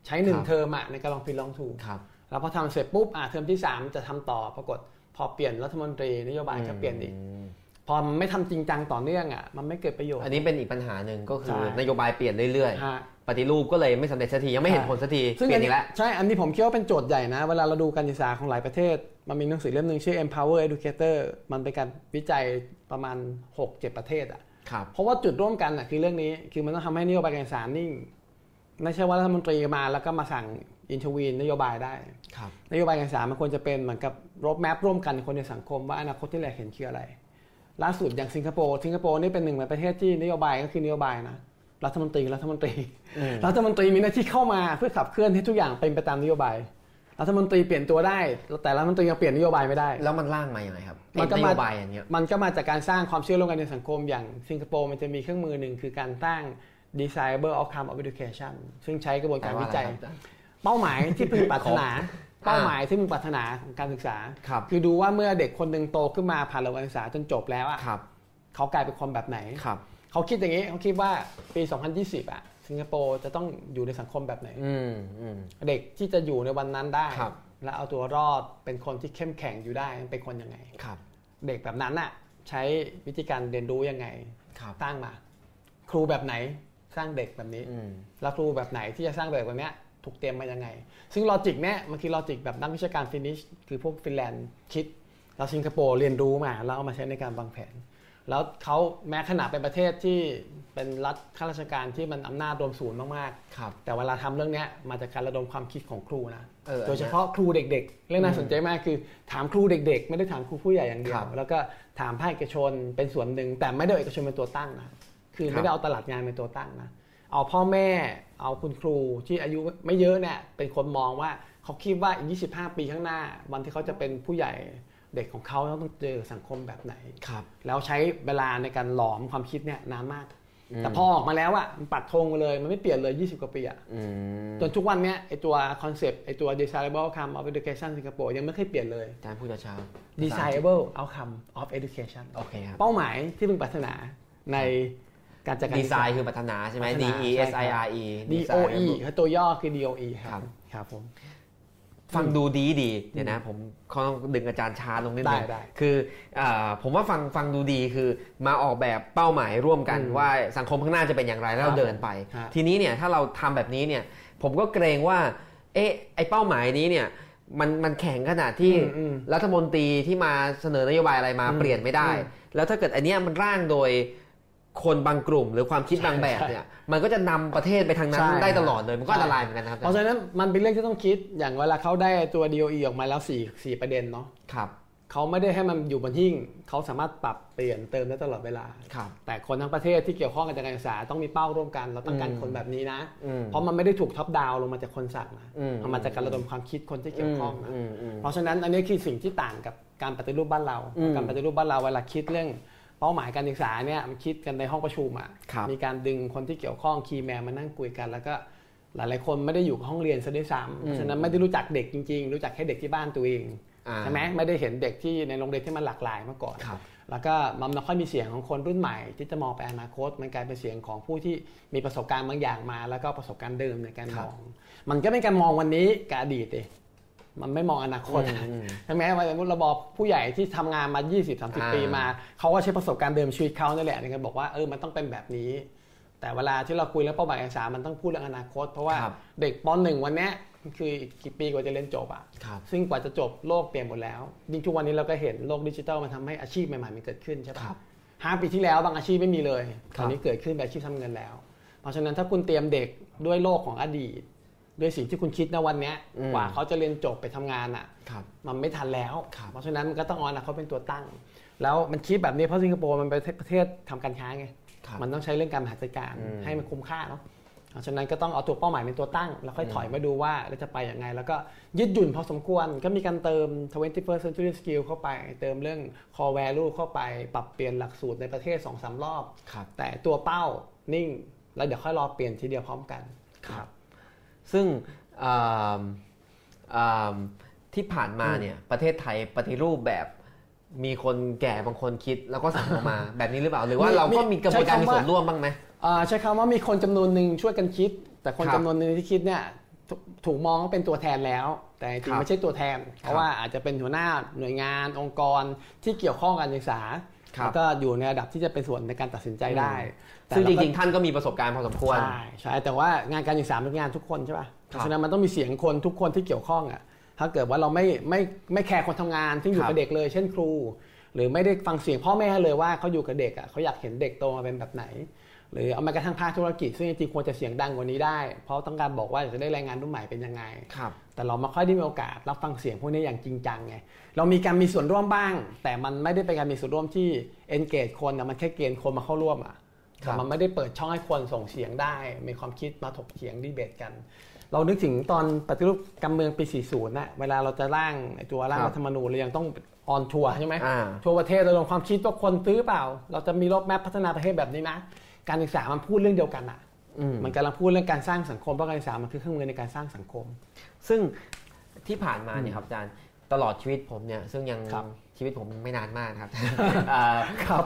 ใช้หนึ่ง
ครับ
เทอมอะในการลองผิดลองถูก
ครับ
แล้วพอทำเสร็จปุ๊บอะเทอมที่ 3 จะทำต่อปรากฏ พอเปลี่ยนรัฐมนตรีนโยบายก็เปลี่ยนอีก
ม
พอมันไม่ทำจริงจังต่อเนื่องอะมันไม่เกิดประโยชน์
อันนี้เป็นอีกปัญหาหนึ่งก็คื
ใช่
อนโยบายเปลี่ยนเรื่อย
ฮะ
ๆปฏิรูปก็เลยไม่สำเร็จสักทียังไม่เห็น
ใช่
ผลสักที
ซึ่ง
เปลี่ย
อั
น
น
อี
นี้
กแล้ว
ใช่ อันนี้ผมคิดว่าเป็นโจทย์ใหญ่นะ เวลาเราดูการศึกษาของหลายประเทศ มันมีหนังสือเล่มหนึ่งชื่อ empower educator มันเป็นการวิจัยประมาณ 6-7 ประเทศอะ
ครับ
เพราะว่าจุดร่วมกันอะคือเรื่องนี้คือมันต้องทำให้นโยบายการศึกษานิ่ง ไม่ใช่ว่ารัฐมนตรีมาแล้วก็มาสั่งอินทวีนนโยบายได้
ครับ
นโยบายการศึกษามันควรจะเป็นเหมือนกับรถแมพร่วมกันคนในสังคมว่าอนาคตที่เราเห็นคืออะไร ล่าสุดอย่างสิงคโปร์สิงคโปร์นี่เป็นหนึ่งในประเทศที่นโยบายก็คือนโยบายนะรัฐมนตรีรัฐมนตรี
อืม
รัฐมนตรีมีหน้าที่เข้ามาเพื่อขับเคลื่อนให้ทุกอย่างเป็นไปตามนโยบายรัฐมนตรีเปลี่ยนตัวได้ แต่รัฐมนตรียังเปลี่ยนนโยบายไม่ได้
แล้วมันร่างมาอย่างไรครับ
มันก็
ไอ้น
มา
โยบายอย่างเงี้ย
มันก็มาจากการสร้างความเชื่อร่วมกันในสังคมอย่างสิงคโปร์มันจะมีเครื่องมือหนึ่งคือการสร้าง desirable outcome of education ซึ่งใช้กระบวนการวิจัย เป้าหมายที่พึงปรารถนา เป้าหมายที่พึงปรารถนาของการศึกษา
ครับ
คือดูว่าเมื่อเด็กคนหนึ่งโตขึ้นมาผ่านระบบการศึกษาจนจบแล้วอะ
ครับ
เขากลายเป็นคนแบบไหน
ครับ
เขาคิดอย่างนี้เขาคิดว่าปี 2020 อะ สิงคโปร์จะต้องอยู่ในสังคมแบบไหน
อืมอืม
เด็กที่จะอยู่ในวันนั้นได้
ครับ
และเอาตัวรอดเป็นคนที่เข้มแข็งอยู่ได้เป็นคนยังไง
ครับ
เด็กแบบนั้นอะ ใช้วิธีการเรียนรู้ยังไง
ครับ
สร้างมา ครูแบบไหนส ร้างเด็กแบบนี้
อืม
แล้วครูแบบไหนที่จะสร้างเด็กแบบเนี้ยถูกเตรียมมายังไง ซึ่ง logic เนี้ยมันคือ logic แบบนักวิชาการ Finnish คือพวกฟินแลนด์คิด แล้วสิงคโปร์เรียนรู้มาแล้วเอามาใช้ในการวางแผน แล้วเขาแม้ขนาดเป็นประเทศที่เป็นรัฐข้าราชการที่มันอำนาจรวมศูนย์มาก
ครับ
ๆแต่เวลาทำเรื่องเนี้ยมาจากการระดมความคิดของครูนะ
เออ
โดยเฉพาะครูเด็ก ๆ เรื่องน่าสนใจมากคือ ถามครูเด็ก ๆ ไม่ได้ถามครูผู้ใหญ่อย่างเดียว
ครับ
แล้วก็ถามภาคเอกชนเป็นส่วนหนึ่งแต่ไม่ได้เอาเอกชนเป็นตัวตั้งนะ คือ
ครับ
ไม่ได้เอาตลาดงานเป็นตัวตั้งนะเอาพ่อแม่เอาคุณครูที่อายุไม่เยอะเนี่ยเป็นคนมองว่าเขาคิดว่าอีก 25 ปีข้างหน้า วันที่เขาจะเป็นผู้ใหญ่เด็กของเขาต้องเจอสังคมแบบไหน
ครับ
แล้วใช้เวลาในการหลอมความคิดเนี่ยนานมาก
อืม
แต่พอออกมาแล้วอะมันปักธงเลย มันไม่เปลี่ยนเลย 20 กว่าปีอะ
อืม
จนทุกวันเนี้ยไอตัว concept ไอตัว desirable outcome of education สิงคโปร์ยังไม่เคยเปลี่ยนเลย
อาจารย์พูดช้าๆ
desirable outcome of education
โอเคครับ
เป้าหมายที่พึงปรารถนาใน การจัดการ
ดีไซน์คือพัฒนาใช่ไหม
พัฒ
D
นา
E
ใช่
S
ครับ
I R E
DOE คือตัวย่อคือ DOE ค
ครั
รับบครับผม
ฟังดูดีดีเดี๋ยวนะ ผมเขาต้องดึงอาจารย์ช้าลงนิดนึง
ได้ได้
คืออาผมว่าฟังฟังดูดีคือมาออกแบบเป้าหมายร่วมกัน
อืม
ว่าสังคมข้างหน้าจะเป็นอย่างไรแล้ว
ครั
เรา
บ
เดินไป
ฮะ
ทีนี้เนี่ยถ้าเราทำแบบนี้เนี่ย ผมก็เกรงว่า เอ๊ะไอเป้าหมายนี้เนี่ยมันมันแข็งขนาดที่
อืมอืม
รัฐมนตรีที่มาเสนอนโยบายอะไรมา
อืม
เปลี่ยนไม่ได้
อืม
แล้วถ้าเกิดอันเนี้ยมันร่างโดย คนบางกลุ่มหรือความคิดบางแบบ
ใช่
เนี่ยมันก็จะนำประเทศไปทางนั้น
ใช่
ได้ตลอดเลยมันก็อันตรายเหมือนกันนะครับ
เพราะฉะนั้นมันเป็นเรื่องที่ต้องคิดอย่างเวลาเขาได้ตัว DOE ออกมาแล้ว4 4ประเด็นเนาะ
ครับ
เขาไม่ได้ให้มันอยู่บนหิ้งเขาสามารถปรับเปลี่ยนเติมได้ตลอดเวลา
ครับ
แต่คนทั้งประเทศที่เกี่ยวข้องกับการศึกษาต้องมีเป้าร่วมกัน เราต้องการ
อืม
คนแบบนี้นะ
อืม
เพราะมันไม่ได้ถูก top down ลงมาจากคนสั่งนะ
อืม
มันมาจากการระดมความคิดคนที่เกี่ยวข้องนะ
มอืม
เพราะฉะนั้นอันนี้คือสิ่งที่ต่างกับการปฏิรูปบ้านเรา
อืม
การปฏิรูปบ้านเราเวลาคิดเรื่อง เป้าหมายการศึกษาเนี่ยมันคิดกันในห้องประชุมอะ
ครับ
มีการดึงคนที่เกี่ยวข้อง key man มานั่งคุยกัน แล้วก็หลายๆคนไม่ได้อยู่ห้องเรียนซะด้วยซ้ำเพราะฉะนั้นไม่ได้รู้จักเด็กจริง ๆ รู้จักแค่เด็กที่บ้านตัวเอง
อ่า
ใช่ไหมไม่ได้เห็นเด็กที่ในโรงเรียนที่มันหลากหลายมาก่อน
ครับ
แล้วก็มันไม่ค่อยมีเสียงของคนรุ่นใหม่ ที่จะมองไปอนาคต มันกลายเป็นเสียงของผู้ที่มีประสบการณ์บางอย่างมา แล้วก็ประสบการณ์เดิมในการ
ครั
ม
บ
อง มันก็เป็นการมองวันนี้กับอดีตเอง มันไม่มองอนาคต
อืม
ใช่ไหมว่าสมมติเราบอกผู้ใหญ่ที่ทำงานมา 20
อ่า
30 ปีมา เขาก็ใช้ประสบการณ์เดิมชีวิตเขานั่นแหละในการบอกว่าเออมันต้องเป็นแบบนี้ แต่เวลาที่เราคุยเรื่องเป้าหมายการศึกษามันต้องพูดเรื่องอนาคต เพราะว่า
ครับ
เด็กป .1 วันเนี้ยมันคืออีกกี่ปีกว่าจะเรียนจบอะ
ครับ
ซึ่งกว่าจะจบโลกเปลี่ยนหมดแล้วยิ่งทุกวันนี้เราก็เห็นโลกดิจิทัลมันทำให้อาชีพใหม่ๆมันเกิดขึ้นใช่ปะ
ครับ
ห้าปีที่แล้วบางอาชีพไม่มีเลย
ค
ต
รับ
อนนี้เกิดขึ้นเป็นอาชีพทำเงินแล้ว เพราะฉะนั้นถ้าคุณเตรียมเด็กด้วยโลกของอดีต ด้วยสิ่งที่คุณคิดในวันเนี้ย
อืม
กว่าเขาจะเรียนจบไปทำงานอะ
ครับ
มันไม่ทันแล้ว
ครับ
เพราะฉะนั้นมันก็ต้องเอาอนาคตเป็นตัวตั้ง แล้วมันคิดแบบนี้เพราะสิงคโปร์มันเป็นประเทศทำการค้าไง
ครับ
มันต้องใช้เรื่องการบริหารจัดการ
อืม
ให้มันคุ้มค่าเนาะเพราะฉะนั้นก็ต้องเอาตัวเป้าหมายเป็นตัวตั้ง แล้วค่อยถอยมาดูว่าเราจะไปยังไง แล้วก็ยืดหยุ่นพอสมควรก็มีการเติม 21st century skill เข้าไป เติมเรื่อง core value เข้าไปปรับเปลี่ยนหลักสูตรในประเทศ2อสรอบ
ครับ
แต่ตัวเป้านิ่ง แล้วเดี๋ยวค่อยรอเปลี่ยนทีเดียวพร้อมกัน
ครับ ซึ่งอ่าอ่าที่ผ่านมาเนี่ยประเทศไทยปฏิรูปแบบมีคนแก่บางคนคิดแล้วก็สั่งออกมา แบบนี้หรือเปล่าหรือว่า
มี
เราก็มีกระบวนการ
ใช้
มี
คำว่า
ส่วนร่วมบ้างไหม
อ่าใช้คำว่ามีคนจำนวนหนึ่งช่วยกันคิด แต่คน
ครับ
จำนวนหนึ่งที่คิดเนี่ยถูกถูกมองว่าเป็นตัวแทนแล้ว แต่จริ
ครั
ง
บ
ๆไม่ใช่ตัวแทน เพราะว่าอาจจะเป็นหัวหน้าหน่วยงานองค์กรที่เกี่ยวข้องกับการศึกษา
ครับ
แล้วก็อยู่ในระดับที่จะเป็นส่วนในการตัดสินใจได้แต่
ซึ่งจ
เาก็
ริงๆท่านก็มีประสบการณ์พอสมควร
ใช่ใช่แต่ว่างานการศึกษาเป็นงานทุกคนใช่ป่ะ
ครับ
เพราะฉะนั้นมันต้องมีเสียงคนทุกคนที่เกี่ยวข้องอะถ้าเกิดว่าเราไม่ไม่ไม่แคร์คนทำงานที่อยู่
ครั
กับบเด็กเลย เช่นครู หรือไม่ได้ฟังเสียงพ่อแม่เลยว่าเขาอยู่กับเด็กอะเขาอยากเห็นเด็กโตมาเป็นแบบไหน หรือเอามากระทั่งภาคธุรกิจ ซึ่งจริงๆควรจะเสียงดังกว่านี้ได้ เพราะต้องการบอกว่าจะได้แรงงานรุ่นใหม่เป็นยังไง
ครับ
แต่เราไม่ค่อยได้มีโอกาสรับฟังเสียงพวกนี้อย่างจริงจังไงเรามีการมีส่วนร่วมบ้าง แต่มันไม่ได้เป็นการมีส่วนร่วมที่ engage คนนะมันแค่เกณฑ์คนมาเข้าร่วมอะ
ครั
แต่
บ
มันไม่ได้เปิดช่องให้คนส่งเสียงได้ มีความคิดมาถกเถียงดีเบตกัน เรานึกถึงตอนปฏิรูปการเมืองปี 40นะเวลาเราจะร่างไอ้ตัวร่าง
ครับ
รัฐธรรมนูญเรายังต้องออนทัวร์ใช่ไหม
อ่า
ทั่วประเทศเราลงความคิดว่าคนซื้อเปล่า เราจะมีรถแมพพัฒนาประเทศแบบนี้นะ การศึกษามันพูดเรื่องเดียวกันอะ
อืม
มันกำลังพูดเรื่องการสร้างสังคมเพราะการศึกษามันคือเครื่องมือในการสร้างสังคม
ซึ่งที่ผ่านมาเนี่ยครับอาจารย์ตลอดชีวิตผมเนี่ยซึ่งยัง
ครับ
ชีวิตผมไม่นานมากนะครับอ่า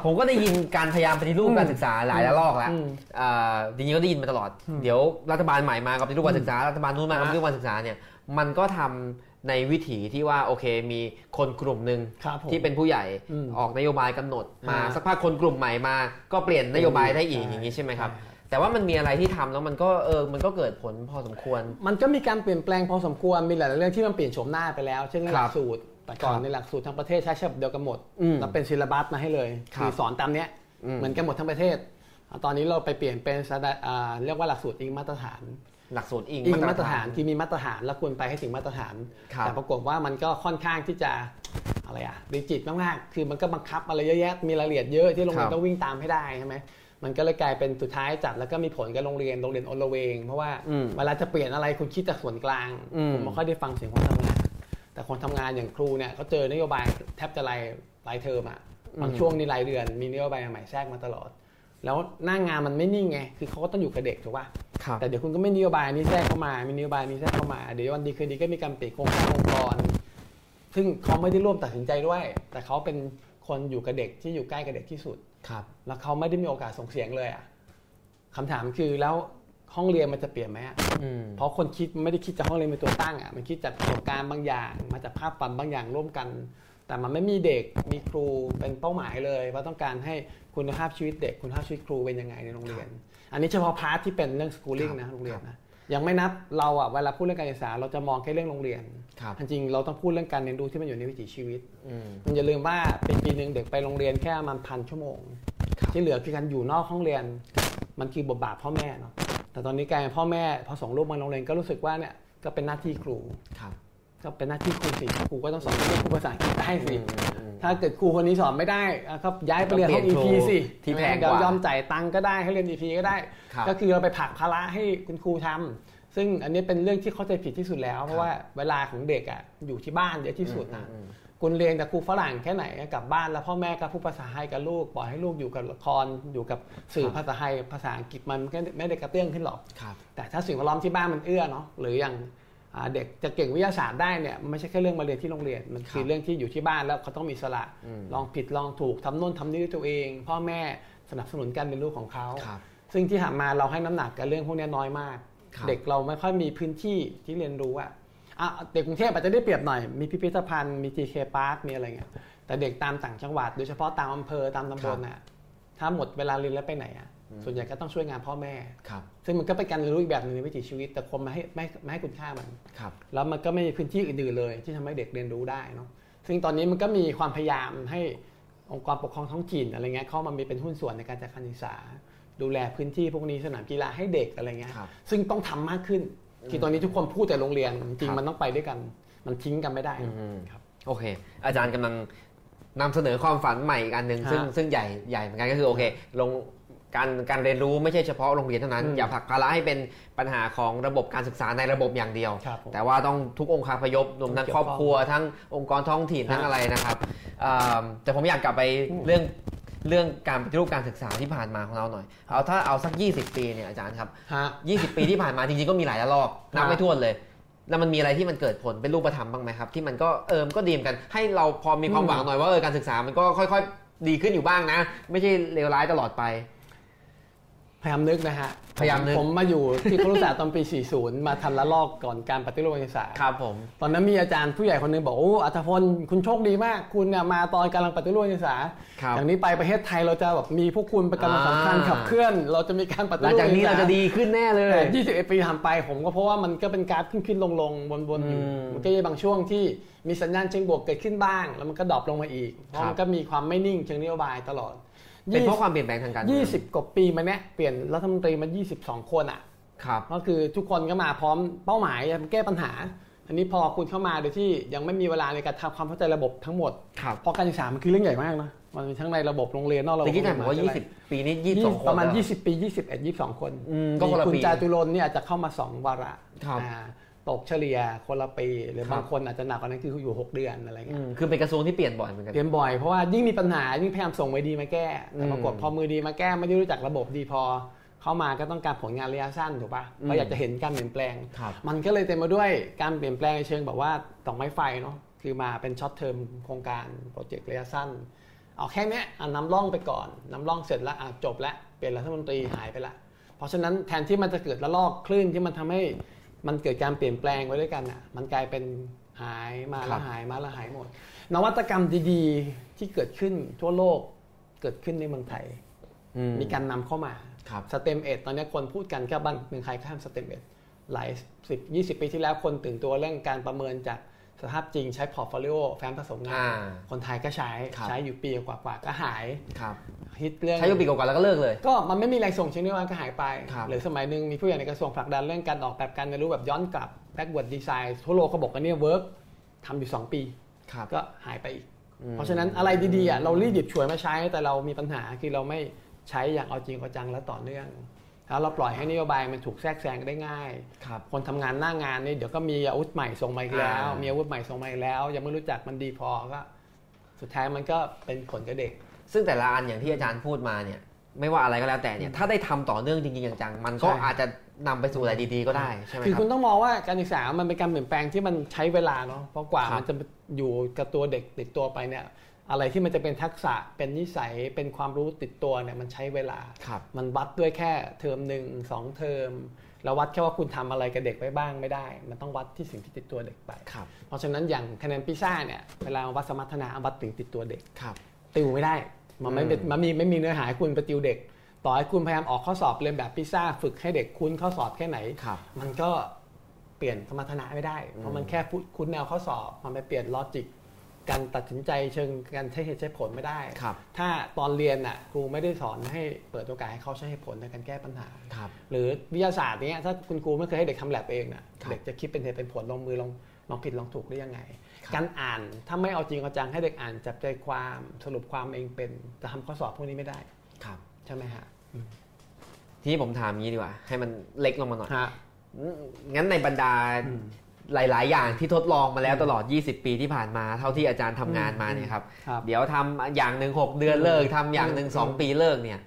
ผมก็ได้ยินการพยายามปฏิรูปการศึกษาหลายระลอกแล้ว
อืม
อ่าจริงๆก็ได้ยินมาตลอด เดี๋ยวรัฐบาลใหม่มากับปฏิรูปการศึกษา รัฐบาลนู้นมากับปฏิรูปการศึกษาเนี่ย มันก็ทำในวิถีที่ว่าโอเคมีคนกลุ่มหนึ่ง
ครับผม
ที่เป็นผู้ใหญ่
อืม
ออกนโยบายกำหนดมา
อ่า
สักพักคนกลุ่มใหม่มา ก็เปลี่ยนนโยบายได้อีก
ใช่
อย่างนี้ใช่ไหมครับ
ใช่ครับ
แต่ว่ามันมีอะไรที่ทำแล้วมันก็เออมันก็เกิดผลพอสมควร
มันก็มีการเปลี่ยนแปลงพอสมควรมีหลายๆเรื่องที่มันเปลี่ยนโฉมหน้าไปแล้ว เช่นเรื่อง
ครับห
ลักสูตร แต่ก่อน
ครับ
ในหลักสูตรทั้งประเทศใช้ฉบับเดียวกันหมด
อืม
แล้วเป็น syllabus มาให้เลย
ครับ
อสอนตามเนี้ย
อืม
เหมือนกันหมดทั้งประเทศอ่าตอนนี้เราไปเปลี่ยนเป็น stand อ่าเรียกว่าหลักสูตรอิงมาตรฐาน
หลักสูตรอิง
อิงมาตรฐานที่มีมาตรฐานแล้วคุณไปให้ถึงมาตรฐาน
ครับ
แต่ปรากฏว่ามันก็ค่อนข้างที่จะอะไรอะดิจิตมากๆ คือมันก็บังคับอะไรเยอะแยะ มีรายละเอียดเยอะที่โรงเรีย
ครั
น
บ
ต้องวิ่งตามให้ได้ใช่ไหมมันก็เลยกลายเป็นสุดท้ายจัดแล้วก็มีผลกับโรงเรียนโรงเรียนอลเวง เพราะว่า
อืม
เวลาจะเปลี่ยนอะไรคุณคิดจากส่วนกลาง
อืม
ผมไม่ค่อยได้ฟังเสียงคนทำงาน แต่คนทำงานอย่างครูเนี่ยเขาเจอนโยบายแทบจะรายรายเทอมอะบางช่วงนี่รายเดือน มีนโยบายใหม่แทรกมาตลอด แล้วหน้างานมันไม่นิ่งไงคือเขาก็ต้องอยู่กับเด็กถูกป่ะ
ครับ
แต่เดี๋ยวคุณก็ไม่นโยบายนี้แทรกเข้ามามีนโยบายนี้แทรกเข้ามาเดี๋ยววันดีคืนดีก็มีการเปลี่ยนโครงสร้างองค์กรซึ่งเขาไม่ได้ร่วมตัดสินใจด้วย แต่เขาเป็นคนอยู่กับเด็กที่อยู่ใกล้กับเด็กที่สุด
ครับ
แล้วเขาไม่ได้มีโอกาสส่งเสียงเลยอะคำถามคือแล้ว ห้องเรียนมันจะเปลี่ยนไหมอะ
อืม
เพราะคนคิดไม่ได้คิดจากห้องเรียนเป็นตัวตั้งอะมันคิดจากประสบการณ์บางอย่าง มาจากภาพฝันบางอย่างร่วมกัน แต่มันไม่มีเด็กมีครูเป็นเป้าหมายเลยว่าต้องการให้คุณภาพชีวิตเด็กคุณภาพชีวิตครูเป็นยังไงในโรงเรียน อันนี้เฉพาะพาร์ทที่เป็นเรื่อง schooling นะโรงเรียนนะยังไม่นับเราอะเวลาพูดเรื่องการศึกษาเราจะมองแค่เรื่องโรงเรียน
ครับ
จริงๆเราต้องพูดเรื่องการเรียนรู้ที่มันอยู่ในวิถีชีวิต
อืม
มันอย่าลืมว่าปีปีหนึ่งเด็กไปโรงเรียนแค่ประมันพันชั่วโมง
ครับ
ที่เหลือคือการอยู่นอกห้องเรียน มันคือบทบาทพ่อแม่เนาะ แต่ตอนนี้กลายเป็นพ่อแม่พอส่งลูกมาโรงเรียนก็รู้สึกว่าเนี่ยก็เป็นหน้าที่ครู
ครับ
ก็เป็นหน้าที่ครูสิครูก็ต้องสอนลูกภาษาอังกฤษได้สิ
อืมอืม
ถ้าเกิดครูคนนี้สอนไม่ได้อะก็ย้ายไปเรียนห้อง
ก็เปลี่ยน
EP
ครู
สิ
ที่แพงกว่า
เดี๋ยวยอมจ่ายตังค์ก็ได้ให้เรียน EP ก็ได้
ครับ
ก็คือเราไปผลักภาระให้คุณครูทำซึ่งอันนี้เป็นเรื่องที่เข้าใจผิดที่สุดแล้ว เพราะว่าเวลาของเด็กอะอยู่ที่บ้านเยอะที่สุดนะ
อืม
คุณเรียนกับครูฝรั่งแค่ไหนกลับบ้านแล้วพ่อแม่ก็พูดภาษาไทยกับลูกปล่อยให้ลูกอยู่กับละครอยู่กับสื่อ
ครับ
ภาษาไทยภาษาอังกฤษมันก็ไม่ได้กระเตื้องขึ้นหรอก
ครับ
แต่ถ้าสิ่งแวดล้อมที่บ้านมันเอื้อเนาะหรืออย่างอ่าเด็กจะเก่งวิทยาศาสตร์ได้เนี่ยมันไม่ใช่แค่เรื่องมาเรียนที่โรงเรียนมันคือ
ครับ
เรื่องที่อยู่ที่บ้านแล้วเขาต้องมีสละ
อืม
ลองผิดลองถูกทำโน่นทำนี่ด้วยตัวเอง พ่อแม่สนับสนุนการเรียนรู้ของเขา
ครับ
ซึ่งที่ผ่านมาเราให้น้ำหนักกับเรื่องพวกนี้น้อยมาก
ครับ
เด็กเราไม่ค่อยมีพื้นที่ที่เรียนรู้อะอะ เด็กกรุงเทพอาจจะได้เปรียบหน่อย มีพิพิธภัณฑ์มี GK Park มีอะไรเงี้ยแต่เด็กตามต่างจังหวัดโดยเฉพาะตามอำเภอตามตำบลน่ะถ้าหมดเวลาเรียนแล้วไปไหนอะส่วนใหญ่ก็ต้องช่วยงานพ่อแม่
ครับ
ซึ่งมันก็เป็นการเรียนรู้อีกแบบหนึงในวิถีชีวิต แต่คนไม่ให้ไม่ไม่ให้คุณค่ามัน
ครับ
แล้วมันก็ไม่มีพื้นที่อื่นๆเลย ที่ทำให้เด็กเรียนรู้ได้เนาะซึ่งตอนนี้มันก็มีความพยายามให้องค์กรปกครองท้องถิ่นอะไรเงี้ยเข้ามามีเป็นหุ้นส่วนในการจัดการศึกษา ดูแลพื้นที่พวกนี้สนามกีฬาให้เด็กอะไรเงี้ย
ครับ
ซึ่งต้องทำมากขึ้น คือตอนนี้ทุกคนพูดแต่โรงเรียนจริ
ค
ง
รับ
ๆมันต้องไปด้วยกัน มันทิ้งกันไม่ได้
อืม
ครับ
โอเค อาจารย์กำลังนำเสนอความฝันใหม่อีกอันหนึ่ง
ฮะ
ซึ่งซึ่งใหญ่ใหญ่เหมือนกันก็คือโอเคลงการการเรียนรู้ไม่ใช่เฉพาะโรงเรียนเท่านั้น
อืม
อย่าผลักภาระให้เป็นปัญหาของระบบการศึกษาในระบบอย่างเดียว
ครับผม
แต่ว่าต้องทุกองค์คาพยพรวมทั้ง
เกี่ยว
ค
ข้
ร
อง
อบครัวทั้งองค์กรท้องถิ่น
ฮะ
ทั้งอะไรนะครับอ่าแต่ผมอยากกลับไป
อืม
เรื่อง เรื่องการปฏิรูปการศึกษาที่ผ่านมาของเราหน่อย เอาถ้าเอาสัก 20 ปีเนี่ยอาจารย์ครับ
ฮะ
20 ปีที่ผ่านมาจริงๆก็มีหลายระลอกนับ
ฮะ
ไม่ถ้วนเลย แล้วมันมีอะไรที่มันเกิดผลเป็นรูปธรรมบ้างไหมครับ ที่มันก็เออมนก็ดีเหมอนกัน ให้เราพอมีความหวังหน่อยว่าเออการศึกษามันก็ค่อย ๆ ดีขึ้นอยู่บ้างนะ ไม่ใช่เลวร้ายตลอดไป
พยายามนึกนะฮะ
พยายามนึก
ผมมาอยู่ที่ครุศาสตร์ตอนปี 40 มาทันระลอกก่อนการปฏิรูปการศึกษา
ครับผม
ตอนนั้นมีอาจารย์ผู้ใหญ่คนหนึงบอกโอ้อรรถพลคุณโชคดีมาก คุณเนี่ยมาตอนกำลังปฏิรูปการศึกษา
ครับ
อย่างนี้ไปประเทศไทยเราจะแบบมีพวกคุณเป็นกำลังสำคัญ
อ่า
ขับเคลื่อน เราจะมีการปฏิรูป
หลังจากนี้เราจะดีขึ้นแน่เลย
แต่21 ปีผ่านไปผมก็เพราะว่ามันก็เป็นกราฟขึ้นขึ้นลงลงวนวนๆอยู่
อืม
มันก็จะบางช่วงที่มีสัญญาณเชิงบวกเกิดขึ้นบ้าง แล้วมันก็ drop ลงมาอีกเพราะมันก็มีความไม่นิ่งเชิงนโยบายตลอด
เป็นเพราะความเปลี่ยนแปลงทางการเมือง
ยี่สิบกว่าปีมาเนี้ยเปลี่ยนรัฐมนตรีมา 22 คนอะ
ครับ
ก็คือทุกคนก็มาพร้อมเป้าหมายจะแก้ปัญหา อันนี้พอคุณเข้ามาโดยที่ยังไม่มีเวลาในการทำความเข้าใจระบบทั้งหมด
ครับ
เพราะการศึกษามันคือเรื่องใหญ่มากนะมันมีทั้งในระบบโรงเรียนนอกระบบ
ตะกี้ถาม
โรง
ว่า
เรียนมหาวิทยาลัย
20 ปีนี้22 คน
ประมาณ
แล้ว
20 ปี 21 22 คน
อืมก็คนละ
คุณ
ปี
จาตุรนต์เนี่ยอาจจะเข้ามา 2 วาระ
ครับ
อ่า ตกเฉลี่ยคนละปีหรือ
ครับ
บางคนอาจจะหนักกว่านั้นคืออยู่ 6 เดือนอะไร
อื
เงี้ย
มคือเป็นกระทรวงที่เปลี่ยนบ่อยเหมือนกัน
เปลี่ยนบ่อยเพราะว่ายิ่งมีปัญหายิ่งพยายามส่งมือดีมาแก้
อื
แต่ปรากฏพอมือดีมาแก้ไม่ได้รู้จักระบบดีพอ เข้ามาก็ต้องการผลงานระยะสั้นถูกปะ
อืม
เขาอยากจะเห็นการเปลี่ยนแปลง
ครับ
มันก็เลยเต็มไปด้วยการเปลี่ยนแปลงในเชิงแบบว่าต่อไม้ไฟเนาะคือมาเป็น short term โครงการ project ระยะสั้นเอาแค่เนี้ยอะนำร่องไปก่อนนำร่องเสร็จแล้วอะจบแล้วเปลี่ยนรัฐมนตรีหายไปละ เพราะฉะนั้นแทนที่มันจะเกิดระลอกคลื่นที่มันทำให้ มันเกิดการเปลี่ยนแปลงไว้ด้วยกันอะมันกลายเป็นหายมาแล้วครั
บ
หายมาแล้วหายหมด นวัตกรรมดีๆที่เกิดขึ้นทั่วโลกเกิดขึ้นในเมืองไทย
อื
มีการนำเข้ามา
ครับ
STEM Ed ตอนนี้คนพูดกันแค่บ้านเมืองไทยข้าม STEM Ed หลายสิบยี่สิบปีที่แล้วคนตื่นตัวเรื่องการประเมินจาก สภาพจริงใช้ portfolio แฟ้มสะสมงาน
อ่า
คนไทยก็ใช้
ครับ
ใช้อยู่ปีกว่าๆก็หาย
ครับ
ฮิตเรื่อง
ใช้อยู่ปีกว่าๆแล้วก็เลิกเลย
ก็มันไม่มีแรงส่งเชิงนี้มันก็หายไป
ครับ
หรือสมัยหนึ่งมีผู้ใหญ่ในกระทรวงผลักดันเรื่องการออกแบบการเรียนรู้แบบย้อนกลับ backward design ทั่วโลกก็บอกว่าเนี่ยเวิร์กทำอยู่ 2 ปี
ครับ
ก็หายไปอีก
อืม
เพราะฉะนั้นอะไรดีๆอะเรารีบหยิบฉวยมาใช้แต่เรามีปัญหาคือเราไม่ใช้อย่างเอาจริงเอาจังและต่อเนื่อง แล้วเราปล่อยให้นโยบายมันถูกแทรกแซงได้ง่าย
ครับ
คนทำงานหน้างานนี่เดี๋ยวก็มีอาวุธใหม่ส่งมาอีกแล้ว
อ่ามี
มีอาวุธใหม่ส่งมาอีกแล้ว ยังไม่รู้จักมันดีพอก็ สุดท้ายมันก็เป็นผลกับเด็ก
ซึ่งแต่ละอันอย่างที่อาจารย์พูดมาเนี่ย ไม่ว่าอะไรก็แล้วแต่เนี่ยถ้าได้ทำต่อเนื่องจริงๆจังๆมันก็
ใช่
อาจจะนำไปสู่อะไรดีๆก็ได้ใช่ไหม
คือ
ครั
คุ
บ
ณต้องมองว่าการศึกษามันเป็นการเปลี่ยนแปลงที่มันใช้เวลาเนาะเพราะกว่า
ครับ
มันจะอยู่กับตัวเด็กติดตัวไปเนี่ย อะไรที่มันจะเป็นทักษะเป็นนิสัยเป็นความรู้ติดตัวเนี่ยมันใช้เวลา
ครับ
มันวัดด้วยแค่เทอมหนึ่งสองเทอมแล้ววัดแค่ว่าคุณทำอะไรกับเด็กไว้บ้างไม่ได้ มันต้องวัดที่สิ่งที่ติดตัวเด็กไป
ครับ
เพราะฉะนั้นอย่างคะแนนพิซ่าเนี่ยเวลาวัดสมรรถนะวัดถึงติดตัวเด็ก
ครับ
ติวไม่ได้ มันไม่เป็น
อืม
มันมีไม่มีเนื้อหาให้คุณไปติวเด็ก ต่อให้คุณพยายามออกข้อสอบเรียนแบบพิซซ่าฝึกให้เด็กคุ้นข้อสอบแค่ไหน
ครับ
มันก็เปลี่ยนสมรรถนะไม่ได้ เพราะมันแค่พูดคุ้นแนวข้อสอบ มันไปเปลี่ยนลอจิก การตัดสินใจเชิงการใช้เหตุใช้ผลไม่ได้
ครับ
ถ้าตอนเรียนน่ะครูไม่ได้สอนให้เปิดโอกาสให้เขาใช้เหตุผลในการแก้ปัญหา
ครับ
หรือวิทยาศาสตร์เนี้ยถ้าคุณครูไม่เคยให้เด็กทำแลบเองน่ะ
ครับ
เด็กจะคิดเป็นเหตุเป็นผลลงมือลองลองผิดลองถูกได้ยังไง
ครับ
การอ่านถ้าไม่เอาจริงเอาจังให้เด็กอ่านจับใจความสรุปความเองเป็นจะทำข้อสอบพวกนี้ไม่ได้
ครับ
ใช่ไหมฮะ
ทีนี้ผมถามงี้ดีกว่า ให้มันเล็กลงมาหน่อย
ฮะ
อืมงั้นในบรรดา
อืม
หลาย ๆ อย่างที่ทดลองมาแล้วตลอด 20 ปีที่ผ่านมา เท่าที่อาจารย์ทำงานมาเนี่ยครับ
ครับ
เดี๋ยวทำอย่างหนึ่ง6เดือนเลิกทำอย่างหนึ่ง
อืม
สองปีเลิกเนี่ย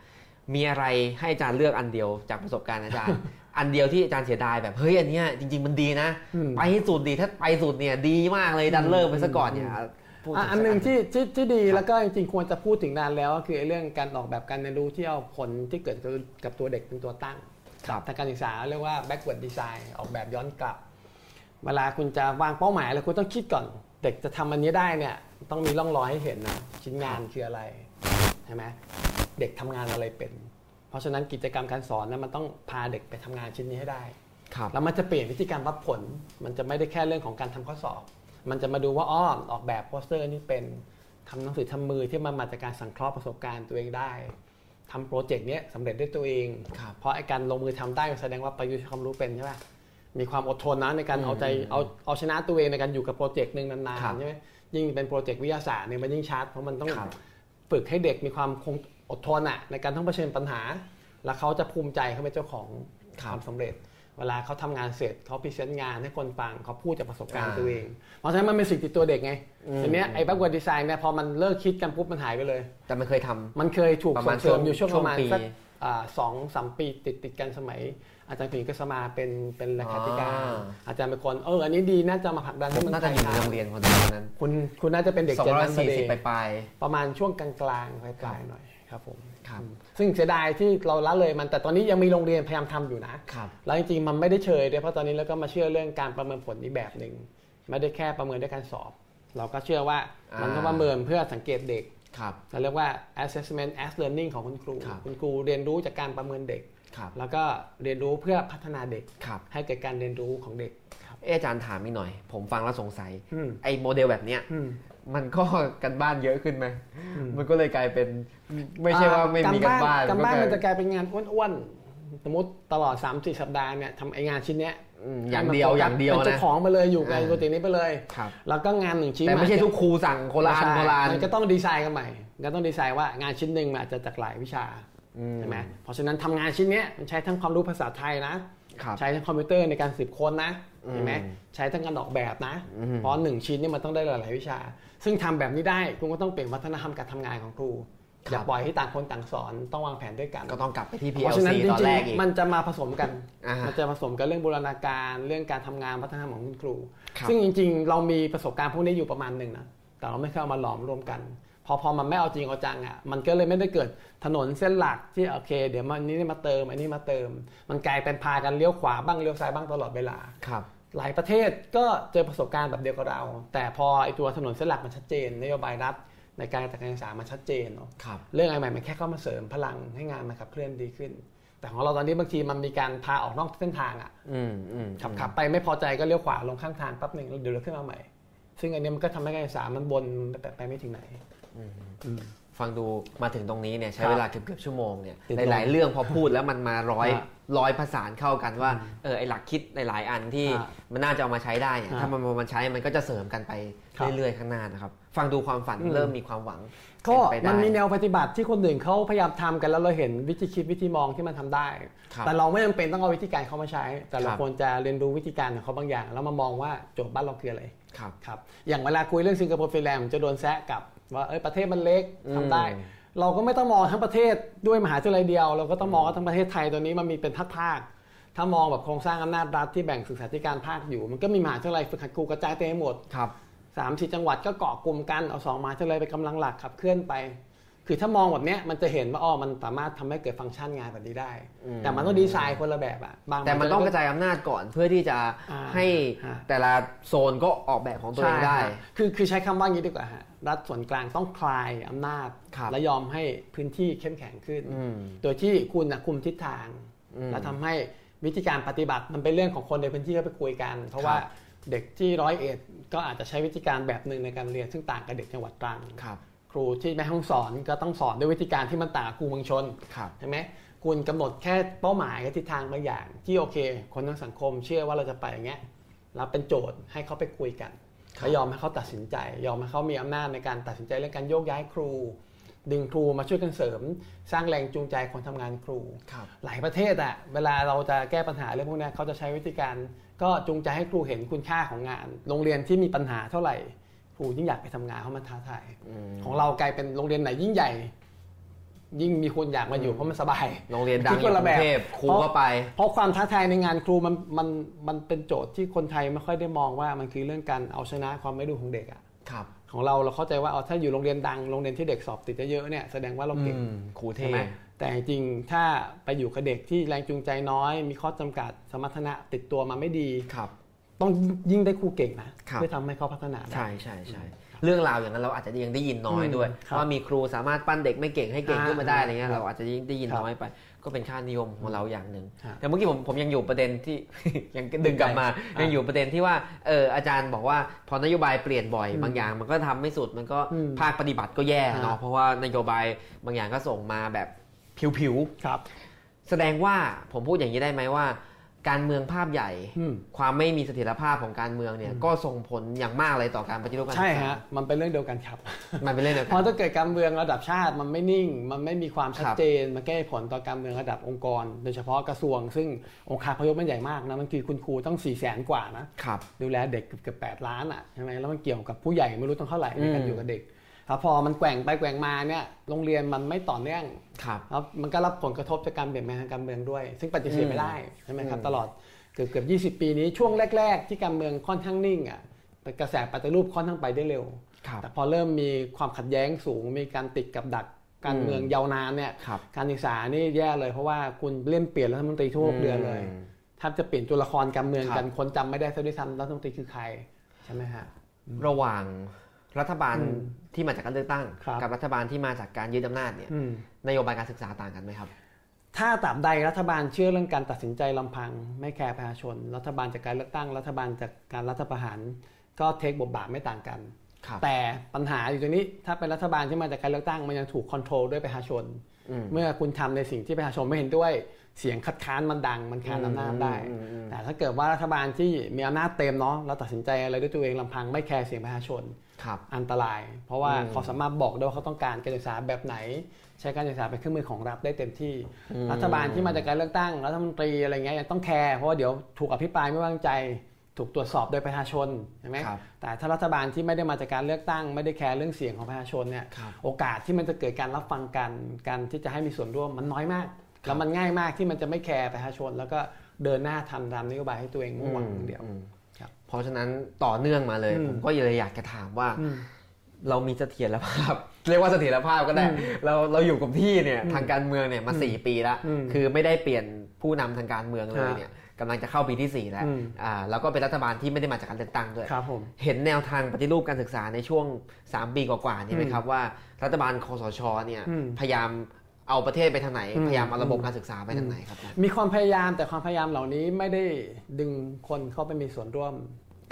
มีอะไรให้อาจารย์เลือกอันเดียวจากประสบการณ์อาจารย์ อันเดียวที่อาจารย์เสียดายแบบเฮ้ยอันเนี้ยจริง ๆ มันดีนะ
อืม
ไปให้สุดดีถ้าไปสุดเนี่ยดีมากเลยดันเลิกไปซะก่อนเนี่ยพูด
อะ
ถึ
อันหนึ่ง
สัก
ที่ที่ที่ดี
ครับ
แล้วก็จริงๆควรจะพูดถึงนานแล้วก็คือไอ้เรื่องการออกแบบการเรียนรู้ที่เอาผลที่เกิดกับกับตัวเด็กเป็นตัวตั้ง
ครับ
ทางการศึกษาเรียกว่า backward design ออกแบบย้อนกลับ เวลาคุณจะวางเป้าหมายแล้วคุณต้องคิดก่อน เด็กจะทำอันนี้ได้เนี่ยต้องมีร่องรอยให้เห็นนะชิ้นงานคืออะไรใช่ไหมเด็กทำงานอะไรเป็น เพราะฉะนั้นกิจกรรมการสอนนะมันต้องพาเด็กไปทำงานชิ้นนี้ให้ได้
ครับ
แล้วมันจะเปลี่ยนวิธีการวัดผล มันจะไม่ได้แค่เรื่องของการทำข้อสอบ มันจะมาดูว่าอ้อออกแบบโปสเตอร์นี่เป็นทำหนังสือทำมือที่มันมาจากการสังเคราะห์ประสบการณ์ตัวเองได้ทำ project เนี้ยสำเร็จด้วยตัวเอง
ครับ
เพราะไอ้การลงมือทำได้แสดงว่าประยุกต์ความรู้เป็นใช่ไหม มีความอดทนนะในการ
อืม
เอาใจ
อืม
เอาเอาชนะตัวเองในการอยู่กับ project หนึ่งนานๆ
ครับ
ใช่ไหมยิ่งเป็น project วิทยาศาสตร์เนี่ยมันยิ่งชัดเพราะมันต้อง
ครับ
ฝึกให้เด็กมีความคงอดทนอะในการต้องเผชิญปัญหา แล้วเขาจะภูมิใจเขาเป็นเจ้าของ
ค
ครับวามสำเร็จ เวลาเขาทำงานเสร็จเขาพรีเซนต์งานให้คนฟังเขาพูดจากประสบการณ์
อ่า
ตัวเอง เพราะฉะนั้นมันเป็นสิ่งติดตัวเด็กไง
อืม
ทีเนี้ยไอ้ backward design เนี่ยพอมันเลิกคิดกันปุ๊บมันหายไปเลย
แต่มันเคยทำ
มันเคยถูก
ประ
ส่
มาณ
งเสริมอยู่
ช่
ช่
ว
ว
ง
งประมาณ
ช่วงปี
สักอ่าสองสามปีติดติดกันสมัย อาจารย์ผิงกษมาเป็นเป็นเลขาธิการ
อ่า
อาจารย์เป็นคนเอออันนี้ดีน่าจะมาผลักดัน
ผ
ให้
ม
มัน
น่าจะอยู่ใน
ไท
โรงเรียนคนตอนนั้น
คุณคุณน่าจะเป็นเด็ก
สอง
เจน
ร้อย
นั้นพอ
สี่
ดี
สิบปลาย
ประมาณช่วงกลางๆปลายๆหน่อยครับผม
ๆครับ
ซึ่งเสียดายที่เราละเลยมันแต่ตอนนี้ยังมีโรงเรียนพยายามทำอยู่นะ
ครับ
แล้วจริงๆมันไม่ได้เชยด้วยเพราะตอนนี้เราก็มาเชื่อเรื่องการประเมินผลอีกแบบหนึ่งไม่ได้แค่ประเมินด้วยการสอบ เราก็เชื่อว่า
อ่ามั
มันต้องประเมินเพื่อสังเกตเด็ก
ครับ
เราเรียกว่า assessment as learning ของคุณครู
ครับ
คุณครูเรียนรู้จากการประเมินเด็ก
ครับ
แล้วก็เรียนรู้เพื่อพัฒนาเด็ก
ครับ
ให้เกิดการเรียนรู้ของเด็ก
เอะอาจารย์ถามอีกหน่อย ผมฟังแล้วสงสัย
อืม
ไอ้โมเดลแบบเนี้ย
อืม
มันก็กันบ้านเยอะขึ้นไหม
อืม
มันก็เลยกลายเป็น ไม่ใช่ว่าไม่มีกันบ้าน
การบ้าน
ก็
มัน
กล
จะกลายเป็นงานอ้วนๆสมมติตลอด3 4สัปดาห์เนี่ยทำไอ้งานชิ้นเนี้ย
อืมอย่างเดียวอย่างเดียว
เป็นเจ้า
นะ
ของไปเลยอยู่กับ
อ่า
โปรเจกต์นี้ไปเลย
ครับ
แล้วก็งานหนึ่งชิ้น
แต่ไม่ใช่
อาจจะ
ทุกครูสั่งโคราณ
ใช่
โคราณ
มันก็ต้องดีไซน์กันใหม่ก็ต้องดีไซน์ว่างานชิ้นหนึ่งมันอาจจะจากหลายวิชา
อื
ใช่ไหมเพราะฉะนั้นทำงานชิ้นเนี้ยมันใช้ทั้งความรู้ภาษาไทยนะ
ครับ
ใช้ทั้งคอมพิวเตอร์ในการสืบค้นนะ
อืม
เห็นไหมใช้ทั้งการออกแบบนะ
อืม
เพราะหนึ่งชิ้นนี่มันต้องได้หลาย ๆ วิชา ซึ่งทำแบบนี้ได้คุณก็ต้องเปลี่ยนวัฒนธรรมการทำงานของครู
ครับ
อย่าปล่อยให้ต่างคนต่างสอนต้องวางแผนด้วยกัน
ก็ต้องกลับไปที่
เพราะฉะนั้น
PLC
จ
ตอน
ริง
แรกอีก
ๆมันจะมาผสมกัน
อ่าฮะ
มันจะผสมกันเรื่องบูรณาการเรื่องการทำงานวัฒนธรรมของคุณครู
ครับ
ซึ่งจริง ๆ เรามีประสบการณ์พวกนี้อยู่ประมาณหนึ่งนะแต่เราไม่เคยเอามาหลอมรวมกัน พอพอมันไม่เอาจริงเอาจังอะมันก็เลยไม่ได้เกิดถนนเส้นหลักที่โอเค เดี๋ยวมันนี้มาเติมอันนี้มาเติม มันกลายเป็นพากันเลี้ยวขวาบ้างเลี้ยวซ้ายบ้างตลอดเวลา
ครับ
หลายประเทศก็เจอประสบการณ์แบบเดียวกับเรา แต่พอไอตัวถนนเส้นหลักมันชัดเจนนโยบายรัฐในการจัดการศึกษามันชัดเจนเนาะ
ครับ
เรื่องอะไรใหม่มันแค่เข้ามาเสริมพลังให้งานมันขับเคลื่อนดีขึ้น แต่ของเราตอนนี้บางทีมันมีการพาออกนอกเส้นทางอะ
อืมอืม
ขับขับไปไม่พอใจก็เลี้ยวขวาลงข้างทางแป๊บหนึ่งแล้วเดี๋ยวเราขึ้นมาใหม่ ซึ่งอันเนี้ยมันก็ทำให้การศึกษามันบนไปไปไม่ถึงไหน
ฟังดูมาถึงตรงนี้เนี่ยใช้
ครับ
เวลาเกือบเกือบๆชั่วโมงเนี่ย
ติดลม
หลาย ๆ เรื่องพอพูดแล้วมันมาร้อย
ฮะ
ร้อยผสานเข้ากันว่าเออไอหลักคิดหลาย ๆ อันที่
ฮะ
มันน่าจะเอามาใช้ได้เนี่ย
ฮะ
ถ้ามันเอามาใช้มันก็จะเสริมกันไป
ครับ
เรื่อย ๆ ข้างหน้านะครับฟังดูความฝัน
อืม
เริ่มมีความหวัง
ก็
เป็นไปได้
มันมีแนวปฏิบัติที่คนอื่นเขาพยายามทำกันแล้วเราเห็นวิธีคิดวิธีมองที่มันทำได้
ครับ
แต่เราไม่จำเป็นต้องเอาวิธีการเขามาใช้ แต่เรา
ครับ
ควรจะเรียนรู้วิธีการของเขาบางอย่าง แล้วมามองว่าโจทย์บ้านเราคืออะไร
ครับ
ครับอย่างเวลาคุยเรื่องสิงคโปร์ฟินแลนด์ผมจะโดนแซะกลับ ว่าเอ้ยประเทศมันเล็ก
อืม
ทำได้ เราก็ไม่ต้องมองทั้งประเทศด้วยมหาวิทยาลัยเดียว เราก็ต้องมองว่าทั้งประเทศไทยตัวนี้มันมีเป็นภาคๆถ้ามองแบบโครงสร้างอำนาจรัฐที่แบ่งศึกษาธิการภาคอยู่ มันก็มีมหาวิทยาลัยฝึกหัดครูกระจายเต็มไปหมด
ครับ
สามสี่จังหวัดก็เกาะกลุ่มกันเอาสองมหาวิทยาลัยไปกำลังหลักขับเคลื่อนไป คือถ้ามองแบบเนี้ยมันจะเห็นว่าอ๋อมันสามารถทำให้เกิดฟังก์ชันงานแบบนี้ได้
อืม
แต่มันต้องดีไซน์คนละแบบอะบาง
แต่มันต้องกระจายอำนาจก่อนเพื่อที่จะ
อ่า
ให้
ฮะ
แต่ละโซนก็ออกแบบของตัวเองได้
ใช่ฮะคือคือใช้คำว่างี้ดีกว่าฮะรัฐส่วนกลางต้องคลายอำนาจ
ครับ
และยอมให้พื้นที่เข้มแข็งขึ้น
อืม
โดยที่คุณนะคุมทิศทาง
อืม
และทำให้วิธีการปฏิบัติมันเป็นเรื่องของคนในพื้นที่ก็ไปคุยกัน เพราะว่าเด็กที่ร้อยเอ็ดก็อาจจะใช้วิธีการแบบหนึ่งในการเรียนซึ่งต่างกับเด็กจังหวัดตรัง
ครับ
ค รูที่แม่ห้องสอนก็ต้องสอนด้วยวิธีการที่มันต่างกับครูเมืองชน
ครับ
ใช่ไหมคุณกำหนดแค่เป้าหมายกับทิศทางบางอย่าง ที่โอเค คนทั้งสังคมเชื่อว่าเราจะไปอย่างเงี้ยแล้วเป็นโจทย์ให้เขาไปคุยกัน
ครับ
แล้วยอมให้เขาตัดสินใจ ยอมให้เขามีอำนาจในการตัดสินใจเรื่องการโยกย้ายครู ดึงครูมาช่วยกันเสริม สร้างแรงจูงใจคนทำงานครู
ครับ
หลายประเทศอะเวลาเราจะแก้ปัญหาเรื่องพวกเนี้ยเขาจะใช้วิธีการ ก็จูงใจให้ครูเห็นคุณค่าของงาน โรงเรียนที่มีปัญหาเท่าไหร่ ครูยิ่งอยากไปทำงานเพราะมันท้าทาย
อืม
ของเรากลายเป็นโรงเรียนไหนยิ่งใหญ่ ยิ่งมีคนอยากมาอยู่เพราะมันสบาย
โรงเรียนดัง
คิด
อ
คน
ยู่ก
ละ
รุ
แบบ
งเทพครูก็ไป
เพราะความท้าทายในงานครูมันมันมันเป็นโจทย์ที่คนไทยไม่ค่อยได้มองว่ามันคือเรื่องการเอาชนะความไม่รู้ของเด็กอะ
ครับ
ของเราเราเข้าใจว่าเอาถ้าอยู่โรงเรียนดังโรงเรียนที่เด็กสอบติดเยอะๆเนี่ยแสดงว่าเราเก่ง
อืมครูเท
ใช่ไหมแต่จริงๆถ้าไปอยู่กับเด็กที่แรงจูงใจน้อย มีข้อจำกัดสมรรถนะติดตัวมาไม่ดี
ครับ
ต้องยิ่งได้ครูเก่งนะครับเพื่อทำให้เขาพัฒนาได้
ใช่ใช่ใช่เรื่องราวอย่างนั้นเราอาจจะยังได้ยินน้อย
อืม
ด้วย
ครับ
ว่ามีครูสามารถปั้นเด็กไม่เก่งให้เก่ง
อ่า
ขึ้นมาได้อะไรเงี้ย
ครับ
เราอาจจะยิ่งได้ยิน
ครับ
น้อยไป ก็เป็นค่านิยมของเราอย่างหนึ่ง
ครับ
แต่เมื่อกี้ผมผมยังอยู่ประเด็นที่ยังดึงกลับมา
อ่ายั
ยังอยู่ประเด็นที่ว่าเอออาจารย์บอกว่าพอนโยบายเปลี่ยนบ่อย
อืม
บางอย่างมันก็ทำไม่สุดมันก็
อืม
ภาคปฏิบัติก็แย่เนาะ
อ่า
เพราะว่านโยบายบางอย่างก็ส่งมาแบบผิว
ครับ
ๆแสดงว่าผมพูดอย่างนี้ได้ไหมว่า การเมืองภาพใหญ่
อืม
ความไม่มีเสถียรภาพของการเมืองเนี่ยก็ส่งผลอย่างมากเลยต่อการปฏิรูปการศึ
ใช่
กษา
ฮะมันเป็นเรื่องเดียวกันครับ
มันเป็นเรื่องเดียว
เพ
กัน
ราะถ้าเกิดการเมืองระดับชาติมันไม่นิ่ง มันไม่มีความชัด
ครับ
เจนมันแก้ผลต่อการเมืองระดับองค์กร โดยเฉพาะกระทรวง ซึ่งองค์คาพยพมันใหญ่มากนะมันคือคุณครูต้อง4ี่แสนกว่านะ
ครับ
ดูแลเด็กเกือบเกือบแปดล้านอะใช่ไหมแล้วมันเกี่ยวกับผู้ใหญ่ไม่รู้ต้องเท่าไหร่ในการ
อืม
อยู่กับเด็ก แล้วพอมันแกว่งไปแกว่งมาเนี่ยโรงเรียนมันไม่ต่อเนื่อง
ครับ
แล้วมันก็รับผลกระทบจากการเปลี่ยนแปลงทางการเมืองด้วย ซึ่งปฏิเสธไม่ได้ใช่ไหมครับ
อืม
ตลอดเกือบเกือบ20 ปีนี้ช่วงแรก ๆ ที่การเมืองค่อนข้างนิ่งอะแต่กระแสปฏิรูปค่อนข้างไปได้เร็ว
ครับ
แต่พอเริ่มมีความขัดแย้งสูงมีการติดกับดักการเมือง
อืม
ยาวนานเนี่ย
ครับ
การศึกษานี่แย่เลยเพราะว่าคุณเล่นเปลี่ยนรัฐมนตรีทุกหกเดือนเลย
ม
ถ้าจะเปลี่ยนตัวละครการเมือง
ครับ
กันคนจำไม่ได้ซะด้วยซ้ำรัฐมนตรีคือใครใช่ไหมฮะ
ระหว่าง รัฐบาล
อืม
ที่มาจากการเลือกตั้ง
ครับ
กับรัฐบาลที่มาจากการยึดอำนาจเนี่ย
อืม
นโยบายการศึกษาต่างกันไหมครับ
ถ้าตราบใดรัฐบาลเชื่อเรื่องการตัดสินใจลำพัง ไม่แคร์ประชาชน รัฐบาลจากการเลือกตั้ง รัฐบาลจากการรัฐประหาร ก็เทคบทบาทไม่ต่างกัน
ครับ
แต่ปัญหาอยู่ตรงนี้ถ้าเป็นรัฐบาลที่มาจากการเลือกตั้งมันยังถูกคอนโทรลด้วยประชาชน
อืม
เมื่อคุณทำในสิ่งที่ประชาชนไม่เห็นด้วย เสียงคัดค้านมันดังมันขานอำนาจได้
อืมอืมอืม
แต่ถ้าเกิดว่ารัฐบาลที่มีอำนาจเต็มเนาะแล้วตัดสินใจอะไรด้วยตัวเองลำพังไม่แคร์เสียงประชาชน
ครับ
อันตราย เพราะว่า
อืม
เขาสามารถบอกได้ว่าเขาต้องการการศึกษาแบบไหน ใช้การศึกษาเป็นเครื่องมือของรัฐได้เต็มที่
อืม
รัฐบาลที่มาจากการเลือกตั้งรัฐมนตรีอะไรเงี้ยยังต้องแคร์เพราะว่าเดี๋ยวถูกอภิปรายไม่ไว้วางใจถูกตรวจสอบโดยประชาชนใช่ไหม
ครับ
แต่ถ้ารัฐบาลที่ไม่ได้มาจากการเลือกตั้ง ไม่ได้แคร์เรื่องเสียงของประชาชนเนี่ย
ครับ
โอกาสที่มันจะเกิดการรับฟังกันการที่จะให้มีส่วนร่วมมันน้อยมาก แล้วมันง่ายมากที่มันจะไม่แคร์ประชาชน แล้วก็เดินหน้าทำตามนโยบายให้ตัวเองมุ่งหวังอย่างเดียว
อืม
ครับ
เพราะฉะนั้นต่อเนื่องมาเลย
อืม
ผมก็เลยอยากจะถามว่า
อืม
เรามีเสถียรภาพ เรียกว่าเสถียรภาพก็ได้
อืม
เราเราอยู่กับที่เนี่ย
อืม
ทางการเมืองเนี่ยมา
อืม
สี่ปีแล้ว
อืม
คือไม่ได้เปลี่ยนผู้นำทางการเมืองเลย
ฮะ
เนี่ยกำลังจะเข้าปีที่สี่แล้ว
อืม
อ่า แล้วก็เป็นรัฐบาลที่ไม่ได้มาจากการเลือกตั้งด้วย
ครับผม
เห็นแนวทางปฏิรูปการศึกษาในช่วง 3 ปีกว่าๆนี่ไหมครับว่า รัฐบาลคอสช เนี่ย
อืม
พยายาม เอาประเทศไปทางไหน
อืม
พยายามเอาระบบการศึกษาไปทางไหนครับ
มีความพยายามแต่ความพยายามเหล่านี้ไม่ได้ดึงคนเข้าไปมีส่วนร่วม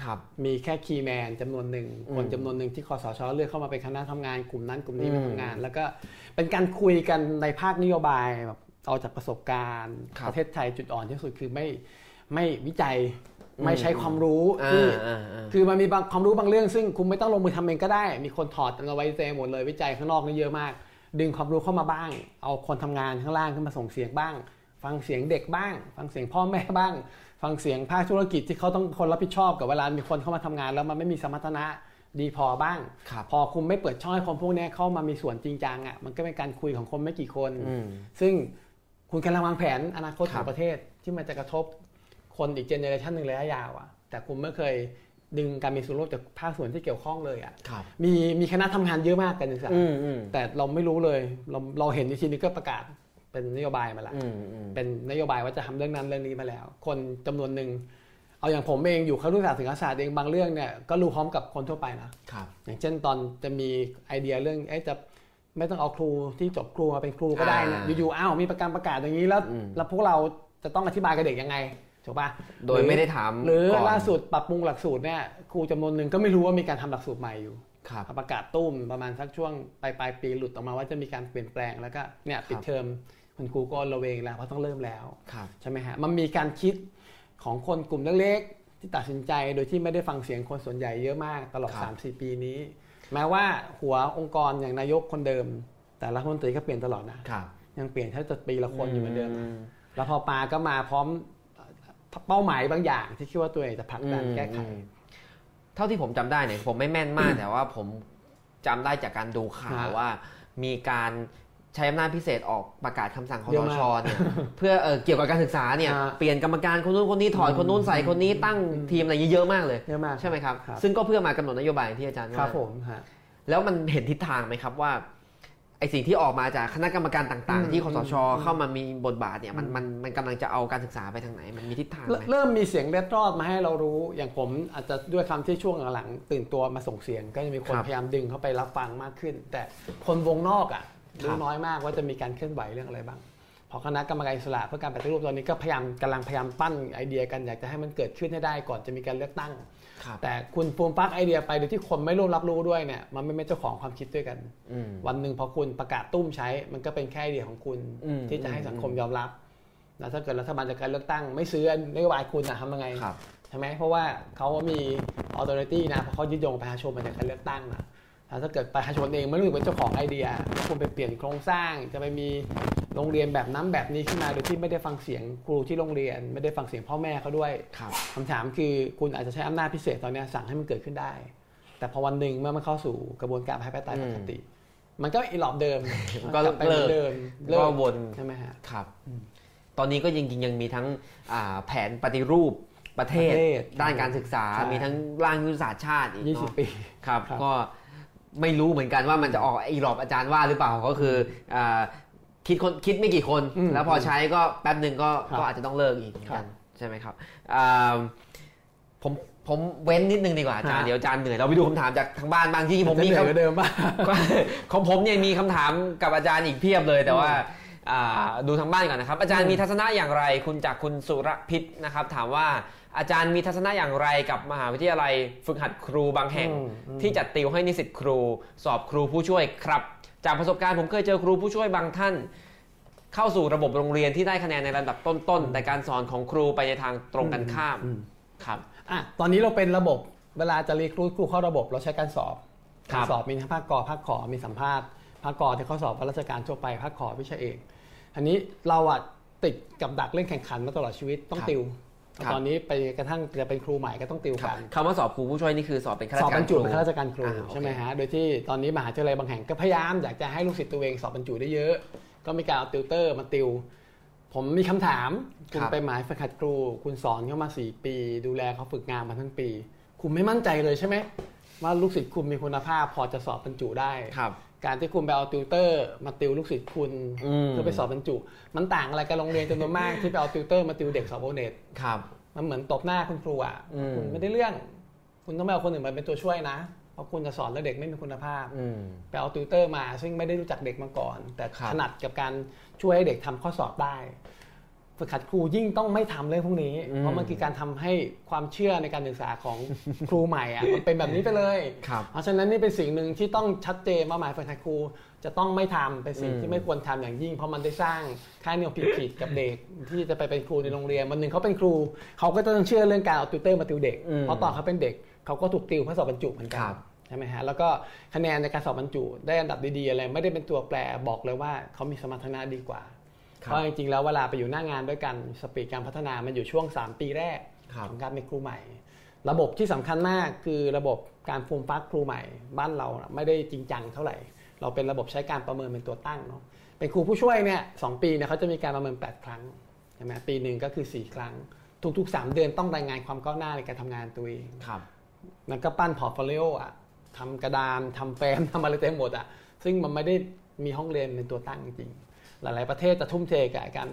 ครับ
มีแค่คีย์แมนจำนวนหนึ่ง
อืม
คนจำนวนหนึ่งที่คอสชเลือกเข้ามาเป็นคณะทำงานกลุ่มนั้นกลุ่มนี้
อืม
มาทำงาน แล้วก็เป็นการคุยกันในภาคนโยบายแบบเอาจากประสบการณ์
ครับ
ประเทศไทยจุดอ่อนที่สุดคือไม่ไม่วิจัย
อืม
ไม่ใช้ความรู้
อ่า
ที่
อ่าอ่า
คือมันมีบางความรู้บางเรื่อง ซึ่งคุณไม่ต้องลงมือทำเองก็ได้ มีคนถอดเอาไว้เองหมดเลยวิจัยข้างนอกนี่เยอะมาก ดึงความรู้เข้ามาบ้าง เอาคนทำงานข้างล่างขึ้นมาส่งเสียงบ้าง ฟังเสียงเด็กบ้าง ฟังเสียงพ่อแม่บ้าง ฟังเสียงภาคธุรกิจที่เขาต้องคนรับผิดชอบกับเวลามีคนเข้ามาทำงาน แล้วมันไม่มีสมรรถนะดีพอบ้าง
ครับ
พอคุณไม่เปิดช่องให้คนพวกเนี้ยเข้ามามีส่วนจริงจังอะมันก็เป็นการคุยของคนไม่กี่คน
อืม
ซึ่งคุณกำลังวางแผนอนาคต
ค
ข
รั
อบงประเทศที่มันจะกระทบคนอีกเจเนอเรชันหนึ่งระยะยาวอะแต่คุณไม่เคย ดึงการมีส่วนร่วมจากภาคส่วนที่เกี่ยวข้องเลยอะ
ครับ
มีมีคณะทำงานเยอะมากกันศึกษา
อืมอืม
แต่เราไม่รู้เลยเราเราเห็นในทีนี้ก็ประกาศเป็นนโยบายมาแล้ว
อืมอืม
เป็นนโยบายว่าจะทำเรื่องนั้นเรื่องนี้มาแล้ว คนจำนวนหนึ่งเอาอย่างผมเองอยู่ครุศาสตร์ศึกษาศาสตร์เองบางเรื่องเนี่ยก็รู้พร้อมกับคนทั่วไปนะ
ครับ
อย่างเช่นตอนจะมีไอเดียเรื่องเอ๊ะจะไม่ต้องเอาครูที่จบครูมาเป็นครูก็ได้นะ
อ่า
อยู่ๆอ้าวมีประกาศประกาศอย่างนี้แล้ว
อืม
แล้วพวกเราจะต้องอธิบายกับเด็กยังไง ถูกปะ
โดยไม่ได้ถาม
หรือ
ก่อน
ล่าสุดปรับปรุงหลักสูตรเนี่ยครูจำนวนหนึ่งก็ไม่รู้ว่ามีการทำหลักสูตรใหม่อยู่
ครับ
ประกาศตุ้มประมาณสักช่วงปลายปลายปีหลุดออกมาว่าจะมีการเปลี่ยนแปลงแล้วก็เนี่ยปิดเทอมคุณครูก็ระเวงแล้วเพราะต้องเริ่มแล้ว
ครับ
ใช่ไหมฮะมันมีการคิดของคนกลุ่มเล็กๆที่ตัดสินใจโดยที่ไม่ได้ฟังเสียงคนส่วนใหญ่เยอะมากตลอด
ครับ
3-4 ปีนี้ แม้ว่าหัวองค์กรอย่างนายกคนเดิม แต่รัฐมนตรีก็เปลี่ยนตลอดนะ
ครับ
ยังเปลี่ยนแค่จะปีละคนอยู่เหมือนเดิมนะแล้วพอปาก็มาพร้อม เป้าหมายบางอย่างที่คิดว่าตัวเองจะผลักดันแก้ไข
อืมเท่าที่ผมจำได้เนี่ยผมไม่แม่นมากแต่ว่าผมจำได้จากการดูข่าว
ฮะ
ว่า มีการใช้อำนาจพิเศษออกประกาศคำสั่งคอ
เย
ส
อะมาก
ชเนี่ยเพื่อเอ่อเกี่ยวกับการศึกษาเนี่ย
ฮะ
เปลี่ยนกรรมการคนนู้นคนนี้ถอดคนนู้นใส่คนนี้ตั้งทีมอะไรเยอะมากเลย
เยอะมาก
ใช่ไหมครับ
ครับ
ซึ่งก็เพื่อมากำหนดนโยบายอย่างที่อาจารย์
ครั
ว่า
บผมฮะ
แล้วมันเห็นทิศทางไหมครับว่าไอ สิ่งที่ออกมาจากคณะกรรมการต่าง
อืม
ๆที่คสช
อืม
เข้ามามีบทบาทเนี่ยมันมันมันกำลังจะเอาการศึกษาไปทางไหน มันมีทิศทาง
เริ่ม
ไหม
เริ่มมีเสียงเล็ดรอดมาให้เรารู้ อย่างผมอาจจะด้วยคำที่ช่วงหลังๆตื่นตัวมาส่งเสียง ก็จะมีคน
ครับ
พยายามดึงเข้าไปรับฟังมากขึ้น แต่คนวงนอกอะ
ครั
รู้
บ
น้อยมากว่าจะมีการเคลื่อนไหวเรื่องอะไรบ้างพอคณะกรรมการอิสระเพื่อการปฏิรูปตอนนี้ก็พยายามกำลังพยายามปั้นไอเดียกันอยากจะให้มันเกิดขึ้นให้ได้ก่อนจะมีการเลือกตั้ง
ครับ
แต่คุณปูมปักไอเดียไปโดยที่คนไม่ร่วมรับรู้ด้วยเนี่ยมันไม่เป็นเจ้าของความคิดด้วยกัน
อืม
วันหนึ่งพอคุณประกาศตุ้มใช้ มันก็เป็นแค่ไอเดียของคุณ
อืม
ที่จะให้
อืม
สังคมยอมรับแล้วถ้าเกิดรัฐบาลจากการเลือกตั้งไม่ซื้อนโยบายคุณอะทำยังไง
ครับ
ใช่ไหมเพราะว่าเขามีออ t h o r i t y นะเพราะเขายึดโยงประชาชนมาจากการเลือกตั้งนะแล้ว ถ้าเกิดประชาชนเองไม่รู้สึกเป็นเจ้าของไอเดียคุณไปเปลี่ยนโครงสร้าง จะไปมีโรงเรียนแบบนั้นแบบนี้ขึ้นมาโดยที่ไม่ได้ฟังเสียงครูที่โรงเรียน ไม่ได้ฟังเสียงพ่อแม่เขาด้วย
ครับ
คำถามคือคุณอาจจะใช้อำนาจพิเศษตอนเนี้ยสั่งให้มันเกิดขึ้นได้ แต่พอวันหนึ่งเมื่อมันเข้าสู่กระบวนการประชาธิปไตยปกติ มันก็อีหลอบเดิม
ก็
ลับไปหมือนเดิมเลิ
ก็
ก
วน
ใช่ไหมฮะ
ครับตอนนี้ก็จริงๆยังมีทั้งอ่าแผนปฏิรูปประเทศ
ประเทศ
ด้านการศึกษา
ใช่
มีทั้งร่างยุทธศาสตร์ชาติอีก
ยี่สิบ
เนาะ
ปี
ครับ
ครับ
ก็ ไม่รู้เหมือนกันว่ามันจะออกอีหลอบอาจารย์ว่าหรือเปล่าก็คืออ่าคิดคนคิดไม่กี่คน
อืม
แล้วพอใช้ก็แป๊บหนึ่งก็
ครับ
ก็อาจจะต้องเลิกอีกเหมือน
ครั
กัน
บ
ใช่ไหมครับอ่าผมผมเว้นนิดนึงดีกว่าอาจารย์
ฮะ
เดี๋ยวอาจารย์เหนื่อยเราไปดูคำถามจากทางบ้านบางที่ผม
จะ
มี
เหนื่อย
คำ
กว่าเดิมป่ะ
ก็ของผมเนี่ยมีคำถามกับอาจารย์อีกเพียบเลยแต่ว่าอ่าดูทางบ้านก่อนนะครับ อาจารย์
อืม
มีทัศนะอย่างไร คุณจากคุณสุรพิษนะครับ ถามว่า อาจารย์มีทัศนะอย่างไรกับมหาวิทยาลัย ฝึกหัดครูบางแห่ง
อืมอืม
ที่จัดติวให้นิสิตครู สอบครูผู้ช่วยครับ จากประสบการณ์ผมเคยเจอครูผู้ช่วยบางท่าน เข้าสู่ระบบโรงเรียนที่ได้คะแนนในระดับต้นๆแต่การสอนของครูไปในทางตรงกันข้าม
อืม
ครับ
อะตอนนี้เราเป็นระบบเวลาจะรีครูทครูเข้าระบบเราใช้การสอบ
ครั
กา
บ
รสอบมีทั้งภาคกอภาคขอมีสัมภาษณ์ภาคกอที่เขาสอบว่าราชการทั่วไปภาคขอวิชาเอกอันนี้เราอะติดกับดักเล่นแข่งขันมาตลอดชีวิตต้อง
ครับ
ติว
ครับ
ตอนนี้ไปกระทั่งจะเป็นครูใหม่ก็ต้องติว
ครั
กับน
คำว่าสอบครูผู้ช่วยนี่คือสอบเป็นข้ารา
ส
ช
อบ
การ
บรรจุ
ครู
เป็นข้าราชการครู
อ่าโอเค
ใช่ไหมฮะโดยที่ตอนนี้มหาวิทยาลัยบางแห่งก็พยายามอยากจะให้ลูกศิษย์ตัวเองสอบบรรจุได้เยอะ ก็มีการเอาติวเตอร์มาติว ผมมีคำถามคุณ
ครับ
ไปหมายฝึกหัดครู คุณสอนเขามา 4 ปี ดูแลเขาฝึกงานมาทั้งปี คุณไม่มั่นใจเลยใช่ไหมว่าลูกศิษย์คุณมีคุณภาพพอจะสอบบรรจุได้
ครับ
การที่คุณไปเอาติวเตอร์มาติวลูกศิษย์คุณ
อืม
เพื่อไปสอบบรรจุ มันต่างอะไรกับโรงเรียนจำนวนมากที่ไปเอาติวเตอร์มาติวเด็กสอบโอเน็ต
ครับ
มันเหมือนตบหน้าคุณครูอะ
อืม
คุณไม่ได้เรื่อง คุณต้องไปเอาคนอื่นมาเป็นตัวช่วยนะเพราะคุณจะสอนแล้วเด็กไม่มีคุณภาพ
อืม
ไปเอาติวเตอร์มา ซึ่งไม่ได้รู้จักเด็กมาก่อน แต่
ครับ
ถนัดกับการช่วยให้เด็กทำข้อสอบได้ ฝึกหัดครูยิ่งต้องไม่ทำเรื่องพวกนี้
อืม
เพราะมันคือการทำให้ความเชื่อในการศึกษาของครูใหม่อะมันเป็นแบบนี้ไปเลย
ครับ
เพราะฉะนั้นนี่เป็นสิ่งหนึ่งที่ต้องชัดเจนว่าหมายฝึกหัดครู จะต้องไม่ทำเป็นสิ่ง
อืม
ที่ไม่ควรทำอย่างยิ่ง เพราะมันได้สร้างค่านิยมผิดๆกับเด็กที่จะไปเป็นครูในโรงเรียนวันหนึ่งเขาเป็นครูเขาก็ต้องเชื่อเรื่องการเอาติวเตอร์มาติวเด็ก
อืม
เพราะตอนเขาเป็นเด็กเขาก็ถูกติวเพื่อสอบบรรจุเหมือนกั
คนรับ
ใช่ไหมฮะแล้วก็คะแนนในการสอบบรรจุ ได้อันดับดีๆอะไรไม่ได้เป็นตัวแปรบอกเลยว่าเขามีสมรรถนะดีกว่า
ครับ
เพราะจริงๆแล้วเวลาไปอยู่หน้างานด้วยกันสปีดการพัฒนามันอยู่ช่วง 3 ปีแรก
ครับ
ของการเป็นครูใหม่ ระบบที่สำคัญมากคือระบบการฟูมฟักครูใหม่ บ้านเราน่ะไม่ได้จริงจังเท่าไหร่ เราเป็นระบบใช้การประเมินเป็นตัวตั้งเนาะเป็นครูผู้ช่วยเนี่ยสองปีเนี่ยเขาจะมีการประเมิน 8 ครั้งใช่ไหมปีหนึ่งก็คือ 4 ครั้ง ทุกๆ 3 เดือนต้องรายงานความก้าวหน้าในการทำงานตัวเอง
ครับ
มันก็ปั้น portfolio อะทำกระดานทำแฟ้มทำอะไรเต็มหมดอะซึ่งมันไม่ได้มีห้องเรียนเป็นตัวตั้งจริงๆ หลาย ๆ ประเทศจะทุ่มเทกับการ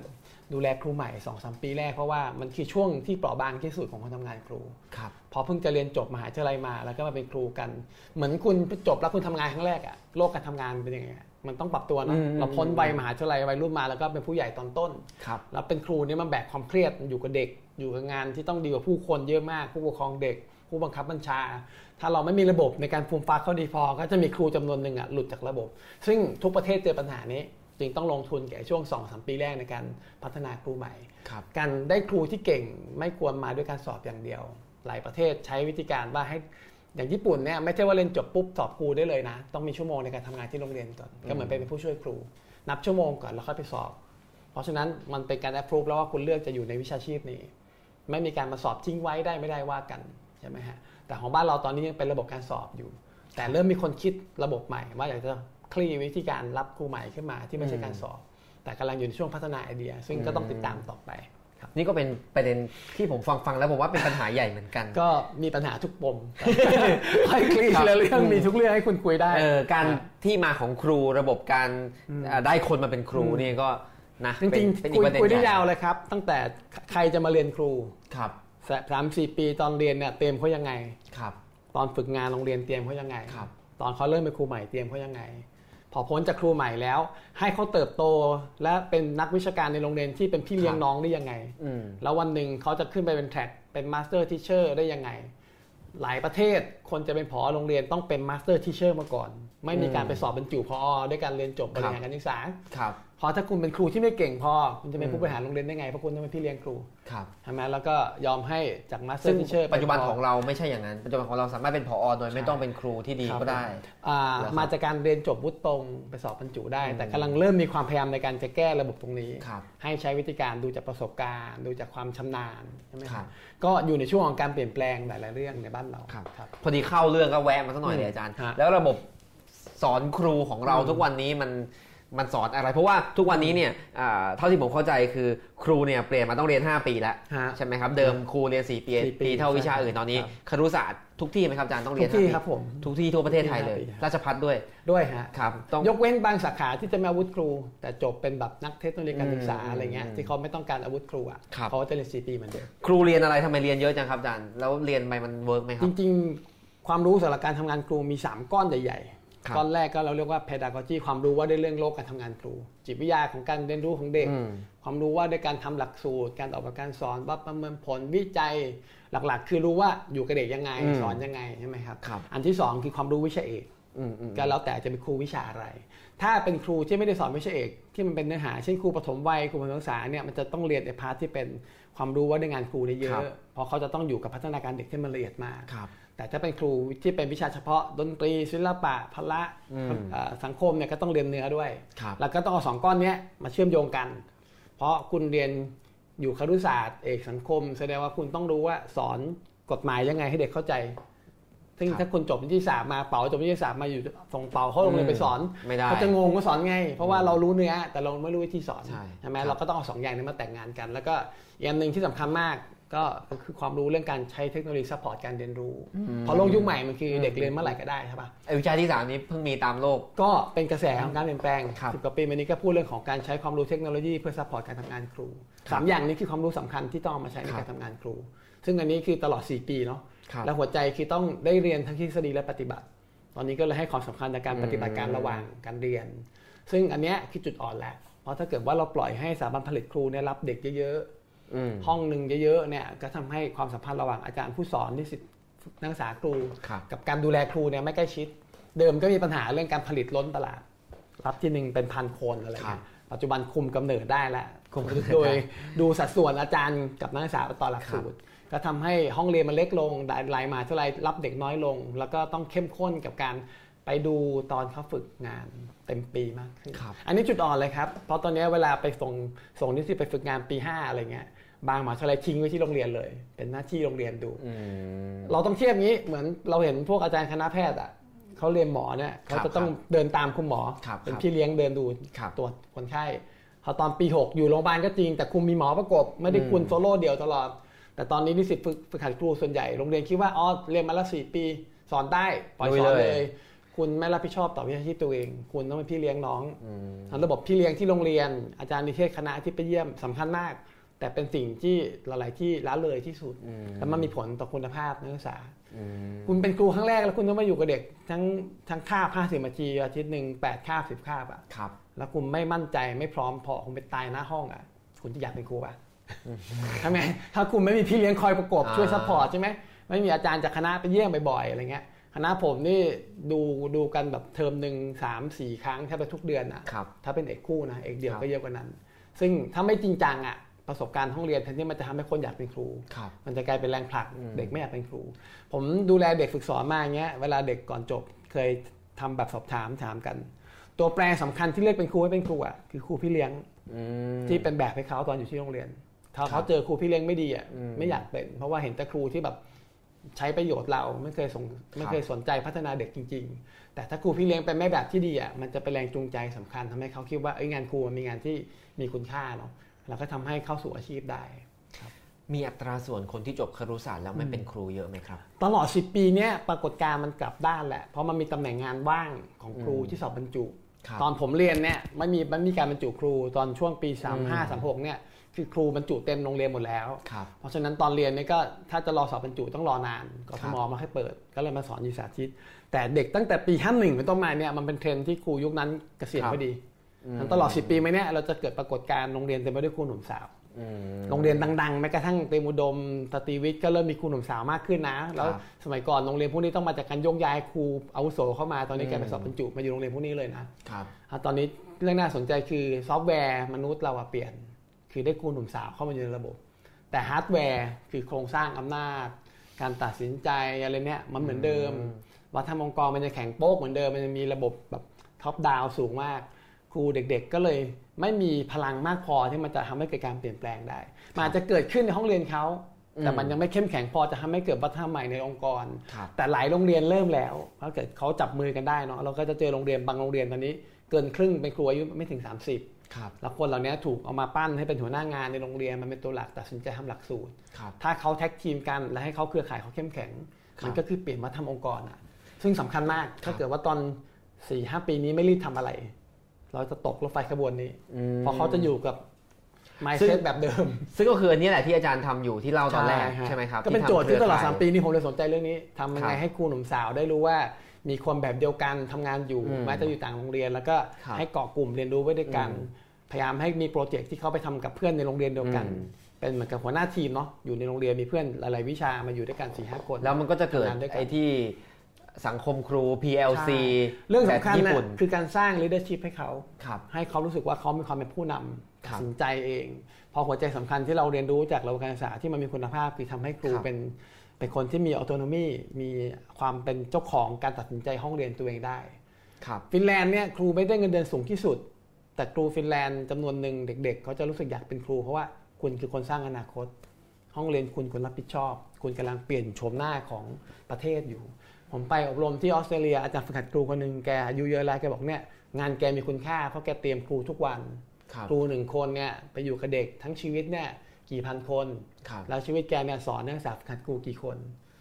ดูแลครูใหม่2อสปีแรก เพราะว่ามันคือช่วงที่เปราะบางที่สุดของคนทำงานครู
ครับ
พอเพิ่งจะเรียนจบมหาวิทยาลัยมา แล้วก็มาเป็นครูกัน เหมือนคุณจบแล้วคุณทำงานครั้งแรกอะโลกการทำงานเป็นยังไงอะมันต้องปรับตัวเนอะ
อืม
เราพ้นวัยมหาวิทยาลัยวัยรุ่นมาแล้วก็เป็นผู้ใหญ่ตอนต้น
ครับ
แล้วเป็นครูเนี่ยมันแบกความเครียดอยู่กับเด็ก อยู่กับงานที่ต้องดีลกับผู้คนเยอะมากผู้ปกครองเด็ก ผู้บังคับบัญชา ถ้าเราไม่มีระบบในการฟูมฟักเขาดีพอ ก็จะมีครูจำนวนหนึ่งอะหลุดจากระบบ ซึ่งทุกประเทศเจอปัญหานี้ จึงต้องลงทุนแก่ช่วง2อสปีแรกในการพัฒนาครูใหม่
ครับ
การได้ครูที่เก่งไม่ควรมาด้วยการสอบอย่างเดียว หลายประเทศใช้วิธีการว่าให้อย่างญี่ปุ่นเนี่ยไม่ใช่ว่าเรียนจบปุ๊บสอบครูได้เลยนะ ต้องมีชั่วโมงในการทำงานที่โรงเรียนก่อนก็เหมือนไปเป็นผู้ช่วยครู นับชั่วโมงก่อนแล้วค่อยไปสอบ เพราะฉะนั้นมันเป็นการแอปพรูฟแล้วว่าคุณเลือกจะอยู่ในวิชาชีพนี้ ไม่มีการมาสอบทิ้งไว้ได้ไม่ได้ว่ากันใช่ไหมฮะแต่ของบ้านเราตอนนี้ยังเป็นระบบการสอบอยู่ แต่เริ่มมีคนคิดระบบใหม่ว่าอยากจะ คลี่วิธีการรับครูใหม่ขึ้นมาที่ไม่ใช่การสอบ แต่กำลังอยู่ในช่วงพัฒนาไอเดีย ซึ่งก็ต้องติดตามต่อไป
นี่ก็เป็นประเด็นที่ผมฟังฟังแล้วผมว่าเป็นปัญหาใหญ่เหมือนกัน
ก็มีปัญหาทุกปมให้คลี่ทีละเรื่องมีทุกเรื่องให้คุณคุยได้
เออการ
อะ
ที่มาของครูระบบการอ่าได้คนมาเป็นครู
อืมี่
ก็นะ
จริง
เป็น
ๆ
อี
คุ
ก
ย
ประเด็น
คุยได้
ใหญ่
ยาวเลยครับ ตั้งแต่ใครจะมาเรียนครู
ครับ
สามสี่ปีตอนเรียนเนี่ยเตรียมเขายังไง
ครับ
ตอนฝึกงานโรงเรียนเตรียมเขายังไง
ครับ
ตอนเขาเริ่มเป็นครูใหม่เตรียมเขายังไง พอพ้นจากครูใหม่แล้ว ให้เขาเติบโตและเป็นนักวิชาการในโรงเรียนที่เป็นพี่เลี้ยงน้องได้ยังไง
อืม
แล้ววันหนึ่งเขาจะขึ้นไปเป็น track เป็น master teacher ได้ยังไง หลายประเทศคนจะเป็นผอโรงเรียนต้องเป็น master teacher มาก่อน ไม่มีการไปสอบบรรจุผอด้วยการเรียนจบบริหารการศึกษา
ครับ
เพราะถ้าคุณเป็นครูที่ไม่เก่งพอ คุณจะเป็นผู้บริหารโรงเรียนได้ไง เพราะคุณต้องเป็นพี่เลี้ยงครู
ครับ
ใช่ไหมแล้วก็ยอมให้จาก master teacher
ซึ่งปัจจุบันของเราไม่ใช่อย่างนั้น ปัจจุบันของเราสามารถเป็นผอโดยไม่ต้องเป็นครูที่ดีก็ได้
อ่า
เหรอครับ
มาจากการเรียนจบวุฒิตรงไปสอบบรรจุได้ แต่กำลังเริ่มมีความพยายามในการจะแก้ระบบตรงนี้
ครับ
ให้ใช้วิธีการดูจากประสบการณ์ ดูจากความชำนาญใช่ไหม
ครับ
ก็อยู่ในช่วงของการเปลี่ยนแปลงหลายๆเรื่องในบ้านเรา
ครับ
ครับ
พอดีเข้าเรื่องก็แวะมาสักหน่อย
อืม
เลยอาจารย์
ฮะ
แล้วระบบสอนครูของเรา
อืม
ทุกวันนี้มัน มันสอนอะไร เพราะว่าทุกวันนี้เนี่ยอ่าเท่าที่ผมเข้าใจคือครูเนี่ยเปลี่ยนมาต้องเรียน 5 ปีแล้ว
ฮะ
ใช่ไหมครับเดิมครูเรียน 4 ปี
สี่ปี
ปีเท่าวิชาอื่นตอนนี้
ครับ
ครุศาสตร์ทุกที่ไหมครับอาจารย์ต้องเรียนทุ
กที่
ห้าปี
ครับผม
ทุกที่ทั่วประเทศไทยเลย
ทุกที่ห้าปี
ราชภัฏด้วย
ด้วยฮะ
ครับต้อง
ยกเว้นบางสาขาที่จะมีอาวุธครู แต่จบเป็นแบบนักเทคโนโลยีการศึกษา
อืม
อะไรเงี้ย
อืม
ที่เขาไม่ต้องการอาวุธครูอะ
ครับ
เขาจะเรียนสี่ปีเหมือนเดิม
ครูเรียนอะไรทำไมเรียนเยอะจังครับอาจารย์แล้วเรียนไปมัน work ไหมครับจ
ริง ๆ ความรู้สำหรับการทำงานครูมี 3 ก้อนใหญ่
ครับ
ๆ ก้อนแรกก็เราเรียกว่า pedagogy ความรู้ว่าด้วยเรื่องโลกการทำงานครู จิตวิทยาของการเรียนรู้ของเด็ก
อืม
ความรู้ว่าด้วยการทำหลักสูตร การออกแบบการสอนว่าประเมินผลวิจัยหลักๆ คือรู้ว่าอยู่กับเด็กยังไง
อืม
สอนยังไงใช่ไหมครับ
ครับ
อันที่ 2 คือความรู้วิชาเอก
อืมอืม
ก็แล้วแต่จะเป็นครูวิชาอะไร ถ้าเป็นครูที่ไม่ได้สอนวิชาเอก ที่มันเป็นเนื้อหา เช่นครูปฐมวัยครูประถมศึกษาเนี่ยมันจะต้องเรียนในพาร์ทที่เป็นความรู้ว่าด้วยงานครูได้เย
ครั
อะ
บ
เพราะเขาจะต้องอยู่กับพัฒนาการเด็กที่มันละเอียดมาก
ครับ
แต่ถ้าเป็นครูที่เป็นวิชาเฉพาะดนตรีศิลปะพละ
อืม
เอ่อสังคมเนี่ยก็ต้องเรียนเนื้อด้วย
ครับ
แล้วก็ต้องเอาสองก้อนเนี้ยมาเชื่อมโยงกัน เพราะคุณเรียนอยู่ครุศาสตร์เอกสังคม แสดงว่าคุณต้องรู้ว่าสอนกฎหมายยังไงให้เด็กเข้าใจ ซึ่ง
ครับ
ถ้าคุณจบนิติศาสตร์มาเป๋าจบนิติศาสตร์มาอยู่ส่งเป๋าเข้าโรงเรียนไปสอน
ไม่ได้
เขาจะงงว่าสอนไง เพราะว่าเรารู้เนื้อแต่เราไม่รู้วิธีสอน
ใช่
ไหม
ครับ
เราก็ต้องเอาสองอย่างนี้มาแต่งงานกัน แล้วก็อีกอันหนึ่งที่สำคัญมาก ก็ก็คือความรู้เรื่องการใช้เทคโนโลยี support การเรียนรู้ เพราะโลกยุคใหม่มันคือเด็กเรียนเมื่อไหร่ก็ได้ใช่ปะ
ไอ้วิชาที่สามนี้เพิ่งมีตามโลก
ก็เป็นกระแสของการเปลี่ยนแปลง
ครับ
สิบกว่าปีมานี้ก็พูดเรื่องของการใช้ความรู้เทคโนโลยีเพื่อ support การทำงานครูสามอย่างนี้คือความรู้สำคัญที่ต้องเอามาใช้ใน
ครับ
การทำงานครู ซึ่งอันนี้คือตลอด 4 ปีเนาะ
ครับ
และหัวใจคือต้องได้เรียนทั้งทฤษฎีและปฏิบัติ ตอนนี้ก็เลยให้ความสำคัญในการปฏิบัติการ
อืม
ระหว่างการเรียน ซึ่งอันเนี้ยคือจุดอ่อนแหละเพราะถ้าเกิดว่าเราปล่อยให้สถาบันผลิตครูเนี่ยรับเด็กเยอะ
อืม
ๆ ห้องหนึ่งเยอะๆเนี่ยก็ทำให้ความสัมพันธ์ระหว่างอาจารย์ผู้สอนนิสิตนักศึกษาครู
ครับ
กับการดูแลครูเนี่ยไม่ใกล้ชิด เดิมก็มีปัญหาเรื่องการผลิตล้นตลาด รับที่หนึ่งเป็นพันคนอะไร
ครั
เงี้
บ
ยปัจจุบันคุมกำเนิดได้แล้ว
คุมกำเนิด
โดย
ได้
ดูสัดส่วนอาจารย์กับนักศึกษาต่อหลักสูตรก็ทำให้ห้องเรียนมันเล็กลงรายมาเท่าไรรับเด็กน้อยลง แล้วก็ต้องเข้มข้นกับการไปดูตอนเขาฝึกงานเต็มปีมากขึ้น
ครับ
อันนี้จุดอ่อนเลยครับ เพราะตอนนี้เวลาไปส่งส่งนิสิตไปฝึกงานปี 5 อะไรเงี้ย บางมหาวิทยาลัยทิ้งไว้ที่โรงเรียนเลย เป็นหน้าที่โรงเรียนดู
อืม
เราต้องเทียบงี้เหมือนเราเห็นพวกอาจารย์คณะแพทย์อะเขาเรียนหมอเนี่ยเขาจะต้องเดินตามคุณหมอ
ครับ
เป็น
ครับ
พี่เลี้ยงเดินดู
ครับ
ตรวจคนไข้พอตอนปี 6 อยู่โรงพยาบาลก็จริง แต่คุมมีหมอประกบ ไม่ได้คุณ
อืม
โซโล่เดียวตลอด แต่ตอนนี้นิสิตฝึกฝึกหัดครูส่วนใหญ่โรงเรียนคิดว่าอ๋อเรียนมาแล้วสี่ปี สอนได้ปล่อยสอนเลย คุณไม่รับผิดชอบต่อวิชาชีพตัวเอง คุณต้องเป็นพี่เลี้ยงน้อง
อืม
ระบบพี่เลี้ยงที่โรงเรียน อาจารย์นิเทศคณะที่ไปเยี่ยมสำคัญมาก แต่เป็นสิ่งที่หลายๆที่ละเลยที่สุด
อืม
แล้วมันมีผลต่อคุณภาพนักศึกษา
อืม
คุณเป็นครูครั้งแรกแล้วคุณต้องมาอยู่กับเด็ก ทั้งทั้งคาบห้าสิบนาทีอาทิตย์หนึ่งแปดคาบสิบคาบอะ
ครับ
แล้วคุณไม่มั่นใจไม่พร้อมพอคุณไปตายหน้าห้องอะคุณจะอยากเป็นครูอะใช่ไหมถ้าคุณไม่มีพี่เลี้ยงคอยประกบ
อ่า
ช่วย support ใช่ไหมไม่มีอาจารย์จากคณะไปเยี่ยมบ่อยๆอะไรเงี้ยคณะผมนี่ดูดูกันแบบเทอมหนึ่งสามสี่ครั้งแทบจะทุกเดือนอะ
ครับ
ถ้าเป็นเอกคู่นะเอกเดียว
ครับ
ก็เยอะกว่านั้น ซึ่งถ้าไม่จริงจังอะ ประสบการณ์ห้องเรียนแทนที่มันจะทำให้คนอยากเป็นครู
ครับ
มันจะกลายเป็นแรงผลัก
อืม
เด็กไม่อยากเป็นครู ผมดูแลเด็กฝึกสอนมาอย่างเงี้ยเวลาเด็กก่อนจบเคยทำแบบสอบถามถามกัน ตัวแปรสำคัญที่เลือกเป็นครูให้เป็นครูอะคือครูพี่เลี้ยง
อืม
ที่เป็นแบบให้เขาตอนอยู่ที่โรงเรียน ถ้า
ครั
เขา
บ
เจอครูพี่เลี้ยงไม่ดีอะ
อืม
ไม่อยากเป็น เพราะว่าเห็นแต่ครูที่แบบใช้ประโยชน์เราไม่เคยสนไม่เคยสนใจพัฒนาเด็กจริง ๆ แต่ถ้าครูพี่เลี้ยงเป็นไม่แบบที่ดีอะมันจะเป็นแรงจูงใจสำคัญทำให้เขาคิดว่าเอ้ยงานครูมันมีงานที่มีคุณค่าเนาะ แล้วก็ทำให้เข้าสู่อาชีพได้
มีอัตราส่วนคนที่จบครุศาสตร์แล้วไม่เป็นครูเยอะไหมครับ
ตลอด 10 ปีเนี้ยปรากฏการณ์มันกลับด้านแหละ เพราะมันมีตำแหน่งงานว่างของครู
อืม
ที่สอบบรรจุ
ครับ
ตอนผมเรียนเนี่ยไม่มีไม่มีการบรรจุครูตอนช่วงปี
อืม
35 36เนี่ยคือครูบรรจุเต็มโรงเรียนหมดแล้ว
ครับ
เพราะฉะนั้นตอนเรียนเนี่ยก็ถ้าจะรอสอบบรรจุต้องรอนานก
ครั
ท
บ
มมาให้เปิด ก็เลยมาสอนอยู่สาธิตแต่เด็กตั้งแต่ปี 51เป็นต้นมาเนี่ยมันเป็นเทรนด์ที่ครูยุคนั้นเกษียณพอดี ทั้นตลอด 10 ปีมาเนี่ยเราจะเกิดปรากฏการณ์โรงเรียนเต็มไปด้วยครูหนุ่มสาว
อืม
โรงเรียนดังๆแม้กระทั่งเตรียมอุดมสตรีวิทย์ก็เริ่มมีครูหนุ่มสาวมากขึ้นนะ แล้ว
ครับ
สมัยก่อนโรงเรียนพวกนี้ต้องมาจากการโยกย้ายครูอาวุโสเข้ามาตอนนี้
อืม
แกไปสอบบรรจุมาอยู่โรงเรียนพวกนี้เลยนะครับอะตอนนี้เรื่องน่าสนใจคือซอฟต์แวร์มนุษย์เราอะเปลี่ยน คือได้ครูหนุ่มสาวเข้ามาอยู่ในระบบ แต่ฮาร์ดแวร์คือโครงสร้างอำนาจ การตัดสินใจอะไรเนี่ยมันเหมือนเดิม
อืม
วัฒนธรรมองค์กรมันจะแข็งโป๊กเหมือนเดิมมันจะมีระบบแบบ top-down สูงมาก ครูเด็กๆ ก็เลยไม่มีพลังมากพอที่มันจะทำให้เกิดการเปลี่ยนแปลงได้มันอาจจะเกิดขึ้นในห้องเรียนเขาแต่มันยังไม่เข้มแข็งพอจะทำให้เกิดวัฒนธรรมใหม่ในองค์กร
ครับ
แต่หลายโรงเรียนเริ่มแล้วถ้าเกิดเขาจับมือกันได้เนาะเราก็จะเจอโรงเรียนบางโรงเรียนตอนนี้ เกินครึ่งเป็นครูอายุไม่ถึง 30
ครับ
แล้วคนเหล่านี้ถูกเอามาปั้นให้เป็นหัวหน้างานในโรงเรียนมันเป็นตัวหลักตัดสินใจทำหลักสูตร
ครับ
ถ้าเขาแท็กทีมกันและให้เขาเครือข่ายเขาเข้มแข็ง
ครับ
มันก็คือเปลี่ยนวัฒนธรรมองค์กรอะซึ่งสำคัญมาก
ครั
ถ้า
บ
เกิดว่าตอน4ี่หปีนี้ไม่รีบทำอะไร เราจะตกรถไฟขบวนนี้
อืม
เพราะเขาจะอยู่กับ
ซึ่
mindset
ง
แบบเดิม
ซึ่งก็คืออันนี้แหละที่อาจารย์ทำอยู่ที่เล่าตอนแรก
ฮะ
ใช่ไหมครับ
ก็เป็น
ทำ
โจทย์ที่ตลอด
เครือข่ย
3ปีนี้ผมเลยสนใจเรื่องนี้ทำยังไง
ครับ
ให้ครูหนุ่มสาวได้รู้ว่ามีคนแบบเดียวกันทำงานอยู่
อืม
แม้จะอยู่ต่างโรงเรียน แล้วก็
ครับ
ให้เกาะกลุ่มเรียนรู้ไว้ด้วยกัน
อืม
พยายามให้มีโปรเจกต์ที่เขาไปทำกับเพื่อนในโรงเรียนเดียวกัน
อืม
เป็นเหมือนกับหัวหน้าทีมเนาะอยู่ในโรงเรียนมีเพื่อนหลายๆวิชามาอยู่ด้วยกัน4ี่ห้าคน
แล้วมันก็จะเกิด
ทำงานด้วยกัน
ไอ้ที่ สังคมครู PLC
เรื่องสำคัญ
แบบญี่
นะ
ปุ่น
คือการสร้าง leadership ให้เขา
ครับ
ให้เขารู้สึกว่าเขามีความเป็นผู้นำ
ค
ตั
รั
ด
บ
สินใจเอง พอหัวใจสำคัญที่เราเรียนรู้จากระบบการศึกษาที่มันมีคุณภาพคือทำให้ครู
ครับ
เป็นเป็นคนที่มี autonomy มีความเป็นเจ้าของการตัดสินใจห้องเรียนตัวเองได้
ครับ
ฟินแลนด์เนี่ยครูไม่ได้เงินเดือนสูงที่สุด แต่ครูฟินแลนด์จำนวนหนึ่งเด็ก ๆ เขาจะรู้สึกอยากเป็นครูเพราะว่าคุณคือคนสร้างอนาคต ห้องเรียนคุณคุณรับผิดชอบ คุณกำลังเปลี่ยนโฉมหน้าของประเทศอยู่ ผมไปอบรมที่ออสเตรเลียอาจารย์ฝึกหัดครูคนหนึ่งแกอายุเยอะแล้วแกบอกเนี่ยงานแกมีคุณค่าเพราะแกเตรียมครูทุกวัน
ครับ
ครูหนึ่งคนเนี่ยไปอยู่กับเด็กทั้งชีวิตเนี่ยกี่พันคน
ครับ
แล้วชีวิตแกเนี่ยสอนนักศึกษาฝึกหัดครูกี่คน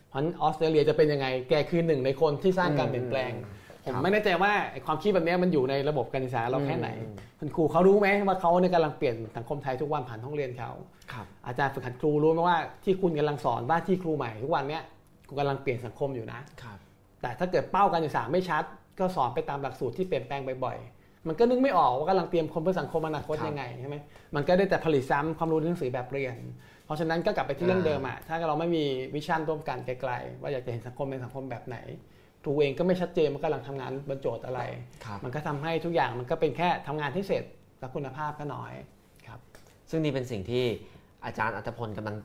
เพราะฉะนั้นออสเตรเลียจะเป็นยังไงแกคือหนึ่งในคนที่สร้างการเปลี่ยนแปลง ผมไม่แน่ใจว่าไอ้ความคิดแบบเนี้ยมันอยู่ในระบบการศึกษาเราแค่ไหน
อืม
คุณครูเขารู้ไหมว่าเขาเนี่ยกำลังเปลี่ยนสังคมไทยทุกวันผ่านห้องเรียนเขา
ครับ
อาจารย์ฝึกหัดครูรู้ไหมว่าที่คุณกำลังสอนว่าที่ครูใหม่ทุกวันเนี้ยคุณกำลังเปลี่ยนสังคมอยู่นะ
ครับ
แต่ถ้าเกิดเป้าการศึกษาไม่ชัด ก็สอนไปตามหลักสูตรที่เปลี่ยนแปลงบ่อยมันก็นึกไม่ออกว่ากำลังเตรียมคนเพื่อสังคมอนาคต
ครับ
ยังไงใช่ไหมมันก็ได้แต่ผลิตซ้ำความรู้ในหนังสือแบบเรียน เพราะฉะนั้นก็กลับไปที่เรื่อง
อ่า
เดิมอะถ้าเราไม่มีวิชั่นร่วมกันไกลๆว่าอยากจะเห็นสังคมเป็นสังคมแบบไหนตัวเองก็ไม่ชัดเจนมันกำลังทำงานบนโจทย์อะไร
ครับ
มันก็ทำให้ทุกอย่างมันก็เป็นแค่ทำงานที่เสร็จแล้วคุณภาพก็น้อยครับ
ซึ่งนี่เป็นสิ่งที่ อาจารย์อัตพลกำลัง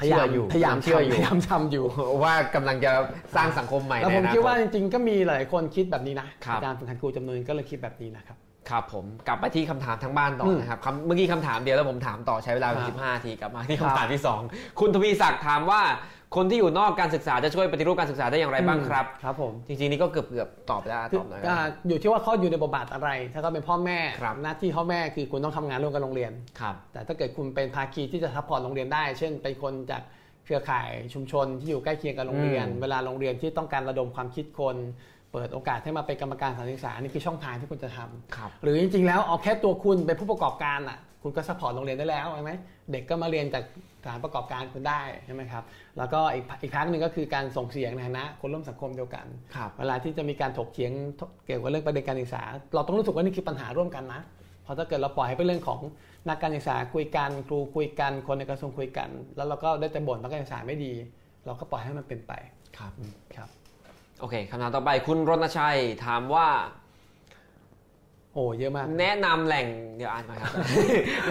พยายาม
เชื่ออยู่
พยายาม
เชื่ออยู่
พยายามทำอยู่
ว่ากำลังจะสร้างสังคมใหม่
แล้ว
ใน
ผม
อนา
คิด
ค
ว่า
ต
จริงๆก็มีหลายคนคิดแบบนี้นะครับอาจารย์ฝึกหัดครูจำนวนก็เลยคิดแบบนี้นะครับ
ครับผมกลับไปที่คำถามทั้งบ้านต่ออ
ม
นะครับคำเมื่อกี้คำถามเดียวแล้วผมถามต่อใช้เวลา
ครับ
15นาทีกลับมาที่
ครับ
คำถามที่สองคุณทวีศักดิ์ถามว่าคนที่อยู่นอกการศึกษาจะช่วยปฏิรูปการศึกษาได้อย่างไรบ้างครับ
ครับผม
จริงๆนี่ก็เกือบเกือบๆตอบแล้วตอบหน่อย
อ่าอยู่ที่ว่าเขาอยู่ในบทบาทอะไร ถ้าเขาเป็นพ่อแม่
ครับ
หน้าที่พ่อแม่คือคุณต้องทำงานร่วมกับโรงเรียน
ครับ
แต่ถ้าเกิดคุณเป็นภาคีที่จะ support โรงเรียนได้ เช่น เป็นคนจากเครือข่ายชุมชนที่อยู่ใกล้เคียงกับโรงเรียน
อืม
เวลาโรงเรียนที่ต้องการระดมความคิดคน เปิดโอกาสให้มาเป็นกรรมการสถานศึกษานี่คือช่องทางที่คุณจะทำ
ครับ
หรือจริงๆ แล้วเอาแค่ตัวคุณเป็นผู้ประกอบการอะคุณก็ support โรงเรียนได้แล้วใช่ไหมเด็กก็มาเรียนจากสถานประกอบการคุณได้ใช่ไหมครับแล้วก็อีกอีกครั้งหนึ่งก็คือการส่งเสียงในฐานะคนร่วมสังคมเดียวกัน
ครับ
เวลาที่จะมีการถกเถียงเกี่ยวกับเรื่องประเด็นการศึกษา เราต้องรู้สึกว่านี่คือปัญหาร่วมกันนะเพราะถ้าเกิดเราปล่อยให้เป็นเรื่องของนักการศึกษาคุยกันครูคุยกันคนในกระทรวงคุยกัน แล้วเราก็ได้แต่บ่นว่าการศึกษาไม่ดี เราก็ปล่อยให้มันเป็นไป
ครับ
ครับ
โอเคคำถามต่อไปคุณรณชัยถามว่า
โอ้เยอะมาก
แนะนำแหล่งเดี๋ยวอ่านมาครับ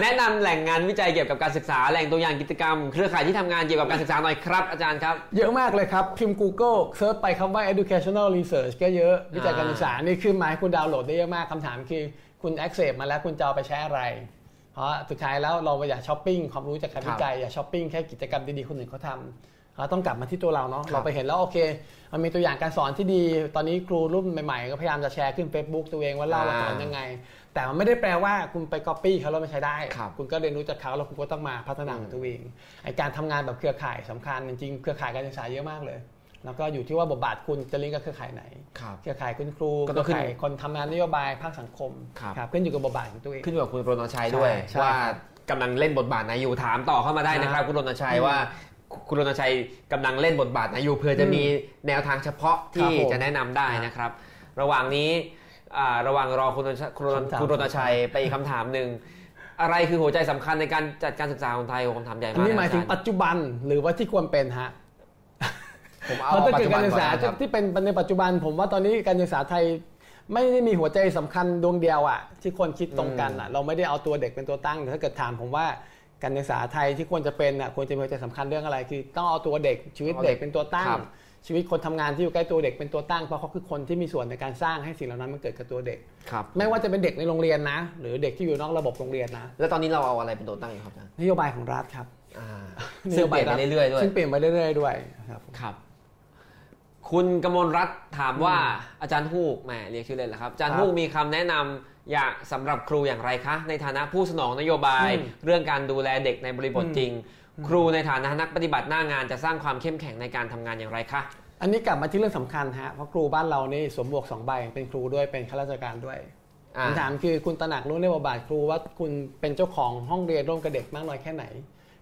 แนะนำแหล่งงานวิจัยเกี่ยวกับการศึกษาแหล่งตัวอย่างกิจกรรม เครือข่ายที่ทำงานเกี่ยวกับการศึกษาหน่อยครับ อาจารย์ครับ
เยอะมากเลยครับ พิมพ์ Google search ไปคำว่า educational research ก็เยอะ วิจัยการศึกษา นี่ขึ้นมาให้คุณดาวน์โหลดได้เยอะมากคำถามคือคุณ access มาแล้วคุณจะเอาไปใช้อะไร เพราะสุดท้ายแล้วเราอยากช้อปปิ้งความรู้จากการ
ครับ
วิจัยอยากช้อปปิ้งแค่กิจกรรมดีๆคนอื่นเขาทำ เราต้องกลับมาที่ตัวเราเนาะ
ครับ
เราไปเห็นแล้วโอเค มันมีตัวอย่างการสอนที่ดี ตอนนี้ครูรุ่นใหม่ๆ ก็พยายามจะแชร์ขึ้น Facebook ตัวเองว่าเล่าว่าสอนยังไง แต่มันไม่ได้แปลว่าคุณไป copy เขาแล้วไม่ใช้ได้
ครับ
คุณก็เรียนรู้จากเขาแล้วคุณก็ต้องมาพัฒนาของตัวเองไอการทำงานแบบเครือข่ายสำคัญจริงๆเครือข่ายการศึกษาเยอะมากเลยแล้วก็อยู่ที่ว่าบทบาทคุณจะลิงก์กับเครือข่ายไหน
ครับ
เครือข่ายคุณครู
ก็
เค
ต้
รืออง
ขึ้น
ข่ายคนทำงานนโยบายภาคสังคม
ครับ
ขึ้นอยู่กับบทบาทของตัวเอง
ขึ้นอยู่กับคุณรณชัยด้วย
ใช่
ว่า
ครับ
กำลังเล่นบทบาทไหนอยู่ถามต่อเข้ามาได้นะครับ คุณรณชัย
อืม
ว่า คุณรณชัยกำลังเล่นบทบาทไหนอยู่เพื่อจะมีแนวทางเฉพาะที่
ครับผม
จะแนะนำได้นะครับ ระหว่างนี้อ่าระหว่างรอคุณรณชัยคุณรณ
คำถาม
คุณรณชัยไปอีกคำถามหนึ่งอะไรคือหัวใจสำคัญในการจัดการศึกษาของไทยโอ้คำถามใหญ่
อั
มานก
นี้หมายถึง
อาจาร
ปัจจุบันหรือว่าที่ควรเป็นฮะ
ผมเอา
เพราะถ้า
ปัจ
เกิด
จุบั
กานรศึก
ก่อน
ษา
นะครับ
ที่เป็นในปัจจุบัน ผมว่าตอนนี้การศึกษาไทยไม่ได้มีหัวใจสำคัญดวงเดียวอะที่คนคิดตรงกันอะเราไม่ได้เอาตัวเด็กเป็นตัวตั้งแต่ถ้าเกิดถามผมว่า การศึกษาไทยที่ควรจะเป็นอะควรจะมีหัวใจสำคัญเรื่องอะไร คือต้องเอาตัวเด็กชีวิตเด็กเป็นตัวตั้ง
ครับ
ชีวิตคนทำงานที่อยู่ใกล้ตัวเด็กเป็นตัวตั้งเพราะเขาคือคนที่มีส่วนในการสร้างให้สิ่งเหล่านั้นมันเกิดกับตัวเด็ก
ครับ
ไม่ว่าจะเป็นเด็กในโรงเรียนนะ หรือเด็กที่อยู่นอกระบบโรงเรียนนะ
แล้วตอนนี้เราเอาอะไรเป็นตัวตั้งอยู่ครับอาจารย์
นโยบายของรัฐครับ
อ่าซึ่งเปลี่ยนไปเรื่อยๆด้วย
ซึ่งเปลี่ยนไปเรื่อยๆด้วยครับ
ครับ คุณกมลรัตน์ถามว่าอาจารย์ฮูกแหมเรียกชื่อเล่นเหรอครับอาจารย์
ครับ
ฮูกมีคำแนะนำ อยากสำหรับครูอย่างไรคะ ในฐานะผู้สนองนโยบาย
อืม
เรื่องการดูแลเด็กในบริบท
อืม
จริง ครูในฐานะนักปฏิบัติหน้างานจะสร้างความเข้มแข็งในการทำงานอย่างไรคะ
อันนี้กลับมาที่เรื่องสำคัญฮะเพราะครูบ้านเรานี่สวมหมวกสองใบเป็นครูด้วยเป็นข้าราชการด้วย
อ่า
คำถามคือคุณตระหนักรู้ในบทบาทครูว่าคุณเป็นเจ้าของห้องเรียนร่วมกับเด็กมากน้อยแค่ไหน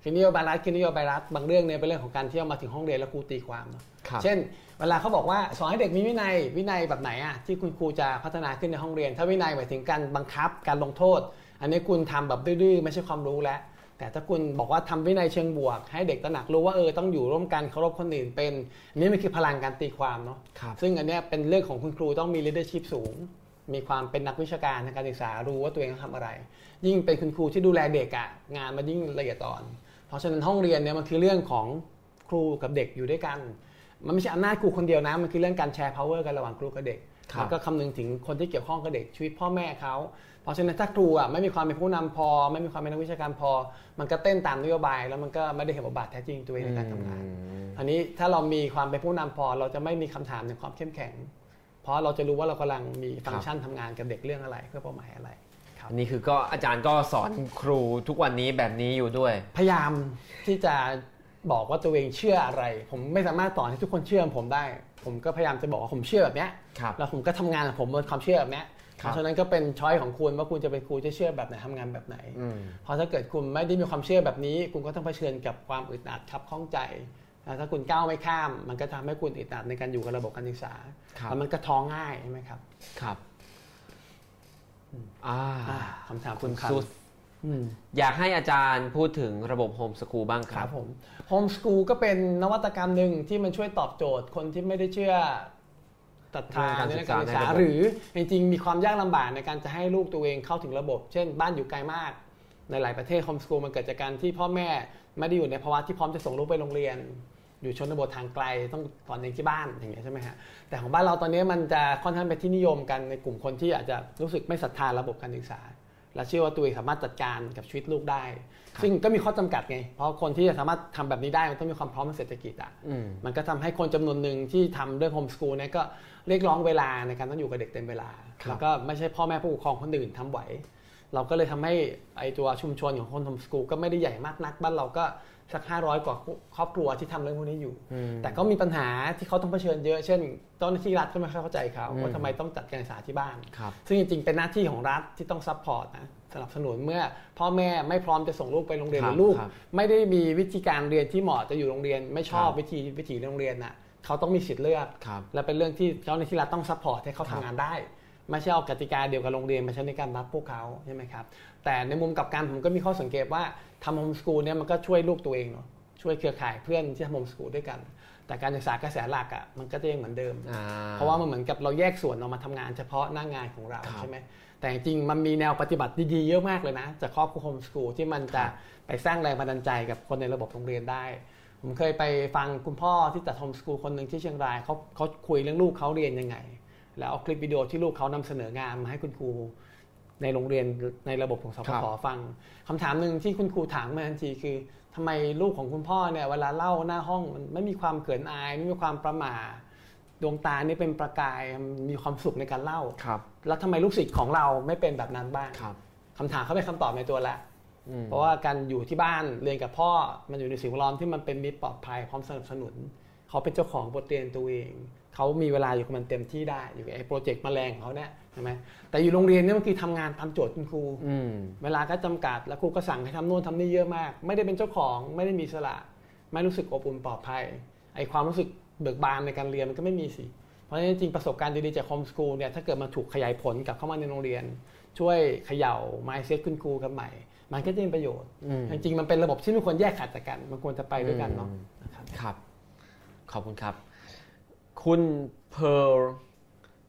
คือนโยบายรัฐคือนโยบายรัฐบางเรื่องเนี่ยเป็นเรื่องของการที่เอามาถึงห้องเรียนแล้วครูตีความเนอะ
ครับ
เช่น เวลาเขาบอกว่าสอนให้เด็กมีวินัยวินัยแบบไหนอะที่คุณครูจะพัฒนาขึ้นในห้องเรียน ถ้าวินัยหมายถึงการบังคับการลงโทษ อันนี้คุณทำแบบดื้อๆไม่ใช่ความรู้แล้วแต่ถ้าคุณบอกว่าทำวินัยเชิงบวก ให้เด็กตระหนักรู้ว่าเออต้องอยู่ร่วมกันเคารพคนอื่นเป็นอันนี้มันคือพลังการตีความเนาะ
ครับ
ซึ่งอันเนี้ยเป็นเรื่องของคุณครูต้องมี leadership สูง มีความเป็นนักวิชาการทางการศึกษารู้ว่าตัวเองต้องทำอะไร ยิ่งเป็นคุณครูที่ดูแลเด็กอะงานมันยิ่งละเอียดอ่อน เพราะฉะนั้นห้องเรียนเนี่ยมันคือเรื่องของครูกับเด็กอยู่ด้วยกัน มันไม่ใช่อำนาจครูคนเดียวนะ มันคือเรื่องการแชร์ power กันระหว่างครูกับเด็ก
ครับ
แล้วก็คำนึงถึงคนที่เกี่ยวข้องกับเด็กชีวิตพ่อแม่เขา เพราะฉะนั้นถ้าครูอะไม่มีความเป็นผู้นำพอ ไม่มีความเป็นนักวิชาการพอ มันก็เต้นตามนโยบาย แล้วมันก็ไม่ได้เห็นบทบาทแท้จริงตัวเองในการทำงาน อันนี้ถ้าเรามีความเป็นผู้นำพอ เราจะไม่มีคำถามในความเข้มแข็ง เพราะเราจะรู้ว่าเรากำลังมีฟังก์ชันทำงานกับเด็กเรื่องอะไร เพื่อเป้าหมายอะไร
อันนี้คือก็อาจารย์ก็สอนครูทุกวันนี้แบบนี้อยู่ด้วย
พยายามที่จะ บอกว่าตัวเองเชื่ออะไร ผมไม่สามารถสอนให้ทุกคนเชื่อผมได้ ผมก็พยายามจะบอกว่าผมเชื่อแบบเนี้ย
ครับ
แล้วผมก็ทำงานของผมบนความเชื่อแบบเนี้ย
ค
เพ
รับ
ราะฉะนั้นก็เป็นช้อยของคุณว่าคุณจะเป็นครูที่เชื่อแบบไหนทำงานแบบไหน
อืม
เพราะถ้าเกิดคุณไม่ได้มีความเชื่อแบบนี้ คุณก็ต้องเผชิญกับความอึดอัดขับข้องใจแล้วถ้าคุณก้าวไม่ข้าม มันก็ทำให้คุณอึดอัดในการอยู่กับระบบการศึกษา
ครับ
แล้วมันก็ท้องง่ายใช่ไหมครับ
ครับอ่า
อ่าคำถาม
คุณ
สำคัญ
ซุส
อืม
อยากให้อาจารย์พูดถึงระบบโฮมสกูลบ้างค
ค
รั
รั
บบ
ผมโฮมส o ูลก็เป็นนวัตกรรมหนึ่งที่มันช่วยตอบโจทย์คนที่ไม่ได้เชื่อศรัทธาในการศึกษาหรือจริงๆมีความยากลำบากในการจะให้ลูกตัวเองเข้าถึงระบบ เช่น บ้านอยู่ไกลมาก ในหลายประเทศโฮมส o ูลมันเกิดจากการที่พ่อแม่ไม่ได้อยู่ในภาวะที่พร้อมจะส่งลูกไปโรงเรียน อยู่ชนบททางไกลต้องสอนเองที่บ้านอย่างเงี้ยใช่ไหมฮะแต่ของบ้านเราตอนนี้มันจะค่อนข้างเป็นที่นิยมกันในกลุ่มคนที่อาจจะรู้สึกไม่ศรัทธาระบบการศึกษา และเชื่อว่าตัวเองสามารถจัดการกับชีวิตลูกได้ ซึ่งก็มีข้อจำกัดไง เพราะคนที่จะสามารถทำแบบนี้ได้มันต้องมีความพร้อมทางเศรษฐกิจอะ
อืม
มันก็ทำให้คนจำนวนหนึ่งที่ทำเรื่องโฮมส o ูลเนี่ยก็เรียกร้องเวลาในการต้องอยู่กับเด็กเต็มเวลา
ครับ
แล้วก็ไม่ใช่พ่อแม่ผู้ปกครองคนอื่นทำไหว เราก็เลยทำให้ไอ้ตัวชุมชนของคนโฮมส o ูลก็ไม่ได้ใหญ่มากนักบ้านเราก็ สัก500กว่าครอบครัวที่ทำเรื่องพวกนี้อยู่
อืม
แต่ก็มีปัญหาที่เขาต้องเผชิญเยอะเช่นเจ้าหน้าที่รัฐก็ไม่ค่อยเข้าใจเขา
อืม
ว่าทำไมต้องจัดการศึกษาที่บ้าน
ครับ
ซึ่งจริงๆ เป็นหน้าที่ของรัฐที่ต้อง support นะสนับสนุนเมื่อพ่อแม่ไม่พร้อมจะส่งลูกไปโรงเรียน
ครับ
รือลูก
ครับ
ไม่ได้มีวิธีการเรียนที่เหมาะจะอยู่โรงเรียน ไม่ชอบ
ครับ
วิธีวิถีโรงเรียนน่ะเขาต้องมีสิทธิ์เลือก
ครับ
และเป็นเรื่องที่เจ้าหน้าที่รัฐต้อง support ให้เขา
ครับ
ทำงานได้ ไม่ใช่เอากติกาเดียวกับโรงเรียนมาใช้ในการรับพวกเขาใช่ไหมครับแต่ในมุมกลับกันผมก็มีข้อสังเกตว่าทำโฮมส o ูลเนี่ยมันก็ช่วยลูกตัวเองเนาะช่วยเครือข่ายเพื่อนที่ทำโฮมส o ูลด้วยกัน แต่การศึกษากระแสหลักอะมันก็จะยังเหมือนเดิม
อ่า
เพราะว่ามันเหมือนกับเราแยกส่วนออกมาทำงานเฉพาะหน้างานของเรา
ครับ
ใช่ไหมแต่จริงๆมันมีแนวปฏิบัติดีๆเยอะมากเลยนะจากครอบครัวโฮมส o ูลที่มันจะ
ครับ
ไปสร้างแรงบันดาลใจกับคนในระบบโรงเรียนได้ผมเคยไปฟังคุณพ่อที่จัดโฮมส o ูลคนหนึ่งที่เชียงรายเขาเขาคุยเรื่องลูกเขาเรียนยังไง แล้วเอาคลิปวิดีโอที่ลูกเขานำเสนองานมาให้คุณครูในโรงเรียนในระบบของสพ
ครั
ท
บ
ฟังคำถามหนึ่งที่คุณครูถามมาทันทีคือทำไมลูกของคุณพ่อเนี่ยเวลาเล่าหน้าห้องมันไม่มีความเขินอายไม่มีความประหม่าดวงตานี่เป็นประกายมีความสุขในการเล่า
ครับ
แล้วทำไมลูกศิษย์ของเราไม่เป็นแบบนั้นบ้าง
ครับ
คำถามเขาเป็นคำตอบในตัวละ
อืม
เพราะว่าการอยู่ที่บ้านเรียนกับพ่อมันอยู่ในสิ่งแวดล้อมที่มันเป็นมิตรปลอดภัยพร้อมสนับสนุน เขาเป็นเจ้าของบทเรียนตัวเอง เขามีเวลาอยู่กับมันเต็มที่ได้อยู่กับไอ้โปรเจกต์แมลงของเขาเนี่ยใช่ไหมแต่อยู่โรงเรียนเนี่ยมันคือทำงานตามโจทย์คุณครู
อืม
เวลาก็จำกัดแล้วครูก็สั่งให้ทำนู่นทำนี่เยอะมาก ไม่ได้เป็นเจ้าของไม่ได้มีอิสละ ไม่รู้สึกอบอุ่นปลอดภัยไอความรู้สึกเบิกบานในการเรียนมันก็ไม่มีสิเพราะฉะนั้นจริงๆประสบการณ์ดีๆจากโฮมสกูลเนี่ยถ้าเกิดมันถูกขยายผลกลับเข้ามาในโรงเรียน ช่วยเขย่า mindset คุณครูกันใหม่ มันก็จะเป็นประโยชน์
อืม
จริงๆมันเป็นระบบที่ไม่ควรแยกขาดจากกัน มันควรจะไปด้วยกันเนาะ
อืม
นะครับ
ครับ ขอบคุณครับ คุณเพร์ล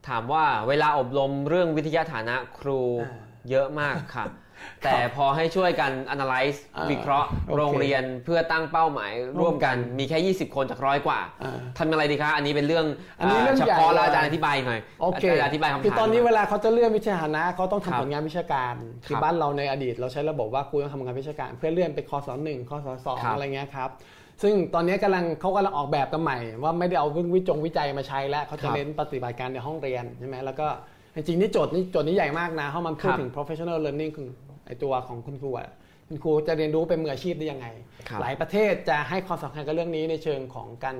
ถามว่าเวลาอบรมเรื่องวิทยาฐานะครู
อ่า
เยอะมากค่ะ แต่พอให้ช่วยกัน analyze
อ่า
วิเคราะห์
โอเค
โรงเรียนเพื่อตั้งเป้าหมายร่วมกันมีแค่ 20 คนจากร้อยกว่า
อ่า
ทำอะไรดีคะอันนี้เป็นเรื่อง
อันนี้เรื่อง
เฉ
ใหญ่
พาะแล้ว
เลย
อาจารย์อธิบายหน่อย
โอเคา
จารย์อธิบายคำถาม
คือตอนนี้
ห
เว
อย
ลาเขาจะเลื่อนวิชาฐานะเขาต้อง
ครั
ทำ
บ
ผลงานวิชาการคือ
ครับ
บ้านเราในอดีต เราใช้ระบบว่าครูต้องทำงานวิชาการ เพื่อเลื่อนไปคอสหนึ่งคอสสอง
ครับ
อะไรเงี้ยครับ ซึ่งตอนนี้กำลังเขากำลังออกแบบกันใหม่ ว่าไม่ได้เอาวิจงวิจัยมาใช้แล้วเขา
ค
จะ
รับ
เน้นปฏิบัติการในห้องเรียนใช่ไหมแล้วก็จริงๆนี่โจทย์นี่โจทย์นี้ใหญ่มากนะเพราะมันพูด
ครับ
ถึง professional learning คือไอตัวของคุณครูอะคุณครูจะเรียนรู้เป็นมืออาชีพได้ยังไง
ครับ
หลายประเทศจะให้ความสำคัญกับเรื่องนี้ในเชิงของการ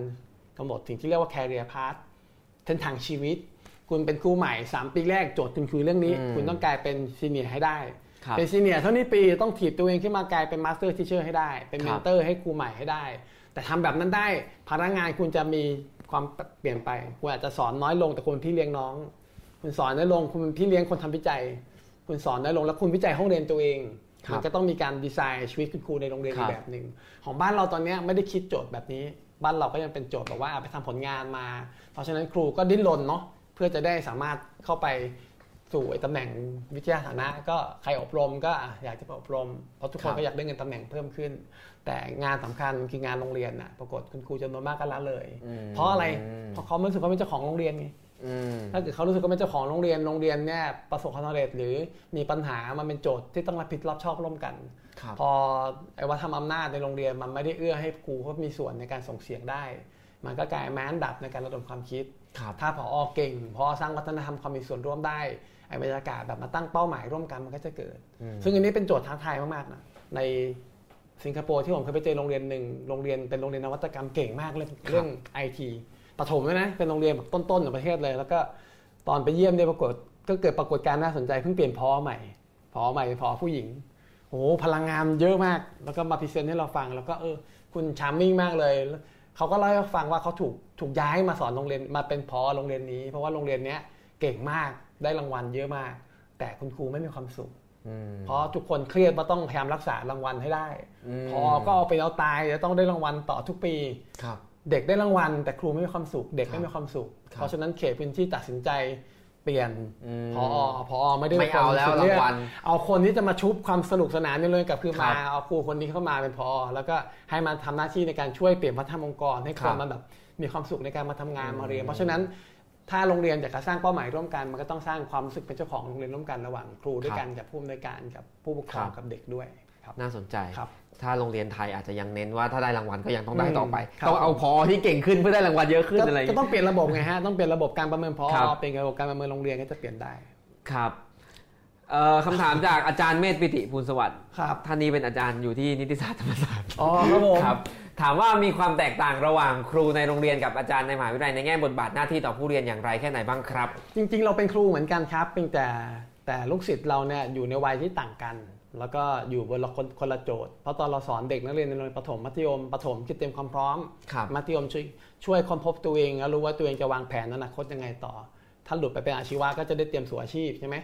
กำหนดสิ่งที่เรียกว่า career path เส้นทางชีวิต คุณเป็นครูใหม่ 3 ปีแรกโจทย์คุณคือเรื่องนี้
อืม
คุณต้องกลายเป็น senior ให้ได้
ครับ
เป็น senior เท่านี้ปีต้องถีบตัวเองขึ้นมากลายเป็น master teacher ให้ได้ เป็น
ค
เม
รับ
นเตอร์ให้ครูใหม่ให้ได้ แต่ทำแบบนั้นได้พนักงานคุณจะมีความเปลี่ยนไปคุณอาจจะสอนน้อยลงแต่คุณพี่เลี้ยงน้อง คุณสอนน้อยลงคุณเป็นพี่เลี้ยงคนทำวิจัย คุณสอนน้อยลงแล้วคุณวิจัยห้องเรียนตัวเอง
ครับ
มันก็ต้องมีการดีไซน์ชีวิตคุณครูในโรงเรียน
ครั
อี
บ
กแบบหนึ่งของบ้านเราตอนเนี้ยไม่ได้คิดโจทย์แบบนี้ บ้านเราก็ยังเป็นโจทย์แบบว่าเอาไปทำผลงานมา เพราะฉะนั้นครูก็ดิ้นรนเนาะเพื่อจะได้สามารถเข้าไป สู่ไอ้ตำแหน่งวิทยาฐานะก็ใครอบรมก็อะอยากจะไปอบรม เพราะทุกค
ครั
น
บ
ก็อยากได้เงินตำแหน่งเพิ่มขึ้น แต่งานสำคัญคืองานโรงเรียนน่ะปรากฏคุณครูจำนวนมากก็ละเลย
อืม
เพราะอะไรเพราะเขาไม่รู้สึกเขาเป็นเจ้าของโรงเรียนไง
อืม
ถ้าเกิดเขารู้สึกว่าเป็นเจ้าของโรงเรียนโรงเรียนเนี่ยประสบความสำเร็จหรือมีปัญหามันเป็นโจทย์ที่ต้องรับผิดรับชอบร่วมกัน
ครับ
พอไอ้วัฒนธรรมอำนาจในโรงเรียนมันไม่ได้เอื้อให้ครูเขามีส่วนในการส่งเสียงได้ มันก็กลายแม้อันดับในการระดมความคิด
ครับ
ถ้าพอเก่งพอสร้างวัฒนธรรมความมีส่วนร่วมได้ ไอ้บรรยากาศแบบมาตั้งเป้าหมายร่วมกันมันก็จะเกิด
อืม
ซึ่งอันนี้เป็นโจทย์ท้าทายมากๆนะในสิงคโปร์ที่ผมเคยไปเจอโรงเรียนหนึ่งโรงเรียนเป็นโรงเรียนนวัตกรรมเก่งมากเรื่องเรื่องไอทีปฐมด้วยนะเป็นโรงเรียนแบบต้นๆของประเทศเลย แล้วก็ตอนไปเยี่ยมเนี่ยปรากฏก็เกิดปรากฏการณ์น่าสนใจเพิ่งเปลี่ยนผอใหม่ผอใหม่เป็นผอผู้หญิงโอ้โหพลังงานเยอะมาก แล้วก็มา present ให้เราฟัง แล้วก็เออ คุณ charming มากเลยแล้วเขาก็เล่าให้เราฟังว่าเขาถูกถูกย้ายมาสอนโรงเรียนมาเป็นผอโรงเรียนนี้ เพราะว่าโรงเรียนเนี้ยเก่งมาก ได้รางวัลเยอะมาก แต่คุณครูไม่มีความสุข
อืม
เพราะทุกคนเครียดว่าต้องพยายามรักษารางวัลให้ได้อื
ม
ผอก็เอาเป็นเอาตายจะต้องได้รางวัลต่อทุกปี
ครับ
เด็กได้รางวัล แต่ครูไม่มีความสุข เด็ก
ครับ
ไม่มีความสุข
ครับ
เพราะฉะนั้นเขตพื้นที่ตัดสินใจเปลี่ยน
อืม
พอพอไม่ได้
ไม่เอาแล้ว
คน
รางวัล
เอาคนที่จะมาชุบความสนุกสนานนี่เลยกับคือ
ครั
มา
บ
เอาครูคนนี้เข้ามาเป็นพอแล้วก็ให้มาทำหน้าที่ในการช่วยเปลี่ยนพัฒนาองค์กรให้ค
ครั
น
บ
มาแบบมีความสุขในการมาทำงาน
อืม
มาเรียน เพราะฉะนั้น ถ้าโรงเรียนอยากจะสร้างเป้าหมายร่วมกัน มันก็ต้องสร้างความรู้สึกเป็นเจ้าของโรงเรียนร่วมกันระหว่างครูด้วยกันกับผู้อำนวยการกับผู้ปกครองกับเด็กด้วยครับ
น่าสนใจ
ครับ
ถ้าโรงเรียนไทยอาจจะยังเน้นว่าถ้าได้รางวัลก็ยังต้องได้ต่อไป
ครับ
ต้องเอาพอที่เก่งขึ้นเพื่อได้รางวัลเยอะขึ้น
ก็
อะไรอย่าง
ก็
เงี้ย
ต้องเปลี่ยนระบบไงฮะ ต้องเปลี่ยนระบบการประเมินพอ
ครับ
เปลี่ยนระบบการประเมินโรงเรียนก็จะเปลี่ยนได้
ครับเอ่อคำถามจากอาจารย์เมธปิติภูลสวัสดิ์
ครับ
ท่านนี้เป็นอาจารย์อยู่ที่นิติศาสตร์ธรรมศาสตร์
อ๋อครับผม
ครับ ถามว่ามีความแตกต่างระหว่างครูในโรงเรียนกับอาจารย์ในมหาวิทยาลัยในแง่บทบาทหน้าที่ต่อผู้เรียนอย่างไรแค่ไหนบ้างครับ
จริง ๆ เราเป็นครูเหมือนกันครับเพียงแต่แต่ลูกศิษย์เราเนี่ยอยู่ในวัยที่ต่างกัน แล้วก็อยู่บนละคนคนละโจทย์เพราะตอนเราสอนเด็กนักเรียนในโรงเรียนประถมมัธยมประถมคือเตรียมความพร้อมมัธยมช่วยช่วยค้นพบตัวเองแล้วรู้ว่าตัวเองจะวางแผนอนาคตยังไงต่อถ้าหลุดไปเป็นอาชีวะก็จะได้เตรียมสู่อาชีพใช่ไหม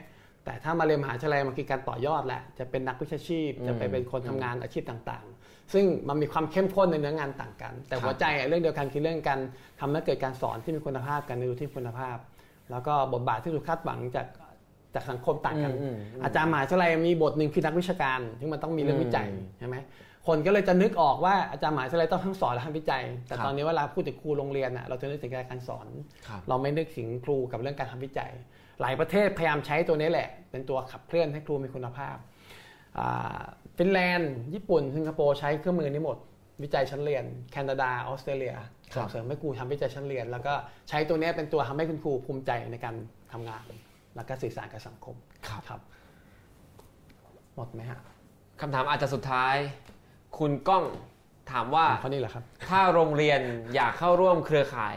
แต่ถ้ามาเรียนมหาวิทยาลัยมันคือการต่อยอดแหละ จะเป็นนักวิชาชีพ จะไปเป็นคนทำงานอาชีพต่างๆ ซึ่งมันมีความเข้มข้นในเนื้องานต่างกัน แต่หัวใจอะเรื่องเดียวกันคือเรื่องการทำให้เกิดการสอนที่มีคุณภาพการเรียนรู้ที่มีคุณภาพ แล้วก็บทบาทที่ถูกคาดหวังจากจากสังคมต่างกัน
อืมอืม
อาจารย์มหาวิทยาลัยมีบทหนึ่งคือนักวิชาการซึ่งมันต้องมีเรื่องวิจัย
อืม
ใช่ไหมคนก็เลยจะนึกออกว่าอาจารย์มหาวิทยาลัยต้องทั้งสอนและทั้งวิจัย แต่
ครับ
ตอนนี้เวลาพูดถึงครูโรงเรียนน่ะเราจะนึกถึงการสอน
ครับ
เราไม่นึกถึงครูกับเรื่องการทำวิจัย หลายประเทศพยายามใช้ตัวนี้แหละ เป็นตัวขับเคลื่อนให้ครูมีคุณภาพอ่าฟินแลนด์ ญี่ปุ่น สิงคโปร์ใช้เครื่องมือนี้หมด วิจัยชั้นเรียน แคนาดา ออสเตรเลีย
ครับ
ส่งเสริมให้ครูทำวิจัยชั้นเรียน แล้วก็ใช้ตัวนี้เป็นตัวทำให้คุณครูภูมิใจในการทำงาน แล้วก็สื่อสารกับสังคม
ครับ
ครับ หมดไหมฮะ
คำถามอาจจะสุดท้าย คุณก้องถามว่า
ข้อนี้เหรอครับ
ถ้าโรงเรียนอยากเข้าร่วมเครือข่าย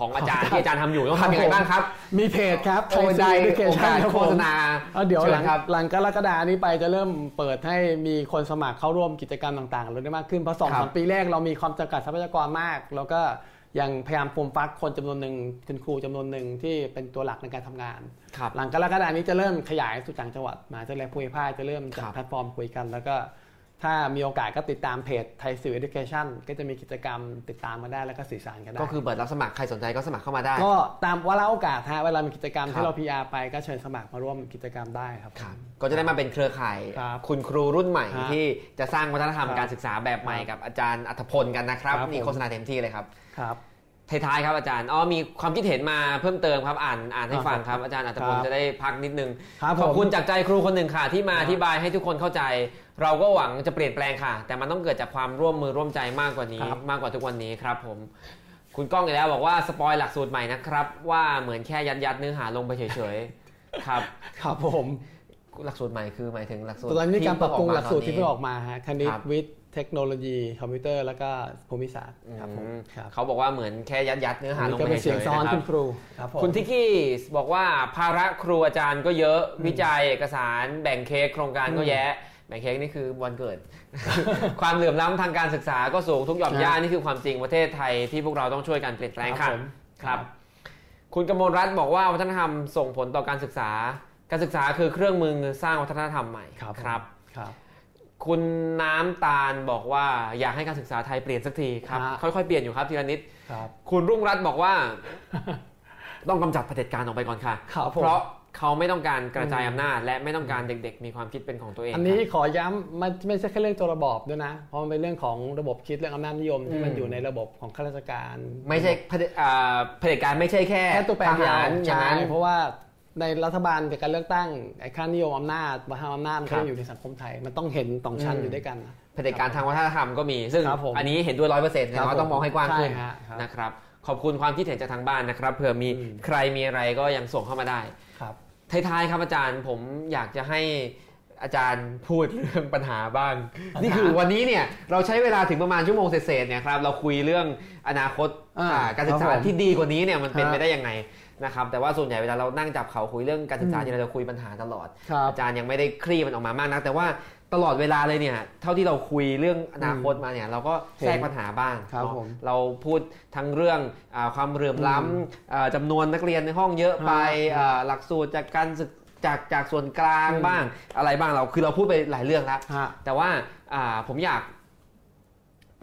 ของอาจารย์
ครับ
ที่อาจารย์ทำอยู่ต้อง
ครับ
ทำยังไง
ผม
บ้างครับ
มีเพจครับ
โอ้ได้
Thai School
โอกา
Education
ส
ครับ
โฆ
ผม
ษณา
เอาเดี๋ยวหลัง
ชิญครับ
หลังกรกฎานี้ไปจะเริ่มเปิดให้มีคนสมัครเข้าร่วมกิจกรรมต่างๆเราได้มากขึ้นเพราะสอง
ครับ
สามปีแรกเรามีความจำกัดทรัพยากรมาก แล้วก็ยังพยายามฟูมฟักคนจำนวนหนึ่งคุณครูจำนวนหนึ่งที่เป็นตัวหลักในการทำงาน
ครับ
หลังกรกฎานี้จะเริ่มขยายสู่ต่างจังหวัดมหาวิทยาลัยภูมิภาคจะเริ่มจัด
ครับ
แพลตฟอร์มคุยกันแล้วก็ ถ้ามีโอกาสก็ติดตามเพจไทยสื่อ education ก็จะมีกิจกรรมติดตามมาได้แล้วก็สื่อสารกันได้
ก็คือเปิดรับสมัครใครสนใจก็สมัครเข้ามาได้
ก็ตามวาระโอกาสฮะเวลามีกิจกรรม
ครับ
ที่เรา PR ไปก็เชิญสมัครมาร่วมกิจกรรมได้ครับ
ครับก็จะได้มาเป็นเครือข่าย
ครับ
คุณครูรุ่นใหม่
ฮะ
ที่จะสร้างวัฒนธรรม
ครับ
การศึกษาแบบใหม่กับอาจารย์อัธพลกันนะครับ
ครับ
นี่
ผม
โฆษณาเต็มที่เลยครับ
ครับ
ท้ายๆครับอาจารย์อ๋อมีความคิดเห็นมาเพิ่มเติมครับอ่านอ่านให้ฟังครับอาจารย์อัธพล
ครับ
จะได้พักนิดนึง
ครับ
ขอบ
ผม
คุณจากใจครูคนหนึ่งค่ะ ที่มา
ครับ
อธิบายให้ทุกคนเข้าใจ เราก็หวังจะเปลี่ยนแปลงค่ะ แต่มันต้องเกิดจากความร่วมมือร่วมใจมากกว่านี้
ครับ
มากกว่าทุกวันนี้ครับผมคุณก้องอีกแล้วบอกว่า spoil หลักสูตรใหม่นะครับ ว่าเหมือนแค่ยัดยัดๆเนื้อหาลงไปเฉยๆครับ
ครับผม
หลักสูตรใหม่คือหมายถึงหลักสูตร
ตอนนี้มีการปรับปรุงหลักสูตรที่
เพิ่
เพิ่
งเพิ่
ง
อ
อ
ก
ออกมาฮะคณิต
ครับ
วิทย์ เทคโนโลยีคอมพิวเตอร์แล้วก็ภูมิศาสตร์ครับผม
อืม
ครับ
เขาบอกว่าเหมือนแค่ยัดยัดๆเนื้อหาลง
ก็
ไป
เป็น
เฉ
เสียง
ยๆ
ซ้อน
นะครั
คุ
บ
ณครูครับผม
คุณทิกกี้บอกว่าภาระครูอาจารย์ก็เยอะวิจัยเอกสารแบ่งเค้กโครงการก็
อืม
แยะแบ่งเค้กนี่คือวันเกิด ความเหลื่อมล้ำทางการศึกษาก็สูงทุกหย่อมย่านี่คือความจริงประเทศไทยที่พวกเราต้องช่วยกันเปลี่ยนแปลง
ครั
ค่ะ
บผม
ครับ คุณกมลรัตน์บอกว่าวัฒนธรรมส่งผลต่อการศึกษา การศึกษาคือเครื่องมือสร้างวัฒนธรรมใหม่
ครับผม
ครับ
ครับ
คุณน้ำตาลบอกว่าอยากให้การศึกษาไทยเปลี่ยนสักทีครับ
ฮะ
ค่อยๆ เปลี่ยนอยู่ครับทีละนิด
ครับ
คุณรุ่งรัตน์บอกว่า ต้องกำจัดเผด็จการออกไปก่อนค่ะ
ครับผม
เพราะเขาไม่ต้องการกระจายอำนาจ และไม่ต้องการเด็กๆ มีความคิดเป็นของตัวเอง
อันนี้
ครับ
ขอย้ำมันไม่ใช่แค่เรื่องตัวระบอบด้วยนะ เพราะมันเป็นเรื่องของระบบคิดเรื่องอำนาจนิยมที่มัน
อืม
อยู่ในระบบของข้าราชการ
ไม่ใช่เผด็จอ่าเผด็จการไม่ใช่แค่
แค่ตัวแปร
ท
เดียว
หารอย่าง
ใช่
นั้น
เพราะว่า ในรัฐบาลจากการเลือกตั้งไอ้ค่านิยมอำนาจวัฒนธรรมอำนาจมัน
ครั
ก็
บ
ยังอยู่ในสังคมไทย มันต้องเห็นสองชั้น
อืม
อยู่ด้วยกันนะ
เผด็จการทางวัฒนธรรมก็มี ซึ่ง
ครับผม
อันนี้เห็นด้วยร้อยเปอร์เซ็นต์
ครับ
เราต้องมองให้กว้างขึ้น
ใช่ฮะครับ
นะครับขอบคุณความคิดเห็นจากทางบ้านนะครับเผื่อมี
อืม
ใครมีอะไรก็ยังส่งเข้ามาได้
ครับ
ท้ายๆครับอาจารย์ผมอยากจะให้อาจารย์พูดเรื่องปัญหาบ้าง นี่คือวันนี้เนี่ยเราใช้เวลาถึงประมาณชั่วโมงเศษๆเนี่ยครับเราคุยเรื่องอนาคต
อ่า
อ่าการศึกษา
ครับผม
ที่ดีกว่านี้เนี่ยมันเป็น
ฮะ
ไปได้ยังไง นะครับแต่ว่าส่วนใหญ่เวลาเรานั่งจับเขาคุยเรื่องการศึกษา
อืม
ที่เราจะคุยปัญหาตลอด
ครับ
อาจารย์ยังไม่ได้คลี่มันออกมามากนัก แต่ว่าตลอดเวลาเลยเนี่ยเท่าที่เราคุยเรื่องอนาคตมาเนี่ยเราก็แทรกปัญหาบ้าง
ครับ
เนาะ
ผม
เราพูดทั้งเรื่องอาความเหลื่อมล้ำอ่าจำนวนนักเรียนในห้องเยอะไป
ฮะ
อ่าหลักสูตรจากการศึกจากจากส่วนกลาง
อืม
บ้างอะไรบ้างเราคือเราพูดไปหลายเรื่องแล้ว
ฮะ
แต่ว่าอ่าผมอยาก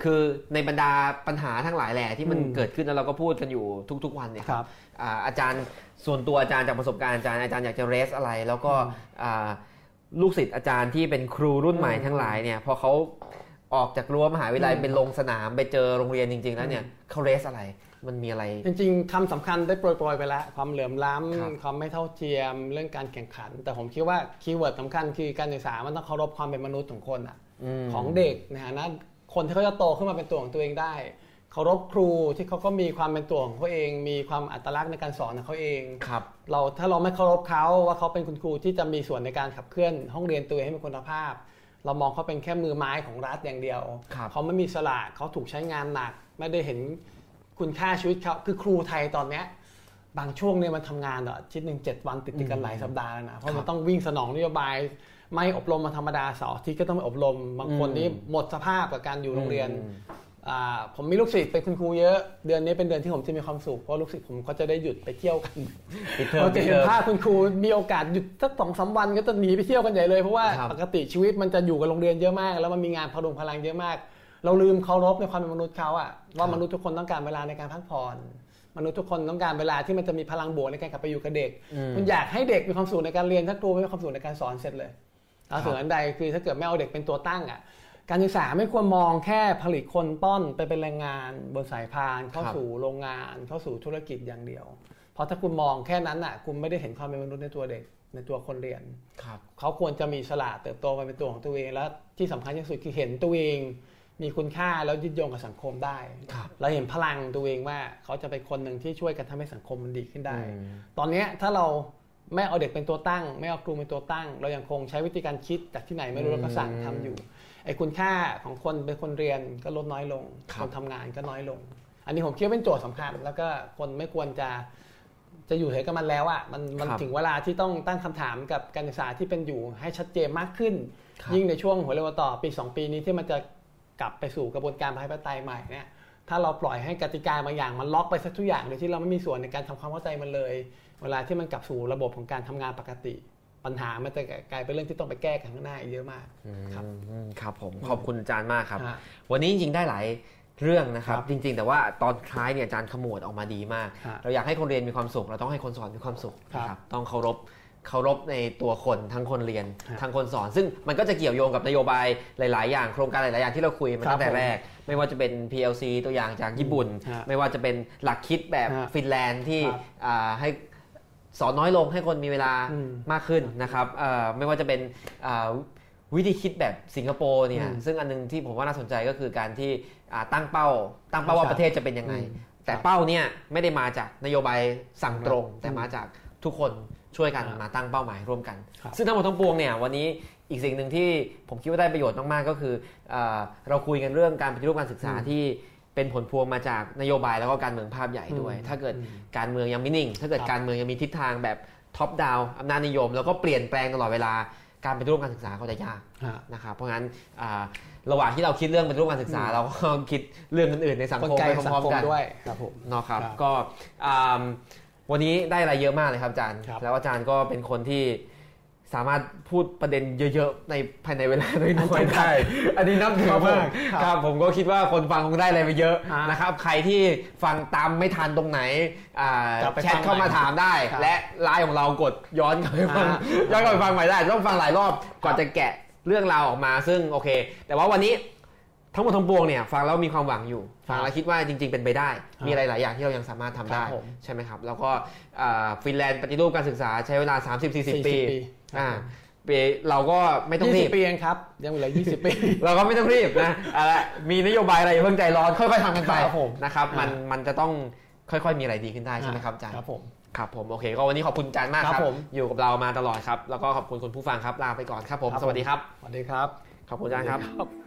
คือในบรรดาปัญหาทั้งหลายแหล่ที่มัน
อืม
เกิดขึ้นแล้วเราก็พูดกันอยู่ทุก ๆ วันเนี่ย
ครับ
อ่าอาจารย์ส่วนตัวอาจารย์จากประสบการณ์อาจารย์อาจารย์อยากจะเรสอะไร แล้วก็อ่าลูกศิษย์อาจารย์ที่เป็นครูรุ่นใหม่
อืม
ทั้งหลายเนี่ยพอเขาออกจากรั้วมหาวิทยาลัย
อืม
เป็นลงสนามไปเจอโรงเรียนจริง ๆ แล้วเนี่ยเขาเรสอะไรมันมีอะไร
จริงๆคำสำคัญได้โปรยๆไปแล้ว ความเหลื่อมล้
ครับำ
ความไม่เท่าเทียมเรื่องการแข่งขัน แต่ผมคิดว่าคีย์เวิร์ดสำคัญคือการศึกษามันต้องเคารพความเป็นมนุษย์ของคนอะ
ม
ของเด็กนะฮะนะคนที่เขาจะโตขึ้นมาเป็นตัวของตัวเองได้ เคารพครูที่เขาก็มีความเป็นตัวของเขาเอง มีความอัตลักษณ์ในการสอนของเขาเอง
ครับ
เราถ้าเราไม่เคารพเขาว่าเขาเป็นคุณครูที่จะมีส่วนในการขับเคลื่อน ห้องเรียนตัวเองให้มีคุณภาพ เรามองเขาเป็นแค่มือไม้ของรัฐอย่างเดียว
ครับ
เขาไม่มีสละเขาถูกใช้งานหนัก ไม่ได้เห็นคุณค่าชีวิตเขาคือครูไทยตอนเนี้ยบางช่วงเนี่ยมันทำงานอะอาทิตย์หนึ่งเจ็ดวันติดๆกันหลายสัปดาห์แล้วนะเพราะมันต้องวิ่งสนองนโยบาย ไม่อบรมมาธรรมดาเสาร์อาทิตย์ก็ต้องไปอบรมบางคน
อืม
นี่หมดสภาพกับการอยู่โรงเรียน
อืม
อ่า ผมมีลูกศิษย์เป็นคุณครูเยอะ เดือนนี้เป็นเดือนที่ผมจะมีความสุขเพราะลูกศิษย์ผมก็จะได้หยุดไปเที่ยวกัน
ปิดเทอม
เราจะเห็น
ปิดเทอม
ภาพคุณครูมีโอกาสหยุดสักสองสามวันก็จะหนีไปเที่ยวกันใหญ่เลยเพราะว่า
ครับ
ปกติชีวิตมันจะอยู่กับโรงเรียนเยอะมาก แล้วมันมีงานพลุงพลังเยอะมาก เราลืมเคารพในความเป็นมนุษย์เขาอะว่า
ครับ
มนุษย์ทุกคนต้องการเวลาในการพักผ่อนมนุษย์ทุกคนต้องการเวลาที่มันจะมีพลังบวกในการกลับไปอยู่กับเด็ก
อืม
คุณอยากให้เด็กมีความสุขในการเรียนถ้าครูไม่มีความสุขในการสอนเสร็จเลย
ครั
เอา
บ
ส่วนอันใดคือถ้าเกิดไม่เอาเด็กเป็นตัวตั้งอะ การศึกษาไม่ควรมองแค่ผลิตคนป้อนไปเป็นแรงงานบนสายพานเข้า
ครับ
สู่โรงงานเข้าสู่ธุรกิจอย่างเดียว เพราะถ้าคุณมองแค่นั้นอะคุณไม่ได้เห็นความเป็นมนุษย์ในตัวเด็กในตัวคนเรียน
ครับ
เขาควรจะมีสละเติบโตมาเป็นตัวของตัวเอง และที่สำคัญที่สุดคือเห็นตัวเองมีคุณค่าแล้วยึดโยงกับสังคมได้
ครับ
เราเห็นพลังตัวเองว่าเขาจะเป็นคนหนึ่งที่ช่วยกันทำให้สังคมมันดีขึ้นได้
อืม
ตอนเนี้ยถ้าเราไม่เอาเด็กเป็นตัวตั้ง ไม่เอาครูเป็นตัวตั้ง เรายังคงใช้วิธีการคิดจากที่ไหนไม่รู้แล้วก็สั่งทำอยู่ ไอ้คุณค่าของคนเป็นคนเรียนก็ลดน้อยลง
ครับ
นทำงานก็น้อยลง อันนี้ผมคิดว่าเป็นโจทย์สำคัญแล้วก็คนไม่ควรจะจะอยู่เฉยกับมันแล้วอะมันมัน
ครับ
ถึงเวลาที่ต้องตั้งคำถามกับการศึกษาที่เป็นอยู่ให้ชัดเจนมากขึ้น
ครับ
ยิ่งในช่วงหัวเรียวต่อปี 2 ปีนี้ที่มันจะกลับไปสู่กระบวนการประชาธิปไตยใหม่เนี่ยถ้าเราปล่อยให้กติกาบางอย่างมันล็อกไปสักทุกอย่างโดยที่เราไม่มีส่วนในการทำความเข้าใจมันเลย เวลาที่มันกลับสู่ระบบของการทำงานปกติ ปัญหามันจะกลายเป็นเรื่องที่ต้องไปแก้กันข้างหน้าอีกเยอะมากครับ
อืมครับผมขอบคุณอาจารย์มากครับ
ฮะ
วันนี้จริงๆได้หลายเรื่องนะครับ
ครับ
จริง ๆ แต่ว่าตอนท้ายเนี่ยอาจารย์ขมวดออกมาดีมาก
ฮะ
เราอยากให้คนเรียนมีความสุข เราต้องให้คนสอนมีความสุข
ครับ
นะครับต้องเคารพเคารพในตัวคนทั้งคนเรียน
ฮะ
ทั้งคนสอน ซึ่งมันก็จะเกี่ยวโยงกับนโยบายหลาย ๆ อย่างโครงการหลาย ๆ อย่างที่เราคุยมา
ครับ
ตั้งแต่
ผม
แรก ไม่ว่าจะเป็น PLC ตัวอย่างจากญี่ปุ่น
ฮะ
ไม่ว่าจะเป็นหลักคิดแบบ
ฮะ
ฟินแลนด์ที่
ครับ
อ่าให้ สอนน้อยลงให้คนมีเวลา
อืม
มากขึ้นนะครับเอ่อไม่ว่าจะเป็นอ่าวิธีคิดแบบสิงคโปร์เนี่ย
อืม
ซึ่งอันนึงที่ผมว่าน่าสนใจก็คือการที่อ่าตั้งเป้า ตั้งเป้าว่า
ครับ
ประเทศจะเป็นยังไง
อืม
แต่
ครับ
เป้าเนี่ยไม่ได้มาจากนโยบายสั่งตรง
อืม
แต่มาจากทุกคนช่วยกัน
ครับ
มาตั้งเป้าหมายร่วมกัน
ครับ
ซึ่งทั้งหมดทั้งปวงเนี่ยวันนี้อีกสิ่งหนึ่งที่ผมคิดว่าได้ประโยชน์มากๆก็คืออาเราคุยกันเรื่องการปฏิรูปการศึกษา
อืม
ที่ เป็นผลพวงมาจากนโยบายแล้วก็การเมืองภาพใหญ่ด้วย
อืม
ถ้าเกิด
อืม
การเมืองยังไม่นิ่ง ถ้าเกิด
ครับ
การเมืองยังมีทิศทางแบบ top-down อำนาจนิยม แล้วก็เปลี่ยนแปลงตลอดเวลาการปฏิรูปการศึกษาก็จะยาก
ฮะ
นะครับเพราะงั้นอ่าระหว่างที่เราคิดเรื่องปฏิรูปการศึกษา เราก็คิดเรื่องอื่นๆในสังคม
กล
ไก
ของสัง
คม
ไปพร้อม
ๆกัน
ด้วยครับผม
เนาะครับ
ครับ
ก็อ่าวันนี้ได้อะไรเยอะมากเลยครับอาจารย์
ครับ
แล้วอาจารย์ก็เป็นคนที่ สามารถพูดประเด็นเยอะๆในภายในเวลาน้อยๆได้ อันนี้นับถือมาก
ครับ
ครับผมก็คิดว่าคนฟังคงได้อะไรไปเยอะ
ฮะ
นะครับ ใครที่ฟังตามไม่ทันตรงไหนอ่าก
ลับไป
แช
ฟั
ท
ง
เข้ามา
ใหม่
ถามได้
ครับ
และไลน์ของเรากดย้อนกลับไปฟัง
ฮะ
ย้อนกลับไปฟังใหม่ได้ต้องฟังหลายรอบก่อนจะแกะเรื่องราวออกมา ซึ่งโอเค แต่ว่าวันนี้ทั้งหมดทั้งปวงเนี่ยฟังแล้วมีความหวังอยู่ ฟังแล้วคิดว่าจริง ๆ เป็นไปได้ มีหลายๆอย่างที่เรายังสามารถทำได้
ครับผม
ใช่ไหมครับ แล้วก็อ่าฟินแลนด์ปฏิรูปการศึกษาใช้เวลา 30-40 ปี
ครับ
อ่าปีเราก็ไม่ต้อง
ยี่
รี
สิ
บ
บปีเองครับ ยังเหลือยี่สิบปี
เราก็ไม่ต้องรีบนะเอาละมีนโยบายอะไรอย่าเพิ่งใจร้อนค่อยๆทำกันไป
ครับผม
นะครับมัน
อ่า
มันจะต้องค่อยๆ มีอะไรดีขึ้นได้ใช่ไหมครับอาจารย์
ครับผม
ครับผมโอเค ก็วันนี้ขอบคุณอาจารย์มากค
ครั
รับบ
ผม
อยู่กับเรามาตลอดครับ แล้วก็ขอบคุณคุณผู้ฟังครับลาไปก่อนครับผม
ครับ
สวัสดีครับ
สวัสดีครับ
ขอบคุณอาจารย์ครับ
ครับ